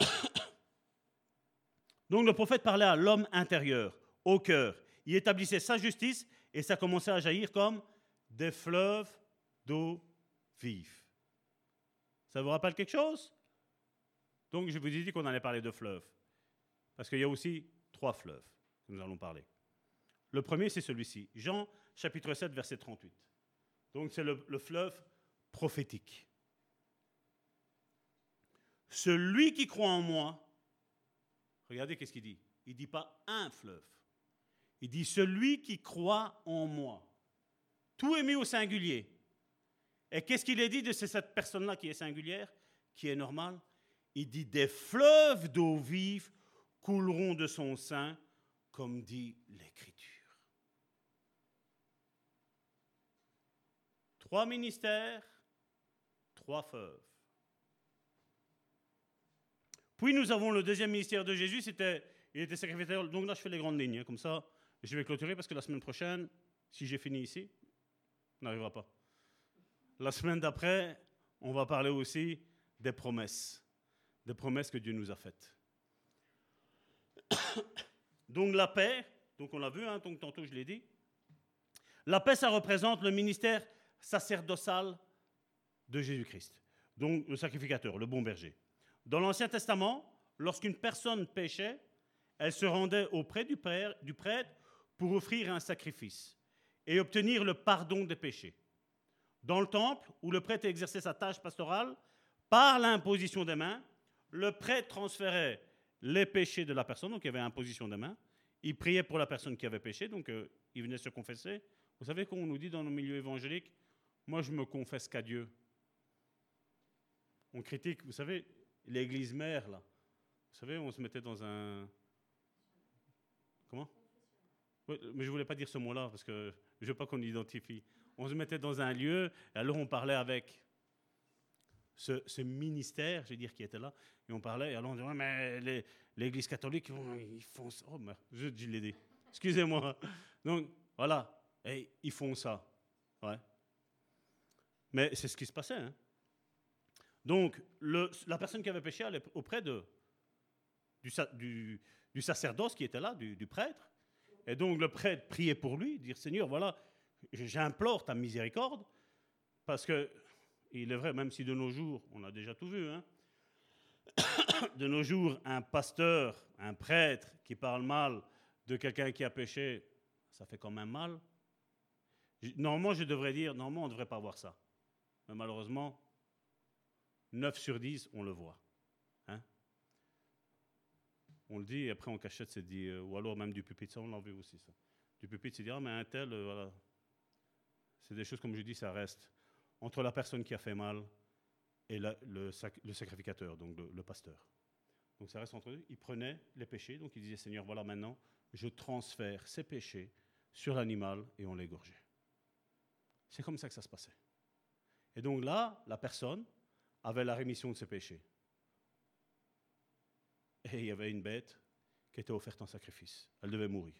Donc le prophète parlait à l'homme intérieur, au cœur. Il établissait sa justice et ça commençait à jaillir comme des fleuves d'eau vive. Ça vous rappelle quelque chose? Donc je vous ai dit qu'on allait parler de fleuves. Parce qu'il y a aussi trois fleuves que nous allons parler. Le premier, c'est celui-ci. Jean chapitre 7, verset 38. Donc c'est le, le fleuve prophétique. Celui qui croit en moi, regardez qu'est-ce qu'il dit. Il ne dit pas un fleuve. Il dit celui qui croit en moi. Tout est mis au singulier. Et qu'est-ce qu'il est dit de cette personne-là qui est singulière, qui est normale? Il dit des fleuves d'eau vive couleront de son sein, comme dit l'Écriture. Trois ministères, trois fleuves. Puis nous avons le deuxième ministère de Jésus, c'était, il était sacrificateur. Donc là, je fais les grandes lignes, hein, comme ça, je vais clôturer parce que la semaine prochaine, si j'ai fini ici, on n'arrivera pas. La semaine d'après, on va parler aussi des promesses, des promesses que Dieu nous a faites. donc la paix, donc on l'a vu, hein, donc tantôt je l'ai dit, la paix, ça représente le ministère sacerdotal de Jésus-Christ, donc le sacrificateur, le bon berger. Dans l'Ancien Testament, lorsqu'une personne péchait, elle se rendait auprès du prêtre pour offrir un sacrifice et obtenir le pardon des péchés. Dans le temple, où le prêtre exerçait sa tâche pastorale, par l'imposition des mains, le prêtre transférait les péchés de la personne, donc il y avait imposition des mains. Il priait pour la personne qui avait péché, donc euh, il venait se confesser. Vous savez qu'on nous dit dans nos milieux évangéliques, moi je me confesse qu'à Dieu. On critique, vous savez, l'église mère, là. Vous savez, on se mettait dans un... Comment? Mais je ne voulais pas dire ce mot-là, parce que je ne veux pas qu'on identifie. On se mettait dans un lieu, et alors on parlait avec ce, ministère, je veux dire, qui était là, et on parlait, et alors on disait, mais l'Église catholique, ils font ça. Oh, je, je l'ai dit. Excusez-moi. Donc, voilà, et ils font ça. Ouais. Mais c'est ce qui se passait. Hein. Donc, la personne qui avait péché allait auprès de, du, sacerdoce qui était là, du, prêtre. Et donc, le prêtre priait pour lui, dire Seigneur, voilà, j'implore ta miséricorde, parce que il est vrai, même si de nos jours, on a déjà tout vu, hein, de nos jours, un pasteur, un prêtre qui parle mal de quelqu'un qui a péché, ça fait quand même mal. Normalement, je devrais dire, normalement, on ne devrait pas voir ça. Mais malheureusement, 9 sur 10, on le voit. Hein. On le dit, et après on cachette, c'est dit, euh, ou alors même du pupitre, ça on l'a vu aussi, ça. Du pupitre, c'est dire, ah, mais un tel, euh, voilà. C'est des choses, comme je dis, ça reste entre la personne qui a fait mal et le, sacrificateur, donc le, pasteur. Donc ça reste entre eux. Il prenait les péchés, donc il disait Seigneur, voilà maintenant, je transfère ces péchés sur l'animal et on l'égorgeait. C'est comme ça que ça se passait. Et donc là, la personne avait la rémission de ses péchés. Et il y avait une bête qui était offerte en sacrifice. Elle devait mourir.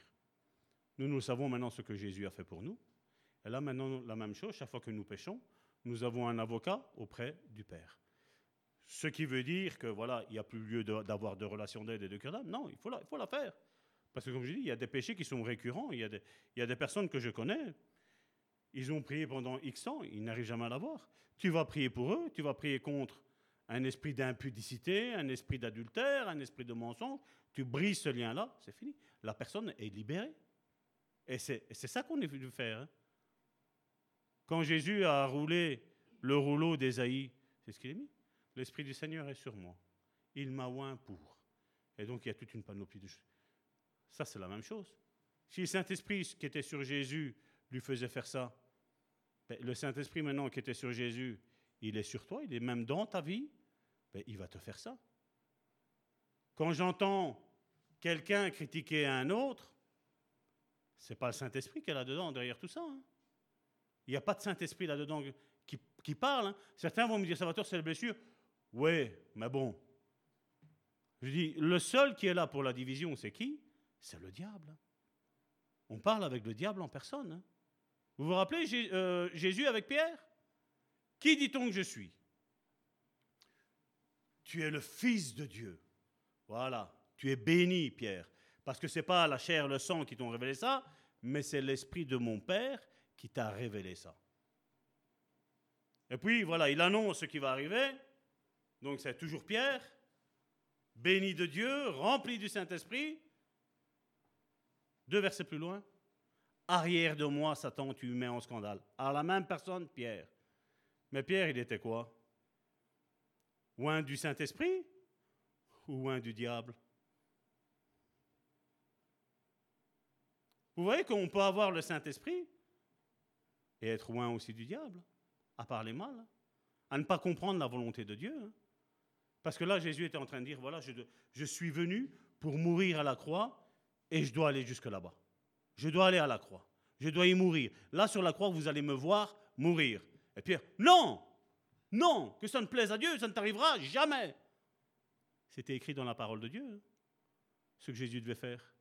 Nous, nous savons maintenant ce que Jésus a fait pour nous. Et là, maintenant, la même chose, chaque fois que nous péchons, nous avons un avocat auprès du Père. Ce qui veut dire que voilà, il n'y a plus lieu d'avoir de, relations d'aide et de cœur Non, il faut, la, il faut la faire. Parce que comme je dis, il y a des péchés qui sont récurrents. Il y a des, il y a des personnes que je connais. Ils ont prié pendant X ans, ils n'arrivent jamais à l'avoir. Tu vas prier pour eux, tu vas prier contre un esprit d'impudicité, un esprit d'adultère, un esprit de mensonge. Tu brises ce lien-là, c'est fini. La personne est libérée. Et c'est ça qu'on est venu faire. Hein. Quand Jésus a roulé le rouleau d'Ésaïe, c'est ce qu'il a mis. L'Esprit du Seigneur est sur moi. Il m'a oint pour. Et donc il y a toute une panoplie de choses. Ça, c'est la même chose. Si le Saint-Esprit qui était sur Jésus lui faisait faire ça, ben, le Saint-Esprit maintenant qui était sur Jésus, il est sur toi, il est même dans ta vie, ben, il va te faire ça. Quand j'entends quelqu'un critiquer un autre, c'est pas le Saint-Esprit qui est là-dedans, derrière tout ça. Hein. Il n'y a pas de Saint-Esprit là-dedans qui, parle. Hein. Certains vont me dire, Salvatore, c'est la blessure. Oui, mais bon. Je dis, le seul qui est là pour la division, c'est qui? C'est le diable. On parle avec le diable en personne. hein. Vous vous rappelez euh, Jésus avec Pierre? Qui dit-on que je suis? Tu es le Fils de Dieu. Voilà, tu es béni, Pierre. Parce que ce n'est pas la chair, le sang qui t'ont révélé ça, mais c'est l'Esprit de mon Père qui t'a révélé ça. Et puis, voilà, il annonce ce qui va arriver. Donc, c'est toujours Pierre, béni de Dieu, rempli du Saint-Esprit. Deux versets plus loin. Arrière de moi, Satan, tu me mets en scandale. À la même personne, Pierre. Mais Pierre, il était quoi? Ou un du Saint-Esprit ou un du diable? Vous voyez qu'on peut avoir le Saint-Esprit et être loin aussi du diable, à parler mal, hein, à ne pas comprendre la volonté de Dieu. hein. Parce que là, Jésus était en train de dire, voilà, je, suis venu pour mourir à la croix et je dois aller jusque là-bas. Je dois aller à la croix. Je dois y mourir. Là, sur la croix, vous allez me voir mourir. Et Pierre, non, non, que ça ne plaise à Dieu, ça ne t'arrivera jamais. C'était écrit dans la parole de Dieu, hein, ce que Jésus devait faire.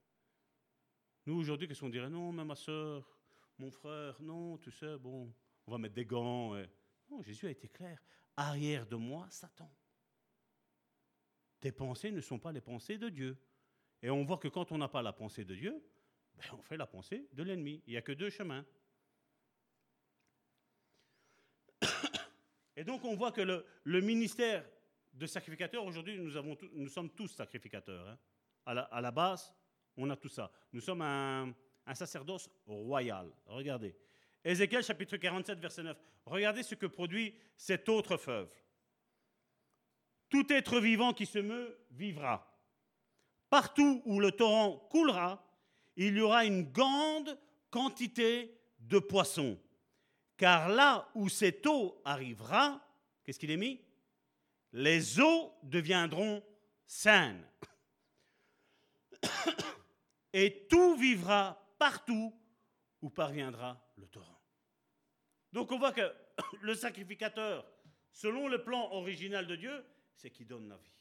Nous, aujourd'hui, qu'est-ce qu'on dirait? Non, mais ma soeur, mon frère, non, tu sais, bon, on va mettre des gants. Non, Jésus a été clair. Arrière de moi, Satan. Tes pensées ne sont pas les pensées de Dieu. Et on voit que quand on n'a pas la pensée de Dieu, ben, on fait la pensée de l'ennemi. Il n'y a que deux chemins. Et donc on voit que le, ministère de sacrificateur, aujourd'hui, nous, sommes tous sacrificateurs. hein. À la base, on a tout ça. Nous sommes un, un sacerdoce royal. Regardez. Ézéchiel chapitre 47, verset 9. Regardez ce que produit cette autre feuve. Tout être vivant qui se meut vivra. Partout où le torrent coulera, il y aura une grande quantité de poissons. Car là où cette eau arrivera, qu'est-ce qu'il est mis? Les eaux deviendront saines. Et tout vivra partout où parviendra le torrent. Donc on voit que le sacrificateur, selon le plan original de Dieu, c'est qui donne la vie.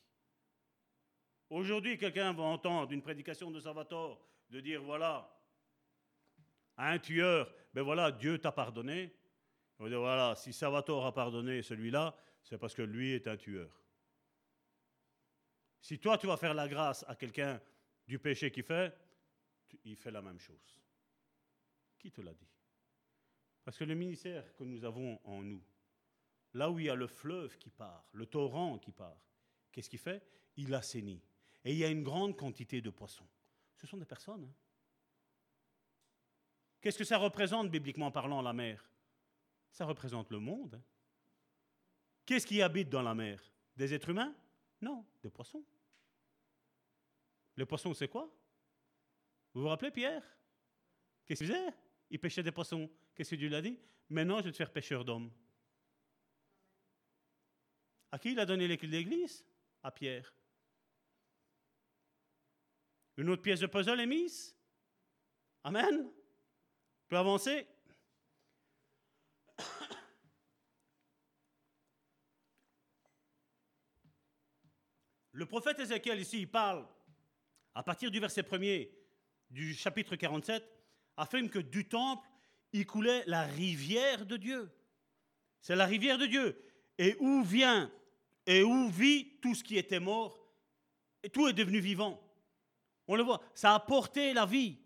Aujourd'hui, quelqu'un va entendre une prédication de Salvatore de dire voilà, à un tueur, ben voilà, Dieu t'a pardonné. On va dire voilà, si Salvatore a pardonné celui-là, c'est parce que lui est un tueur. Si toi tu vas faire la grâce à quelqu'un du péché qu'il fait, il fait la même chose. Qui te l'a dit? Parce que le ministère que nous avons en nous, là où il y a le fleuve qui part, le torrent qui part, qu'est-ce qu'il fait? Il assainit. Et il y a une grande quantité de poissons. Ce sont des personnes. hein. Qu'est-ce que ça représente, bibliquement parlant, la mer? Ça représente le monde. hein. Qu'est-ce qui habite dans la mer? Des êtres humains? Non, des poissons. Les poissons, c'est quoi? Vous vous rappelez Pierre? Qu'est-ce qu'il faisait? Il pêchait des poissons. Qu'est-ce que Dieu lui a dit? Maintenant, je vais te faire pêcheur d'hommes. À qui il a donné les l'église? À Pierre. Une autre pièce de puzzle est mise? Amen. Peut avancer? Le prophète Ézéchiel ici, il parle, à partir du verset 1er du chapitre 47, affirme que du temple, il coulait la rivière de Dieu. C'est la rivière de Dieu. Et où vient et où vit tout ce qui était mort, et tout est devenu vivant. On le voit, ça a porté la vie.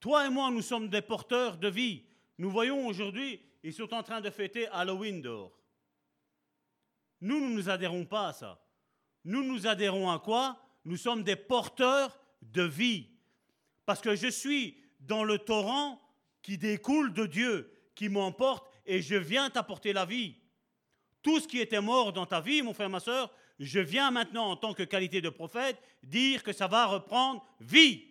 Toi et moi, nous sommes des porteurs de vie. Nous voyons aujourd'hui, ils sont en train de fêter Halloween dehors. Nous, nous ne nous adhérons pas à ça. Nous nous adhérons à quoi? Nous sommes des porteurs de vie. Parce que je suis dans le torrent qui découle de Dieu, qui m'emporte, et je viens t'apporter la vie. Tout ce qui était mort dans ta vie, mon frère, ma soeur, je viens maintenant, en tant que qualité de prophète, dire que ça va reprendre vie.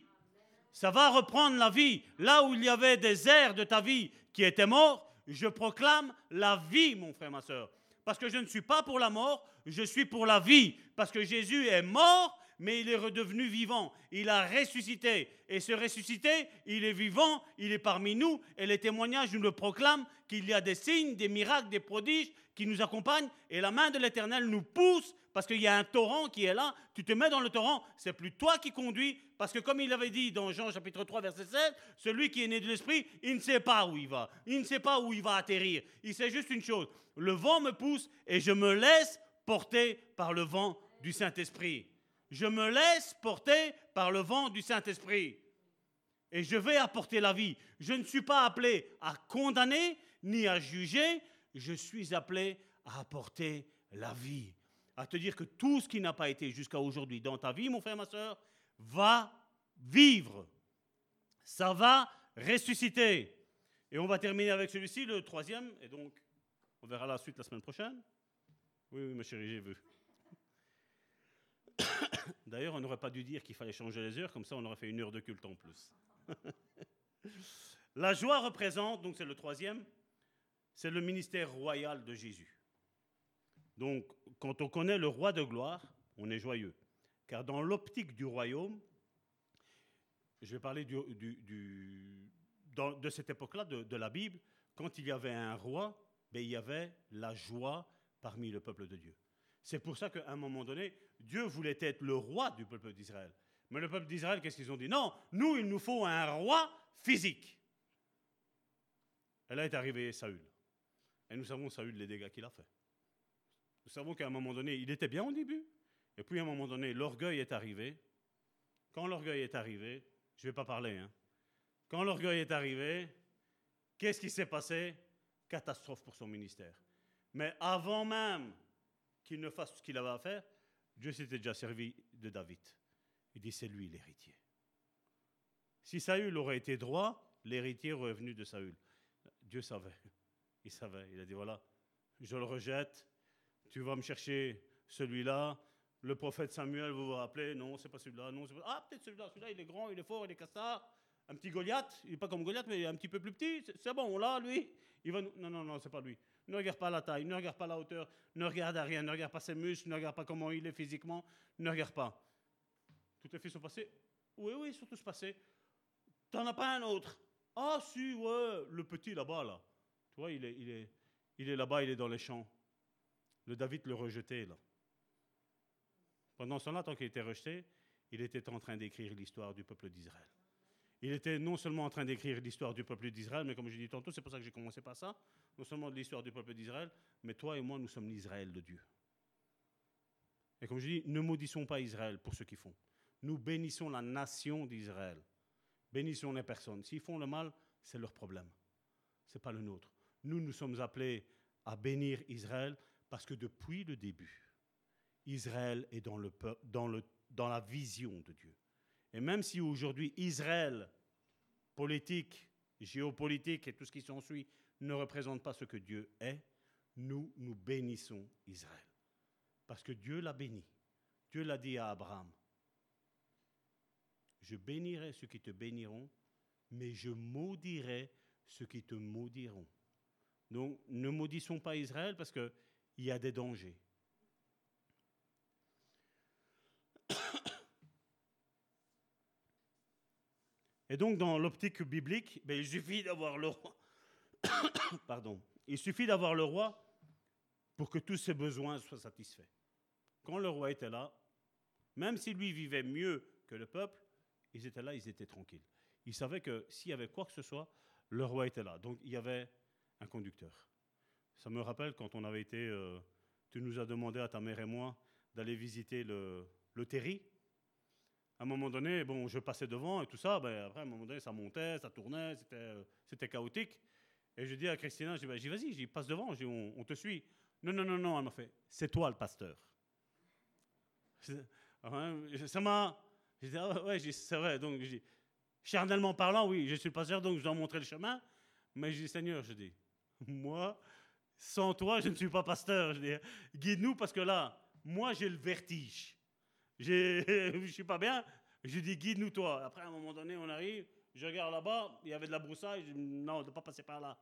Ça va reprendre la vie. Là où il y avait des airs de ta vie qui étaient morts, je proclame la vie, mon frère, ma soeur. Parce que je ne suis pas pour la mort, je suis pour la vie. Parce que Jésus est mort, mais il est redevenu vivant. Il a ressuscité. Et ce ressuscité, il est vivant, il est parmi nous, et les témoignages nous le proclament qu'il y a des signes, des miracles, des prodiges qui nous accompagnent, et la main de l'Éternel nous pousse parce qu'il y a un torrent qui est là, tu te mets dans le torrent, c'est plus toi qui conduis, parce que comme il avait dit dans Jean chapitre 3 verset 7, celui qui est né de l'esprit, il ne sait pas où il va, il ne sait pas où il va atterrir, il sait juste une chose, le vent me pousse et je me laisse porter par le vent du Saint-Esprit. Je me laisse porter par le vent du Saint-Esprit. Et je vais apporter la vie. Je ne suis pas appelé à condamner ni à juger, je suis appelé à apporter la vie à te dire que tout ce qui n'a pas été jusqu'à aujourd'hui dans ta vie, mon frère, ma soeur, va vivre. Ça va ressusciter. Et on va terminer avec celui-ci, le troisième, et donc on verra la suite la semaine prochaine. Oui, oui, ma chérie, j'ai vu. D'ailleurs, on n'aurait pas dû dire qu'il fallait changer les heures, comme ça on aurait fait une heure de culte en plus. la joie représente, donc c'est le troisième, c'est le ministère royal de Jésus. Donc, quand on connaît le roi de gloire, on est joyeux. Car dans l'optique du royaume, je vais parler de cette époque-là, de, la Bible, quand il y avait un roi, ben, il y avait la joie parmi le peuple de Dieu. C'est pour ça qu'à un moment donné, Dieu voulait être le roi du peuple d'Israël. Mais le peuple d'Israël, qu'est-ce qu'ils ont dit? Non, nous, il nous faut un roi physique. Et là est arrivé Saül. Et nous savons, Saül, les dégâts qu'il a fait. Nous savons qu'à un moment donné, il était bien au début. Et puis à un moment donné, l'orgueil est arrivé. Quand l'orgueil est arrivé, je ne vais pas parler, hein. Quand l'orgueil est arrivé, qu'est-ce qui s'est passé? Catastrophe pour son ministère. Mais avant même qu'il ne fasse ce qu'il avait à faire, Dieu s'était déjà servi de David. Il dit, c'est lui l'héritier. Si Saül aurait été droit, l'héritier aurait venu de Saül. Dieu savait. Il savait. Il a dit, voilà, je le rejette, tu vas me chercher celui-là. Le prophète Samuel, vous vous rappelez, non, c'est pas celui-là, non, c'est pas... Ah, peut-être celui-là, celui-là, il est grand, il est fort, il est castard. Un petit Goliath, il n'est pas comme Goliath, mais un petit peu plus petit. C'est bon, là, lui, il va... Non, non, non, c'est pas lui. Ne regarde pas la taille, ne regarde pas la hauteur, ne regarde à rien, ne regarde pas ses muscles, ne regarde pas comment il est physiquement, ne regarde pas. Tous tes fils sont passés? Oui, oui, surtout se passer. T'en as pas un autre? Ah, si, ouais, le petit là-bas, là. Tu vois, il est, il est, il est là-bas, il est dans les champs. Le David le rejetait, là. Pendant ce temps-là, tant qu'il était rejeté, il était en train d'écrire l'histoire du peuple d'Israël. Il était non seulement en train d'écrire l'histoire du peuple d'Israël, mais comme je dis tantôt, c'est pour ça que j'ai commencé par ça, non seulement l'histoire du peuple d'Israël, mais toi et moi, nous sommes l'Israël de Dieu. Et comme je dis, ne maudissons pas Israël pour ce qu'ils font. Nous bénissons la nation d'Israël. Bénissons les personnes. S'ils font le mal, c'est leur problème. Ce n'est pas le nôtre. Nous, nous sommes appelés à bénir Israël parce que depuis le début, Israël est dans la vision de Dieu. Et même si aujourd'hui Israël, politique, géopolitique et tout ce qui s'ensuit, ne représente pas ce que Dieu est, nous, nous bénissons Israël. Parce que Dieu l'a béni. Dieu l'a dit à Abraham. Je bénirai ceux qui te béniront, mais je maudirai ceux qui te maudiront. Donc ne maudissons pas Israël parce que il y a des dangers. Et donc, dans l'optique biblique, ben, il suffit d'avoir le roi. Pardon. Il suffit d'avoir le roi pour que tous ses besoins soient satisfaits. Quand le roi était là, même si lui vivait mieux que le peuple, ils étaient là, ils étaient tranquilles. Ils savaient que s'il y avait quoi que ce soit, le roi était là. Donc il y avait un conducteur. Ça me rappelle quand on avait été, euh, tu nous as demandé à ta mère et moi d'aller visiter le, le terri. À un moment donné, bon, je passais devant et tout ça, ben, après, à un moment donné, ça montait, ça tournait, c'était, euh, chaotique. Et je dis à Christina, je dis, ben, vas-y, passe devant, on, te suit. Non, non, non, non, elle m'a fait, c'est toi le pasteur. Ça m'a. Je dis, ah ouais, c'est vrai. Donc, je dis, charnellement parlant, oui, je suis le pasteur, donc je dois montrer le chemin. Mais je dis, Seigneur, je dis, moi, sans toi, je ne suis pas pasteur. Guide-nous parce que là, moi, j'ai le vertige. je ne suis pas bien. Je dis, guide-nous toi. Après, à un moment donné, on arrive, je regarde là-bas, il y avait de la broussaille. Je dis, non, ne pas passer par là.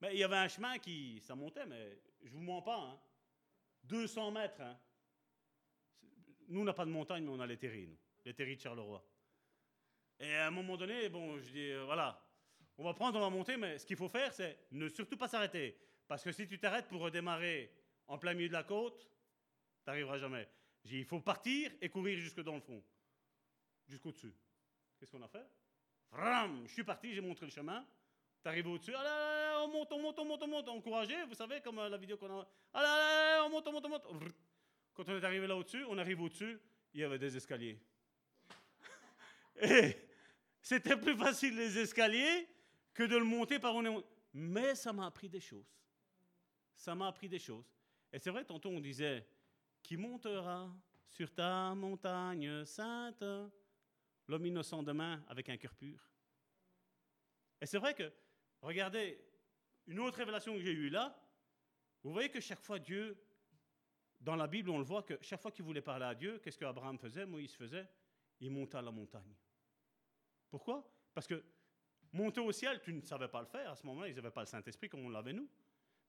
Mais il y avait un chemin qui, ça montait, mais je vous mens pas. 200 hein. mètres. Hein. nous, on n'a pas de montagne, mais on a les terris, nous. Les terris de Charleroi. Et à un moment donné, bon, je dis, euh, voilà, on va prendre, on va monter, mais ce qu'il faut faire, c'est ne surtout pas s'arrêter. Parce que si tu t'arrêtes pour redémarrer en plein milieu de la côte, tu n'arriveras jamais. J'ai dit, il faut partir et courir jusque dans le fond, jusqu'au-dessus. Qu'est-ce qu'on a fait? Vram Je suis parti, j'ai montré le chemin. Tu arrives au-dessus, ah on monte, on monte, on monte, on monte, encouragé, vous savez, comme euh, la vidéo qu'on a. Ah on monte, on monte, on monte. Quand on est arrivé là au-dessus, on arrive au-dessus, il y avait des escaliers. Et c'était plus facile les escaliers que de le monter par on est. Mais ça m'a appris des choses. Ça m'a appris des choses. Et c'est vrai, tantôt on disait Qui montera sur ta montagne sainte L'homme innocent demain avec un cœur pur. Et c'est vrai que, regardez, une autre révélation que j'ai eue là, vous voyez que chaque fois Dieu, dans la Bible, on le voit que chaque fois qu'il voulait parler à Dieu, qu'est-ce qu'Abraham faisait, Moïse faisait? Il montait à la montagne. Pourquoi? Parce que monter au ciel, tu ne savais pas le faire. À ce moment-là, ils n'avaient pas le Saint-Esprit comme on l'avait nous.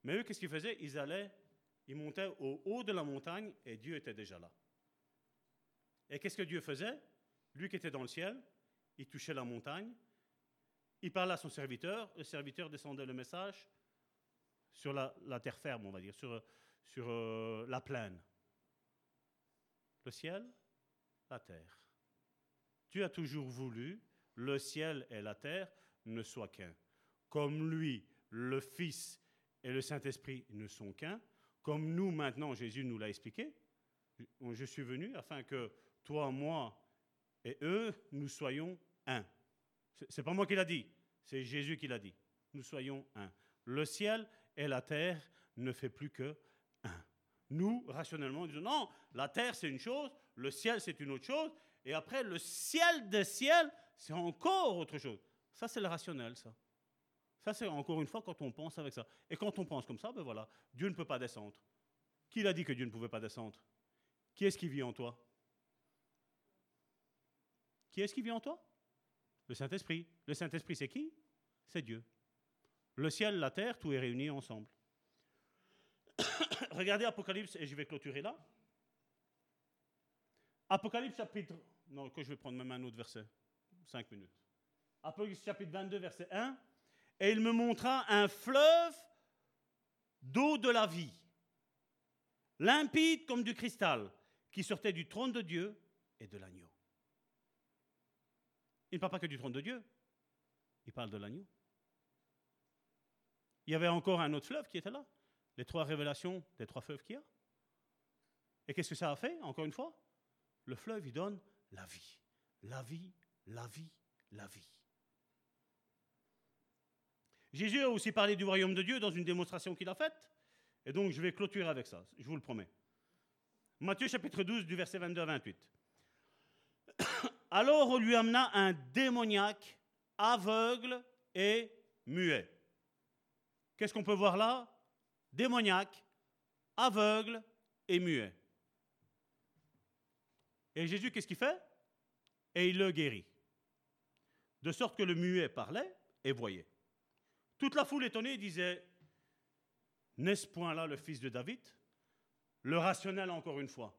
Mais eux, qu'est-ce qu'ils faisaient? Ils allaient, ils montaient au haut de la montagne et Dieu était déjà là. Et qu'est-ce que Dieu faisait? Lui qui était dans le ciel, il touchait la montagne, il parlait à son serviteur, le serviteur descendait le message sur la, terre ferme, on va dire, sur, sur euh, la plaine. Le ciel, la terre. Dieu a toujours voulu le ciel et la terre ne soient qu'un. Comme lui, le Fils et le Saint-Esprit ne sont qu'un, comme nous maintenant, Jésus nous l'a expliqué, je suis venu afin que toi, moi et eux, nous soyons un. C'est pas moi qui l'a dit, c'est Jésus qui l'a dit. Nous soyons un. Le ciel et la terre ne fait plus que un. Nous, rationnellement, disons non, la terre c'est une chose, le ciel c'est une autre chose, et après le ciel des ciels, c'est encore autre chose. Ça, c'est le rationnel, ça. Ça, c'est encore une fois quand on pense avec ça. Et quand on pense comme ça, ben voilà, Dieu ne peut pas descendre. Qui l'a dit que Dieu ne pouvait pas descendre? Qui est-ce qui vit en toi? Qui est-ce qui vit en toi? Le Saint-Esprit. Le Saint-Esprit, c'est qui? C'est Dieu. Le ciel, la terre, tout est réuni ensemble. Regardez Apocalypse, et je vais clôturer là. Apocalypse chapitre... Non, que je vais prendre même un autre verset. Cinq minutes. Apocalypse chapitre 22, verset 1. Et il me montra un fleuve d'eau de la vie, limpide comme du cristal, qui sortait du trône de Dieu et de l'agneau. Il ne parle pas que du trône de Dieu, il parle de l'agneau. Il y avait encore un autre fleuve qui était là, les trois révélations des trois fleuves qu'il y a. Et qu'est-ce que ça a fait, encore une fois? Le fleuve, il donne la vie. La vie, la vie, la vie. Jésus a aussi parlé du royaume de Dieu dans une démonstration qu'il a faite. Et donc, je vais clôturer avec ça, je vous le promets. Matthieu chapitre 12, du verset 22 à 28. Alors on lui amena un démoniaque aveugle et muet. Qu'est-ce qu'on peut voir là? Démoniaque, aveugle et muet. Et Jésus, qu'est-ce qu'il fait? Et il le guérit. De sorte que le muet parlait et voyait. Toute la foule étonnée disait, n'est-ce point là le fils de David? Le rationnel encore une fois.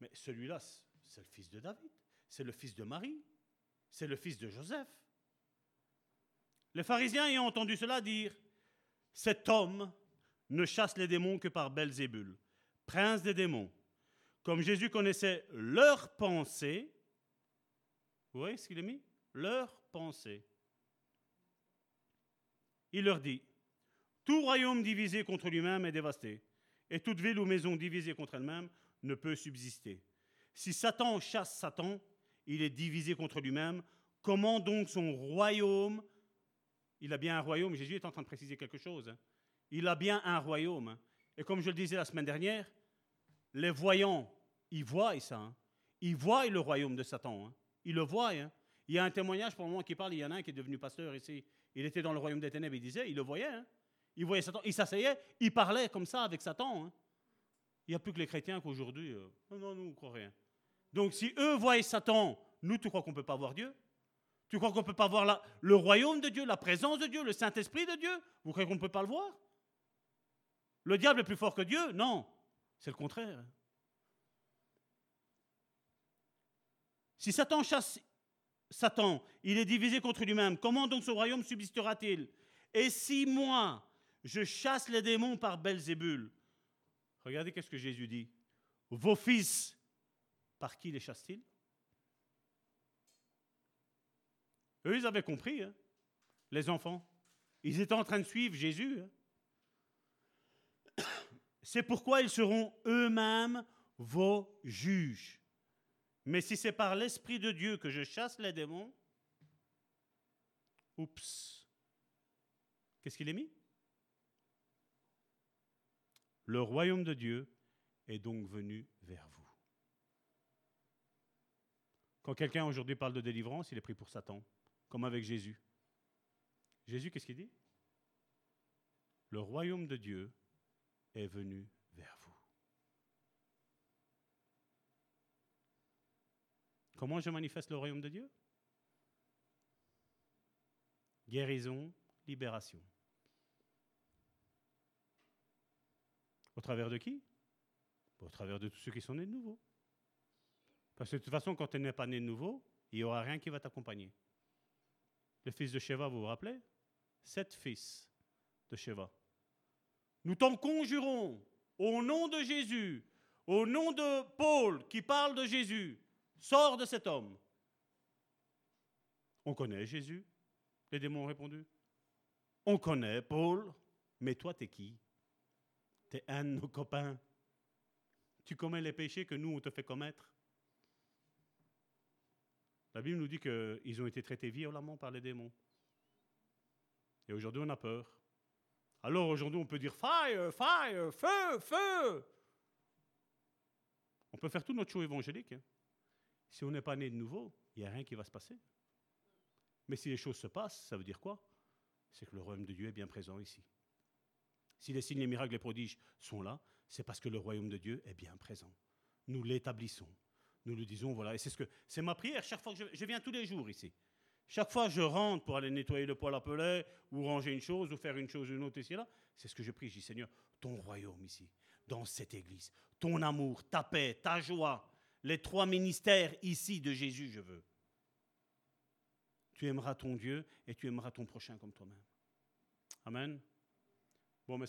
Mais celui-là, c'est le fils de David, c'est le fils de Marie, c'est le fils de Joseph. Les pharisiens ayant entendu cela dire, cet homme ne chasse les démons que par Belzébul, prince des démons. Comme Jésus connaissait leurs pensées, vous voyez ce qu'il a mis? Leurs pensées il leur dit, Tout royaume divisé contre lui-même est dévasté, et toute ville ou maison divisée contre elle-même ne peut subsister. Si Satan chasse Satan, il est divisé contre lui-même. Comment donc son royaume Il a bien un royaume, Jésus est en train de préciser quelque chose. Hein. Il a bien un royaume. Hein. Et comme je le disais la semaine dernière, les voyants, ils voient ça. Hein. Ils voient le royaume de Satan. Ils le voient. Il y a un témoignage pour moment qui parle, il y en a un qui est devenu pasteur ici. Il était dans le royaume des ténèbres, il disait, il le voyait. Hein. Il voyait Satan, il s'asseyait, il parlait comme ça avec Satan. Hein. Il n'y a plus que les chrétiens qu'aujourd'hui, euh, non, non, nous, on ne croit rien. Donc si eux voient Satan, nous, tu crois qu'on ne peut pas voir Dieu? Tu crois qu'on ne peut pas voir la, le royaume de Dieu, la présence de Dieu, le Saint-Esprit de Dieu? Vous croyez qu'on ne peut pas le voir? Le diable est plus fort que Dieu? Non, c'est le contraire. Si Satan chasse Satan, il est divisé contre lui-même, comment donc ce royaume subsistera-t-il? Et si moi, je chasse les démons par Belzébul, regardez qu'est-ce que Jésus dit. Vos fils, par qui les chassent-ils? Eux, ils avaient compris, hein, les enfants. Ils étaient en train de suivre Jésus. Hein. C'est pourquoi ils seront eux-mêmes vos juges. Mais si c'est par l'Esprit de Dieu que je chasse les démons, oups, qu'est-ce qu'il est mis? Le royaume de Dieu est donc venu vers vous. Quand quelqu'un aujourd'hui parle de délivrance, il est pris pour Satan, comme avec Jésus. Jésus, qu'est-ce qu'il dit? Le royaume de Dieu est venu vers vous. Comment je manifeste le royaume de Dieu? Guérison, libération. Au travers de qui? Au travers de tous ceux qui sont nés de nouveau. Parce que de toute façon, quand tu n'es pas né de nouveau, il n'y aura rien qui va t'accompagner. Le fils de Sheva, vous vous rappelez? Sept fils de Sheva. Nous t'en conjurons au nom de Jésus, au nom de Paul qui parle de Jésus, Sors de cet homme. On connaît Jésus? Les démons ont répondu. On connaît Paul, mais toi, t'es qui? T'es un de nos copains. Tu commets les péchés que nous, on te fait commettre. La Bible nous dit qu'ils ont été traités violemment par les démons. Et aujourd'hui, on a peur. Alors aujourd'hui, on peut dire fire, fire, feu, feu. On peut faire tout notre show évangélique. Hein. Si on n'est pas né de nouveau, il n'y a rien qui va se passer. Mais si les choses se passent, ça veut dire quoi? C'est que le royaume de Dieu est bien présent ici. Si les signes, les miracles, les prodiges sont là, c'est parce que le royaume de Dieu est bien présent. Nous l'établissons. Nous le disons, voilà. Et c'est ce que c'est ma prière. Chaque fois que je, viens tous les jours ici. Chaque fois que je rentre pour aller nettoyer le poêle à pelet, ou ranger une chose, ou faire une chose, une autre ici là, c'est ce que je prie. Je dis Seigneur, ton royaume ici, dans cette église, ton amour, ta paix, ta joie, les trois ministères ici de Jésus, je veux. Tu aimeras ton Dieu et tu aimeras ton prochain comme toi-même. Amen. Bon, mes